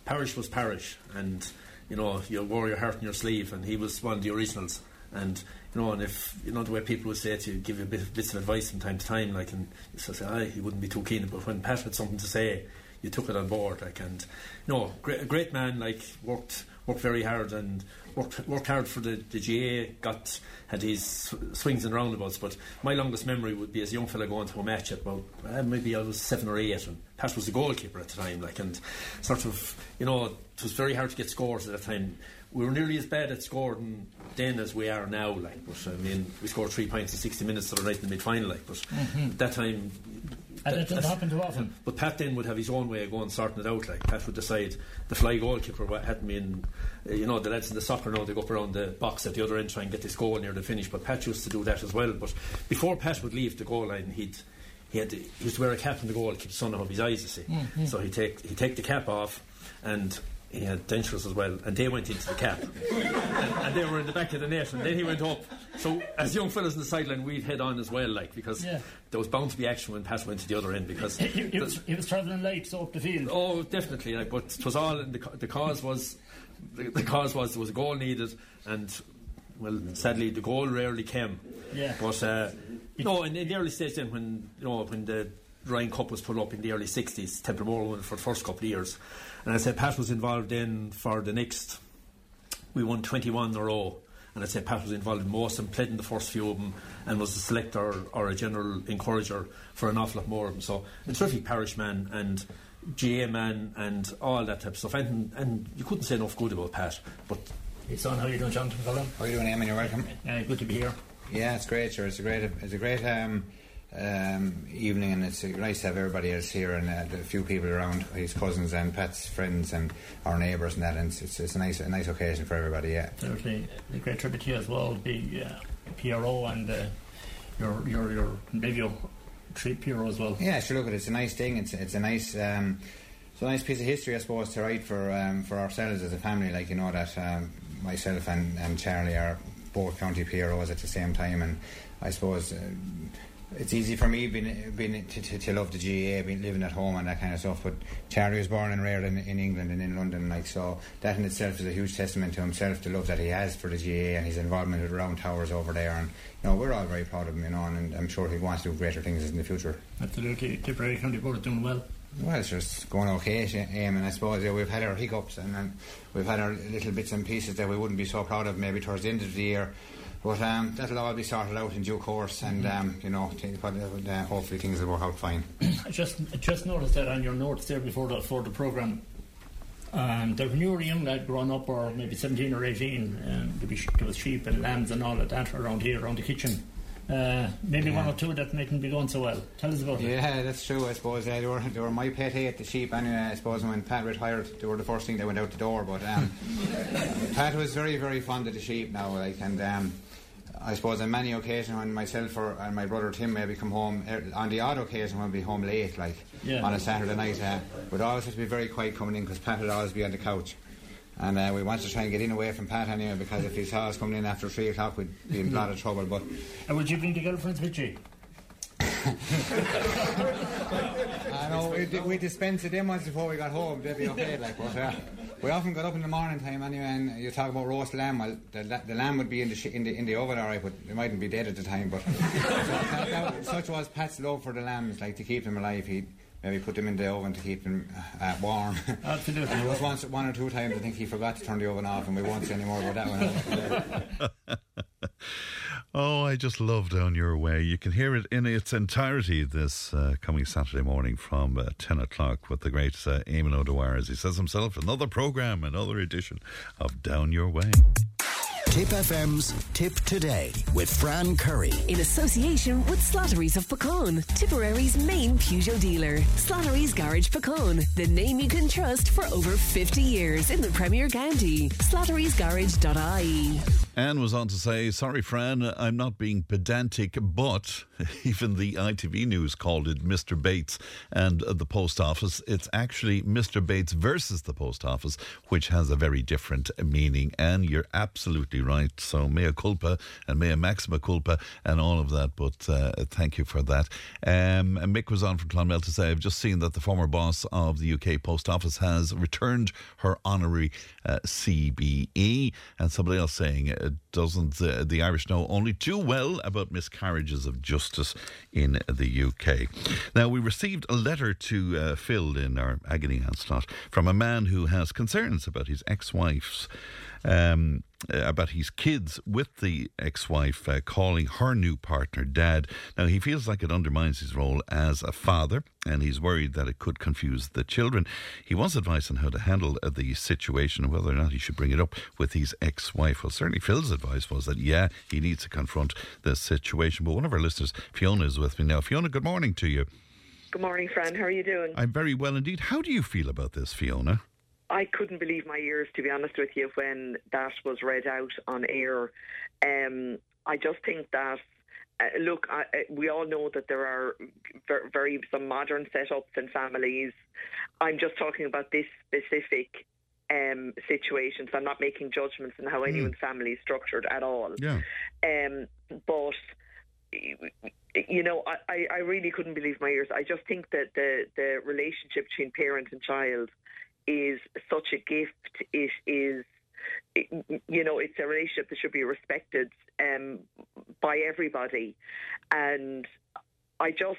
Parish was parish. And, you know, you wore your heart on your sleeve, and he was one of the originals. And, you know, and if, you know, the way people would say to you, give you a bit, bits of advice from time to time, like, and so say, aye, he wouldn't be too keen. But when Pat had something to say, you took it on board, like, and, you know, great, a great man, like, worked worked very hard and worked worked hard for the, the GAA, got had his sw- swings and roundabouts. But my longest memory would be as a young fella going to a match at about uh, maybe I was seven or eight, and Pat was the goalkeeper at the time, like, and sort of you know it was very hard to get scores at that time. We were nearly as bad at scoring then as we are now, like. But I mean, we scored three points in sixty minutes the other night in the mid final, like. But Mhm. at that time. And it doesn't happen too often. but Pat then would have his own way of going sorting it out. Like Pat would decide the fly goalkeeper had me in, uh, you know, the lads in the soccer now they go up around the box at the other end try and get this goal near the finish. But Pat used to do that as well. But before Pat would leave the goal line, he'd he had to, he used to wear a cap in the goal to keep the sun off his eyes. You see, Mhm. so he take he take the cap off and. He had dentures as well, and they went into the cap, and, and they were in the back of the net, and then he went up. So, as young fellas in the sideline, we'd head on as well, like because Yeah. there was bound to be action when Pat went to the other end because He, (laughs) he was, he was travelling late, so up the field. Oh, definitely. Like, but it was all in the, the cause was the, the cause was there was a goal needed, and well, sadly the goal rarely came. Yeah. But uh, no, in, in the early stage then, when you know when the Ryan Cup was put up in the early '60s, Templemore won for the first couple of years, and I said Pat was involved then for the next. We won 21 in a row. And I said Pat was involved in most and played in the first few of them and was a selector or a general encourager for an awful lot more of them. So a terrific parish man and GAA man and all that type of stuff. And, and you couldn't say enough good about Pat. But It's on how you doing, Jonathan Cullen? How are you doing, Eamon? You're welcome. Uh, good to be here. Yeah, it's great, sure. It's a great, it's a great um, um, evening, and it's nice to have everybody else here and uh, a few people around, his cousins and Pat's friends and our neighbours and that. And it's, it's, a nice, a nice occasion for everybody. Yeah. Certainly, a great tribute to you as well, the uh, PRO and uh, your your your nephew, treat PRO as well. Yeah, sure. Look, it's a nice thing. It's it's a nice. Um, it's a nice piece of history, I suppose, to write for um, for ourselves as a family. Like you know that um, myself and, and Charlie are both county PROs at the same time, and I suppose uh, it's easy for me being, being to, to, to love the GAA, being living at home and that kind of stuff. But Charlie was born and reared in, in England and in London, like so. That in itself is a huge testament to himself, the love that he has for the GAA and his involvement with Round Towers over there. And you know, we're all very proud of him, you know, and I'm sure he wants to do greater things in the future. Absolutely, Tipperary County Board is doing well. Well, it's just going okay, Aim, eh, and I suppose yeah, we've had our hiccups and, and we've had our little bits and pieces that we wouldn't be so proud of maybe towards the end of the year. But um, that'll all be sorted out in due course, and um, you know, t- but, uh, hopefully things will work out fine. I just I just noticed that on your notes there before the for the program. Um, that when you were a young lad growing up, or maybe 17 or 18, um, there, was, there was sheep and lambs and all of that around here, around the kitchen. uh, maybe yeah. one or two that mightn't be going so well. Tell us about yeah, it. Yeah, that's true. I suppose uh, they were they were my pet hate the sheep. Anyway, I suppose when Pat retired, they were the first thing that went out the door. But um, (laughs) Pat was very very fond of the sheep now, like and. Um, I suppose on many occasions when myself or and my brother Tim maybe come home er, on the odd occasion when we be home late, like yeah. on a Saturday night, uh, we'd always have to be very quiet coming in because Pat would always be on the couch. And uh, we wanted to try and get in away from Pat anyway because if he saw us coming in after three o'clock, we'd be in a lot of trouble. But and would you bring the girlfriends with you? I know we, we dispensed them once before we got home. They'd be okay, like, but uh, we often got up in the morning time anyway. And you talk about roast lamb. Well, the, the lamb would be in the, sh- in the in the oven, all right, but it mightn't be dead at the time. But (laughs) that, that, such was Pat's love for the lambs, like to keep them alive. He maybe put them in the oven to keep them uh, warm. Absolutely. and it was once, one or two times I think he forgot to turn the oven off, and we won't say any more about that one. (laughs) oh, I just love Down Your Way. You can hear it in its entirety this uh, coming Saturday morning from uh, 10 o'clock with the great uh, Eamon O'Dwyer, as he says himself, another programme, another edition of Down Your Way. Tipp FM's Tipp Today with Fran Curry. In association with Slattery's of Puckane, Tipperary's main Peugeot dealer. Slattery's Garage Puckane, the name you can trust for over 50 years in the Premier County. Slattery'sGarage.ie. Anne was on to say, Sorry, Fran, I'm not being pedantic, but (laughs) even the ITV News called it Mr. Bates and the post office. It's actually Mr. Bates versus the post office, which has a very different meaning. And you're absolutely right. So, mea culpa and mea maxima culpa and all of that. But uh, thank you for that. Um, and Mick was on from Clonmel to say, I've just seen that the former boss of the UK Post Office has returned her honorary uh, CBE. And somebody else saying, uh, doesn't uh, the Irish know only too well about miscarriages of justice in the UK? Now, we received a letter to uh, Phil in our agony aunt slot from a man who has concerns about his ex wife's um, uh, about his kids with the ex wife uh, calling her new partner dad. Now, he feels like it undermines his role as a father and he's worried that it could confuse the children. He wants advice on how to handle uh, the situation and whether or not he should bring it up with his ex wife. Well, certainly Phil's advice was that, yeah, he needs to confront the situation. But one of our listeners, Fiona, is with me now. Fiona, good morning to you. Good morning, friend. How are you doing? I'm very well indeed. How do you feel about this, Fiona? I couldn't believe my ears, to be honest with you, when that was read out on air. Um, I just think that. Uh, look, I, we all know that there are very, very some modern setups in families. I'm just talking about this specific um, situation, so I'm not making judgments on how mm. anyone's family is structured at all. Yeah. Um, but you know, I, I really couldn't believe my ears. I just think that the the relationship between parent and child is such a gift. It is, it, you know, it's a relationship that should be respected um, by everybody. And I just,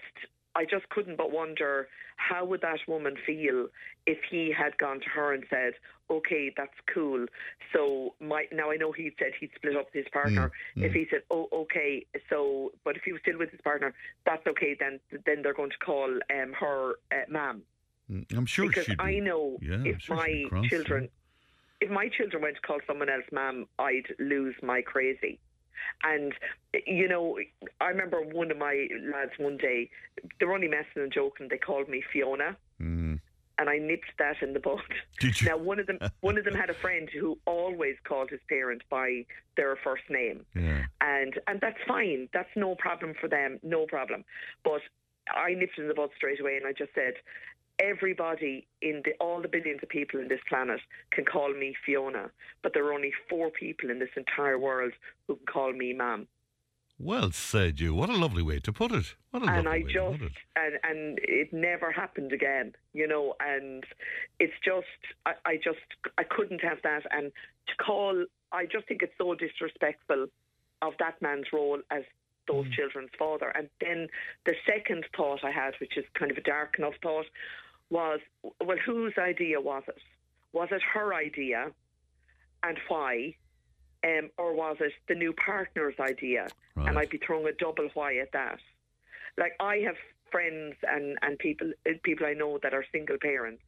I just couldn't but wonder how would that woman feel if he had gone to her and said, "Okay, that's cool." So my now I know he said he'd split up with his partner. Mm, mm. If he said, "Oh, okay," so but if he was still with his partner, that's okay. Then then they're going to call um, her uh, "ma'am." Mm, I'm sure because I know yeah, if sure my cross, children, yeah. if my children went to call someone else "ma'am," I'd lose my crazy. And you know, I remember one of my lads one day. They were only messing and joking. They called me Fiona. Mm. And I nipped that in the bud. Now one of them, (laughs) one of them had a friend who always called his parent by their first name, yeah. and and that's fine. That's no problem for them, no problem. But I nipped in the bud straight away, and I just said, everybody in the, all the billions of people in this planet can call me Fiona, but there are only four people in this entire world who can call me Ma'am. Well said, you. What a lovely way to put it. What a and lovely I way just to put it. and and it never happened again, you know. And it's just I, I just I couldn't have that. And to call, I just think it's so disrespectful of that man's role as those Mm. children's father. And then the second thought I had, which is kind of a dark enough thought, was well, whose idea was it? Was it her idea, and why? Um, or was it the new partner's idea? Right. And I'd be throwing a double why at that. Like I have friends and, and people uh, people I know that are single parents,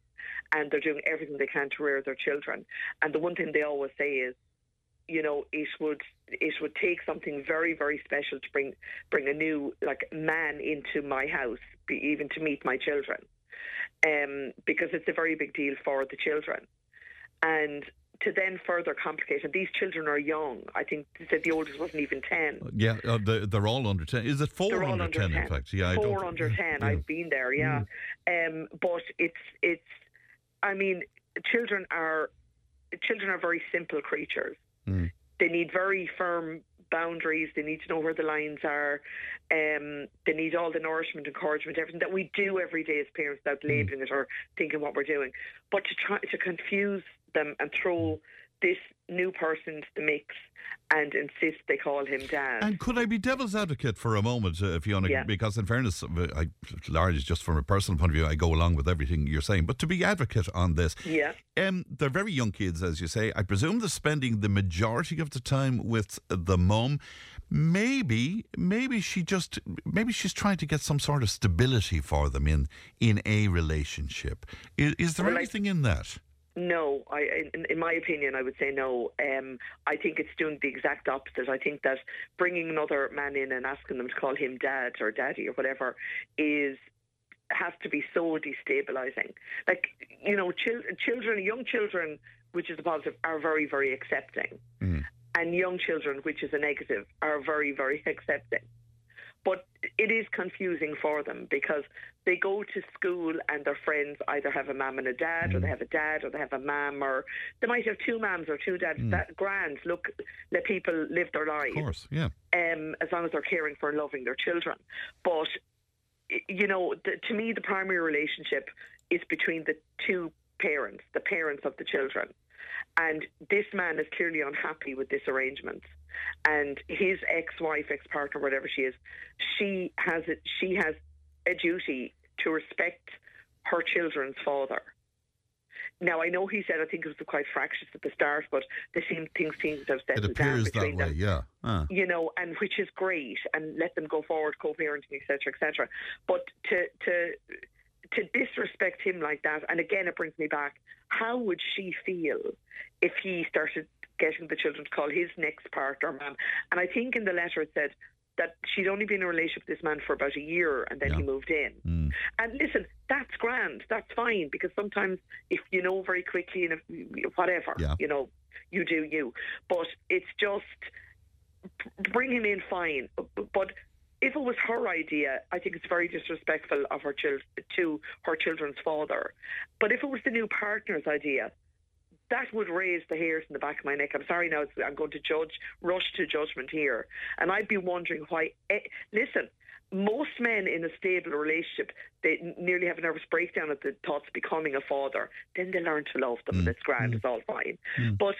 and they're doing everything they can to rear their children. And the one thing they always say is, you know, it would it would take something very very special to bring bring a new like man into my house, be, even to meet my children, um, because it's a very big deal for the children, and to then further complicate, and these children are young. I think they said the oldest wasn't even ten. Yeah, uh, they're, they're all under ten. Is it 4 They're under, under 10, 10. In fact, yeah, I four under ten. yeah. I've been there, yeah. Um, but it's it's. I mean, children are children are very simple creatures. Mm. They need very firm boundaries. They need to know where the lines are. Um, they need all the nourishment, encouragement, everything that we do every day as parents without Mm. labelling it or thinking what we're doing. But to try to confuse them and throw this new person to the mix and insist they call him dad. And could I be devil's advocate for a moment, uh, Fiona? Yeah. Because in fairness, uh, I, largely just from a personal point of view, I go along with everything you're saying. But to be advocate on this, yeah. um, they're very young kids, as you say. I presume they're spending the majority of the time with the mum. Maybe, maybe she just, maybe she's trying to get some sort of stability for them in in a relationship. Is, is there Well, I- anything in that? No, I, in, in my opinion, I would say no. Um, I think it's doing the exact opposite. I think that bringing another man in and asking them to call him dad or daddy or whatever is has to be so destabilizing. Like you know, chil- children, young children, which is a positive, are very, very accepting, and young children, which is a negative, are very, very (laughs) accepting. But it is confusing for them because they go to school and their friends either have a mum and a dad, or they have a dad, or they have a mum, or they might have two mums or two dads. That grand. Look, let people live their lives. Of course, yeah. Um, as long as they're caring for and loving their children. But you know, the, to me, the primary relationship is between the two parents, the parents of the children. And this man is clearly unhappy with this arrangement. And his ex-wife, ex-partner, whatever she is, she has it. She has a duty to respect her children's father. Now I know he said I think it was quite fractious at the start, but they seem things seem to have It settled down appears that between way, them yeah. Ah. you know, and which is great, and let them go forward, co-parenting, etc., etc. But to to to disrespect him like that, and again, it brings me back. How would she feel if he started getting the children to call his next partner ma'am? And I think in the letter it said that she'd only been in a relationship with this man for about a year, and then he moved in. Mm. And listen, that's grand, that's fine, because sometimes if you know very quickly and if whatever, Yeah. you know, you do you. But it's just bring him in fine. But if it was her idea, I think it's very disrespectful of her chil- to her children's father. But if it was the new partner's idea, that would raise the hairs in the back of my neck. I'm sorry now, I'm going to judge, rush to judgment here. And I'd be wondering why. Eh, listen, most men in a stable relationship, they nearly have a nervous breakdown at the thoughts of becoming a father. Then they learn to love them, and it's grand, it's all fine. But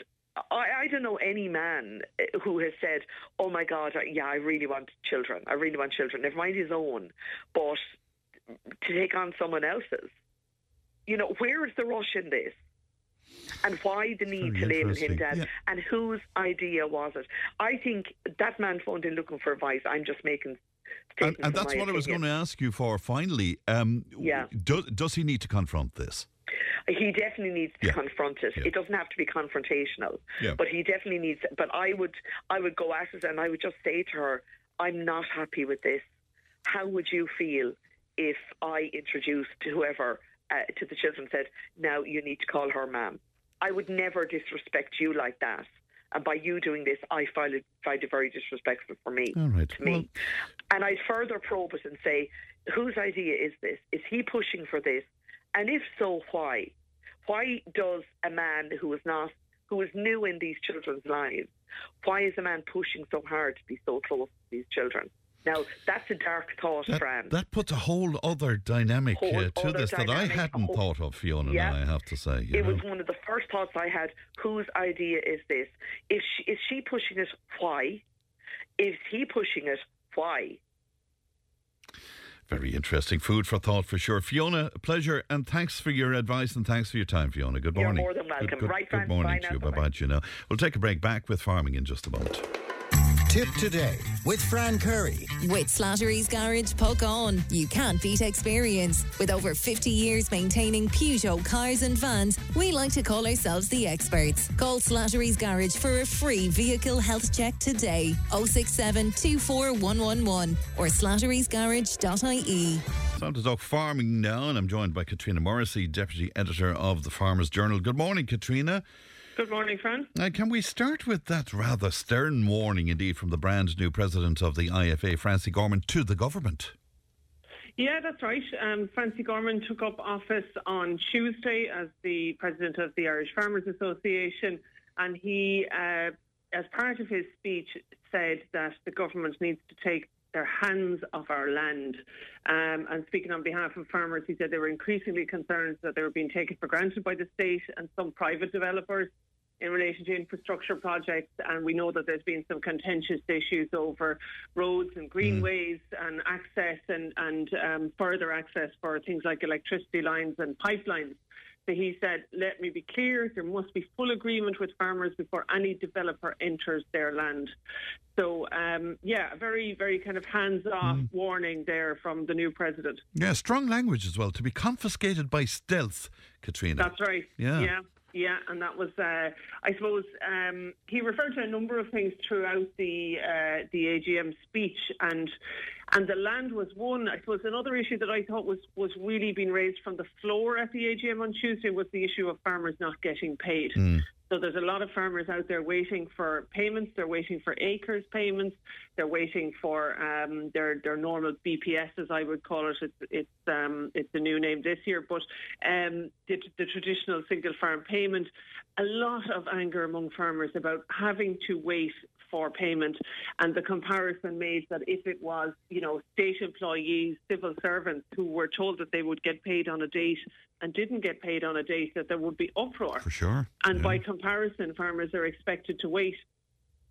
I, I don't know any man eh, who has said, "Oh my God, yeah, I really want children. I really want children. Never mind his own, but to take on someone else's." You know, where is the rush in this? And why the need very to label him dead? Yeah. And whose idea was it? I think that man phoned in looking for advice. I'm just making And, and that's what I was going to ask you for finally. Um, Yeah. Does, does he need to confront this? He definitely needs to Yeah. confront it. It doesn't have to be confrontational, Yeah. but he definitely needs. But I would, I would go at it and I would just say to her, "I'm not happy with this. How would you feel if I introduced whoever uh, to the children said, now you need to call her ma'am? I would never disrespect you like that." And by you doing this, I find it, find it very disrespectful for me, All right. to me. And I'd further probe it and say, whose idea is this? Is he pushing for this? And if so, why? Why does a man who is not, who is new in these children's lives, why is a man pushing so hard to be so close to these children? Now, that's a dark thought, Fran. That puts a whole other dynamic Whole uh, to other this that I hadn't whole- thought of, Fiona. Yeah. Now I have to say, you it know. was one of the first thoughts I had. Whose idea is this? If she, is she pushing it, why? Is he pushing it, why? very interesting food for thought for sure. Fiona, pleasure, and thanks for your advice and thanks for your time, Fiona. Good morning. You're more than welcome. Good, good, Right, good morning to you. Bye bye, you now. We'll take a break back with farming in just a moment. Tipp Today with Fran Curry. With Slattery's Garage Puckane. you can't beat experience. With over 50 years maintaining Peugeot cars and vans, we like to call ourselves the experts. Call Slattery's Garage for a free vehicle health check today. 067 24111 or slatterysgarage.ie. Time to talk farming now, and I'm joined by Caitriona Morrissey, Deputy Editor of the Farmers Journal. Good morning, Caitriona. Good morning, Fran. Uh, can we start with that rather stern warning, indeed, from the brand new president of the IFA, Francie Gorman, to the government? Yeah, that's right. Um, Francie Gorman took up office on Tuesday as the president of the Irish Farmers Association, and he, uh, as part of his speech, said that the government needs to take their hands off our land. Um, and speaking on behalf of farmers, he said they were increasingly concerned that they were being taken for granted by the state and some private developers in relation to infrastructure projects, and we know that there's been some contentious issues over roads and greenways mm. and access and, and um, further access for things like electricity lines and pipelines. So he said, let me be clear, there must be full agreement with farmers before any developer enters their land. So, um, yeah, a very, very kind of hands off mm. warning there from the new president. Yeah, strong language as well. To be confiscated by stealth, Caitriona. That's right. Yeah. Yeah. Yeah, and that was, uh, I suppose, um, he referred to a number of things throughout the uh, the AGM speech, and and the land was one. I suppose another issue that I thought was was really being raised from the floor at the AGM on Tuesday was the issue of farmers not getting paid. Mm. So there's a lot of farmers out there waiting for payments. They're waiting for acres payments. They're waiting for um, their their normal BPS, as I would call it. It's it's um, it's a new name this year, but um, the, the traditional single farm payment. A lot of anger among farmers about having to wait for payment. And the comparison made that if it was, you know, state employees, civil servants who were told that they would get paid on a date and didn't get paid on a date, that there would be uproar. For sure. And yeah. by comparison, farmers are expected to wait.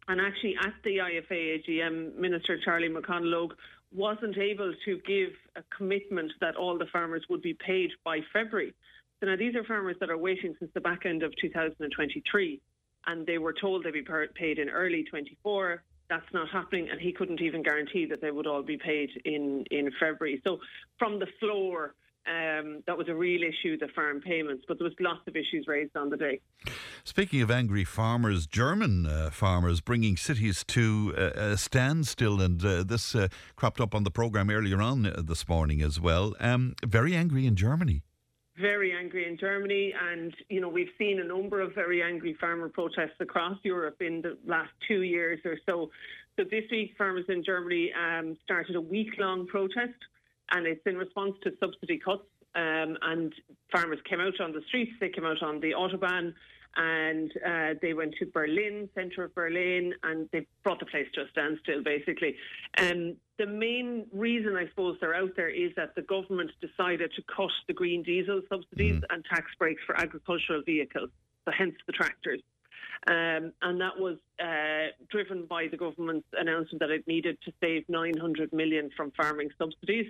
And actually, at the IFA AGM, Minister Charlie McConalogue wasn't able to give a commitment that all the farmers would be paid by February. So now these are farmers that are waiting since the back end of 2023 and they were told they'd be paid in early 24. That's not happening, and he couldn't even guarantee that they would all be paid in, in February. So, from the floor, um, that was a real issue, the farm payments, but there was lots of issues raised on the day. Speaking of angry farmers, German uh, farmers bringing cities to uh, a standstill, and uh, this uh, cropped up on the programme earlier on uh, this morning as well. Um, very angry in Germany very angry in Germany, and you know we've seen a number of very angry farmer protests across Europe in the last two years or so. So this week, farmers in Germany um, started a week-long protest, and it's in response to subsidy cuts. Um, and farmers came out on the streets. They came out on the autobahn and uh, they went to Berlin, centre of Berlin, and they brought the place to a standstill, basically. Um, the main reason, I suppose, they're out there is that the government decided to cut the green diesel subsidies mm. and tax breaks for agricultural vehicles, so hence the tractors. Um, and that was uh, driven by the government's announcement that it needed to save 900 million from farming subsidies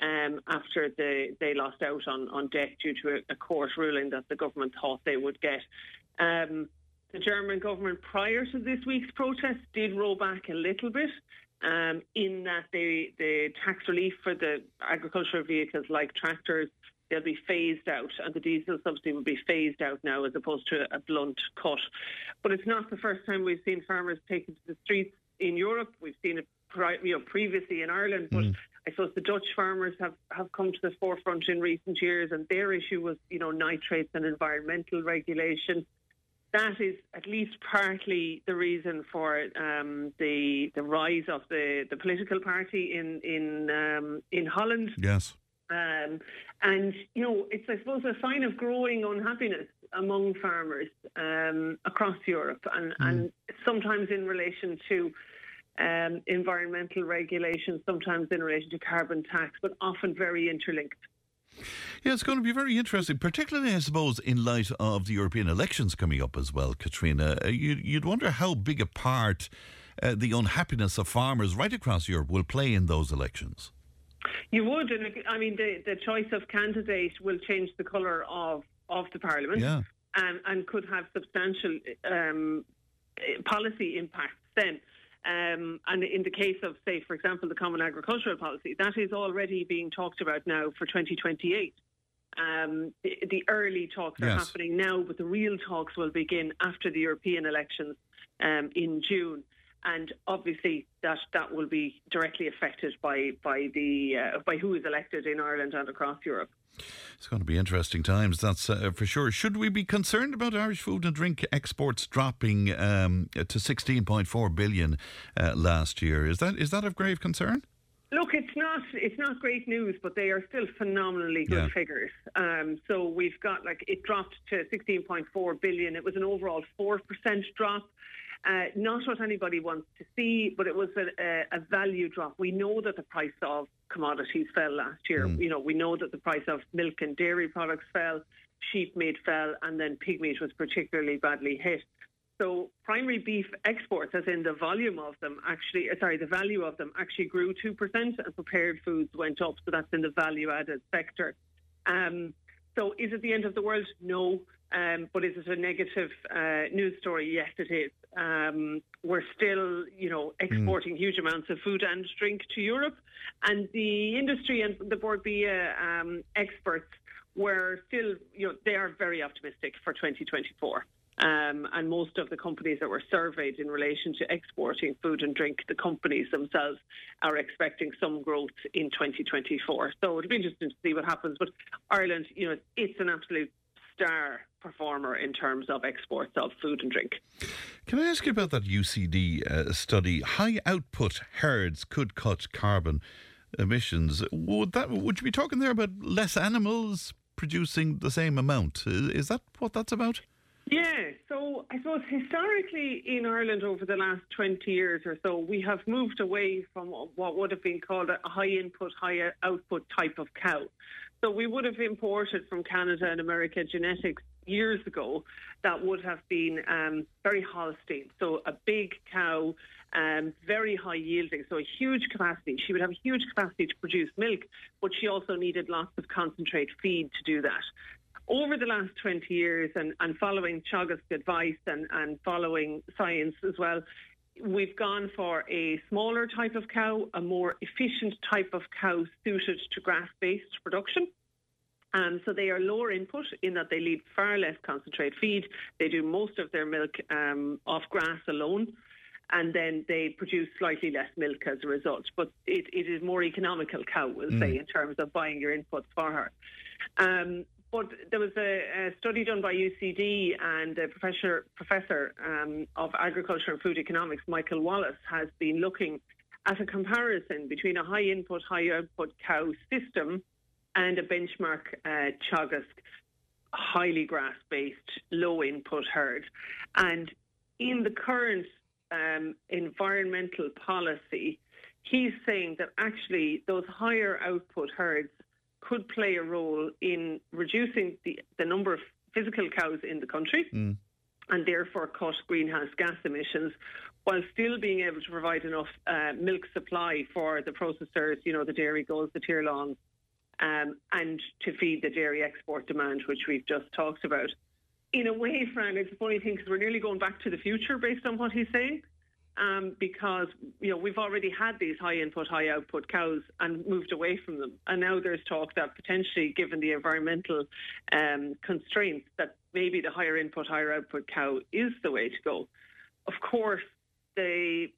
um, after they, they lost out on, on debt due to a, a court ruling that the government thought they would get. Um, the German government, prior to this week's protest, did roll back a little bit. Um, in that they, the tax relief for the agricultural vehicles like tractors, they'll be phased out, and the diesel subsidy will be phased out now as opposed to a blunt cut. But it's not the first time we've seen farmers taken to the streets in Europe. We've seen it you know, previously in Ireland, but mm. I suppose the Dutch farmers have, have come to the forefront in recent years, and their issue was, you know, nitrates and environmental regulation that is at least partly the reason for um, the the rise of the, the political party in in um, in Holland. Yes. Um, and you know, it's I suppose a sign of growing unhappiness among farmers um, across Europe, and, mm. and sometimes in relation to um, environmental regulations, sometimes in relation to carbon tax, but often very interlinked. Yeah, it's going to be very interesting, particularly, I suppose, in light of the European elections coming up as well, Caitriona. Uh, you, would wonder how big a part uh, the unhappiness of farmers right across Europe will play in those elections. You would, and I mean, the, the choice of candidate will change the colour of, of the parliament yeah. and, and could have substantial um, policy impacts then. Um, and in the case of, say, for example, the Common Agricultural Policy, that is already being talked about now for 2028. Um, the, the, early talks are yes. happening now, but the real talks will begin after the European elections um, in June. And obviously, that, that will be directly affected by by the uh, by who is elected in Ireland and across Europe. It's going to be interesting times, that's uh, for sure. Should we be concerned about Irish food and drink exports dropping um, to 16.4 billion uh, last year? Is that is that of grave concern? Look, it's not it's not great news, but they are still phenomenally good yeah. figures. Um, so we've got like it dropped to 16.4 billion. It was an overall four percent drop. Uh, not what anybody wants to see, but it was a, a, value drop. We know that the price of commodities fell last year. Mm. You know, we know that the price of milk and dairy products fell, sheep meat fell, and then pig meat was particularly badly hit. So primary beef exports, as in the volume of them, actually, uh, sorry, the value of them actually grew 2% and prepared foods went up. So that's in the value added sector. Um, so is it the end of the world? No. Um, but is it a negative uh, news story? Yes, it is. Um, we're still, you know, exporting mm. huge amounts of food and drink to Europe, and the industry and the Bord Bia um, experts were still, you know, they are very optimistic for 2024. Um, and most of the companies that were surveyed in relation to exporting food and drink, the companies themselves are expecting some growth in 2024. So it'll be interesting to see what happens. But Ireland, you know, it's an absolute star performer in terms of exports of food and drink. Can I ask you about that UCD uh, study? High output herds could cut carbon emissions. Would that would you be talking there about less animals producing the same amount? Is that what that's about? Yeah, so I suppose historically in Ireland over the last 20 years or so, we have moved away from what would have been called a high input, high output type of cow. So we would have imported from Canada and America genetics years ago that would have been um, very Holstein. So a big cow, um, very high yielding, so a huge capacity. She would have a huge capacity to produce milk, but she also needed lots of concentrate feed to do that over the last 20 years and, and following Teagasc advice and, and following science as well, we've gone for a smaller type of cow, a more efficient type of cow suited to grass based production. Um, so they are lower input in that they need far less concentrate feed. They do most of their milk um, off grass alone. And then they produce slightly less milk as a result. But it, it is more economical cow, we'll mm. say, in terms of buying your inputs for her. Um, but there was a, a, study done by UCD and a professor, professor um, of agriculture and food economics, Michael Wallace, has been looking at a comparison between a high input, high output cow system and a benchmark uh, Teagasc highly grass based, low input herd. And in the current um, environmental policy, he's saying that actually those higher output herds could play a role in reducing the, the number of physical cows in the country. Mm. And therefore, cut greenhouse gas emissions while still being able to provide enough uh, milk supply for the processors, you know, the dairy goals, the Tirláns, um, and to feed the dairy export demand, which we've just talked about. In a way, Fran, it's a funny thing because we're nearly going back to the future based on what he's saying um, because you know we've already had these high input, high output cows and moved away from them, and now there's talk that potentially, given the environmental um, constraints, that maybe the higher input, higher output cow is the way to go. Of course, the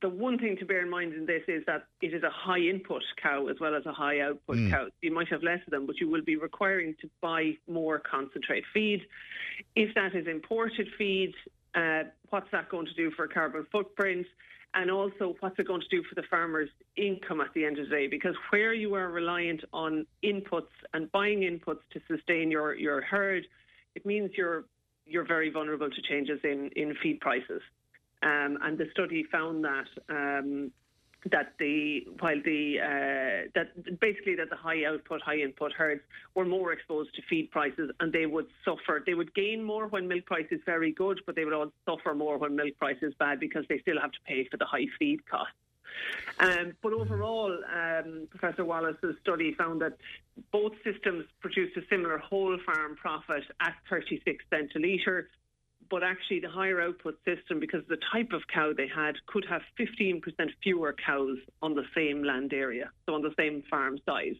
the one thing to bear in mind in this is that it is a high input cow as well as a high output mm. cow. You might have less of them, but you will be requiring to buy more concentrate feed. If that is imported feed, uh, what's that going to do for carbon footprint? And also, what's it going to do for the farmer's income at the end of the day? Because where you are reliant on inputs and buying inputs to sustain your, your herd, it means you're you're very vulnerable to changes in, in feed prices. Um, and the study found that um, that the while the uh, that basically that the high output, high input herds were more exposed to feed prices, and they would suffer. They would gain more when milk price is very good, but they would also suffer more when milk price is bad because they still have to pay for the high feed costs. Um, but overall, um, Professor Wallace's study found that both systems produced a similar whole farm profit at 36 cents a litre but actually the higher output system, because the type of cow they had, could have 15% fewer cows on the same land area, so on the same farm size.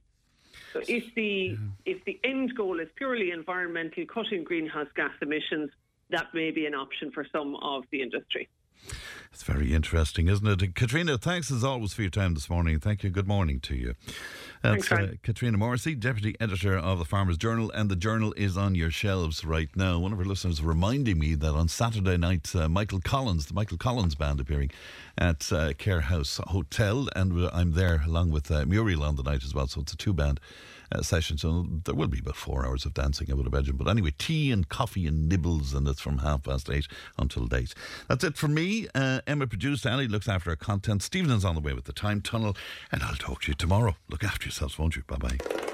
So if the if the end goal is purely environmental, cutting greenhouse gas emissions, that may be an option for some of the industry. It's very interesting, isn't it? Caitriona, thanks as always for your time this morning. Thank you. Good morning to you. That's uh, Caitriona Morrissey, Deputy Editor of the Farmers Journal, and the journal is on your shelves right now. One of our listeners reminding me that on Saturday night, uh, Michael Collins, the Michael Collins Band, appearing at uh, Cahir House Hotel, and I'm there along with uh, Muriel on the night as well, so it's a two band uh, session. So there will be about four hours of dancing, I would imagine. But anyway, tea and coffee and nibbles, and it's from half past eight until date. That's it for me. Uh, Emma produced, Ali looks after our content. Stephen's on the way with the time tunnel, and I'll talk to you tomorrow. Look after yourselves, won't you? Bye bye.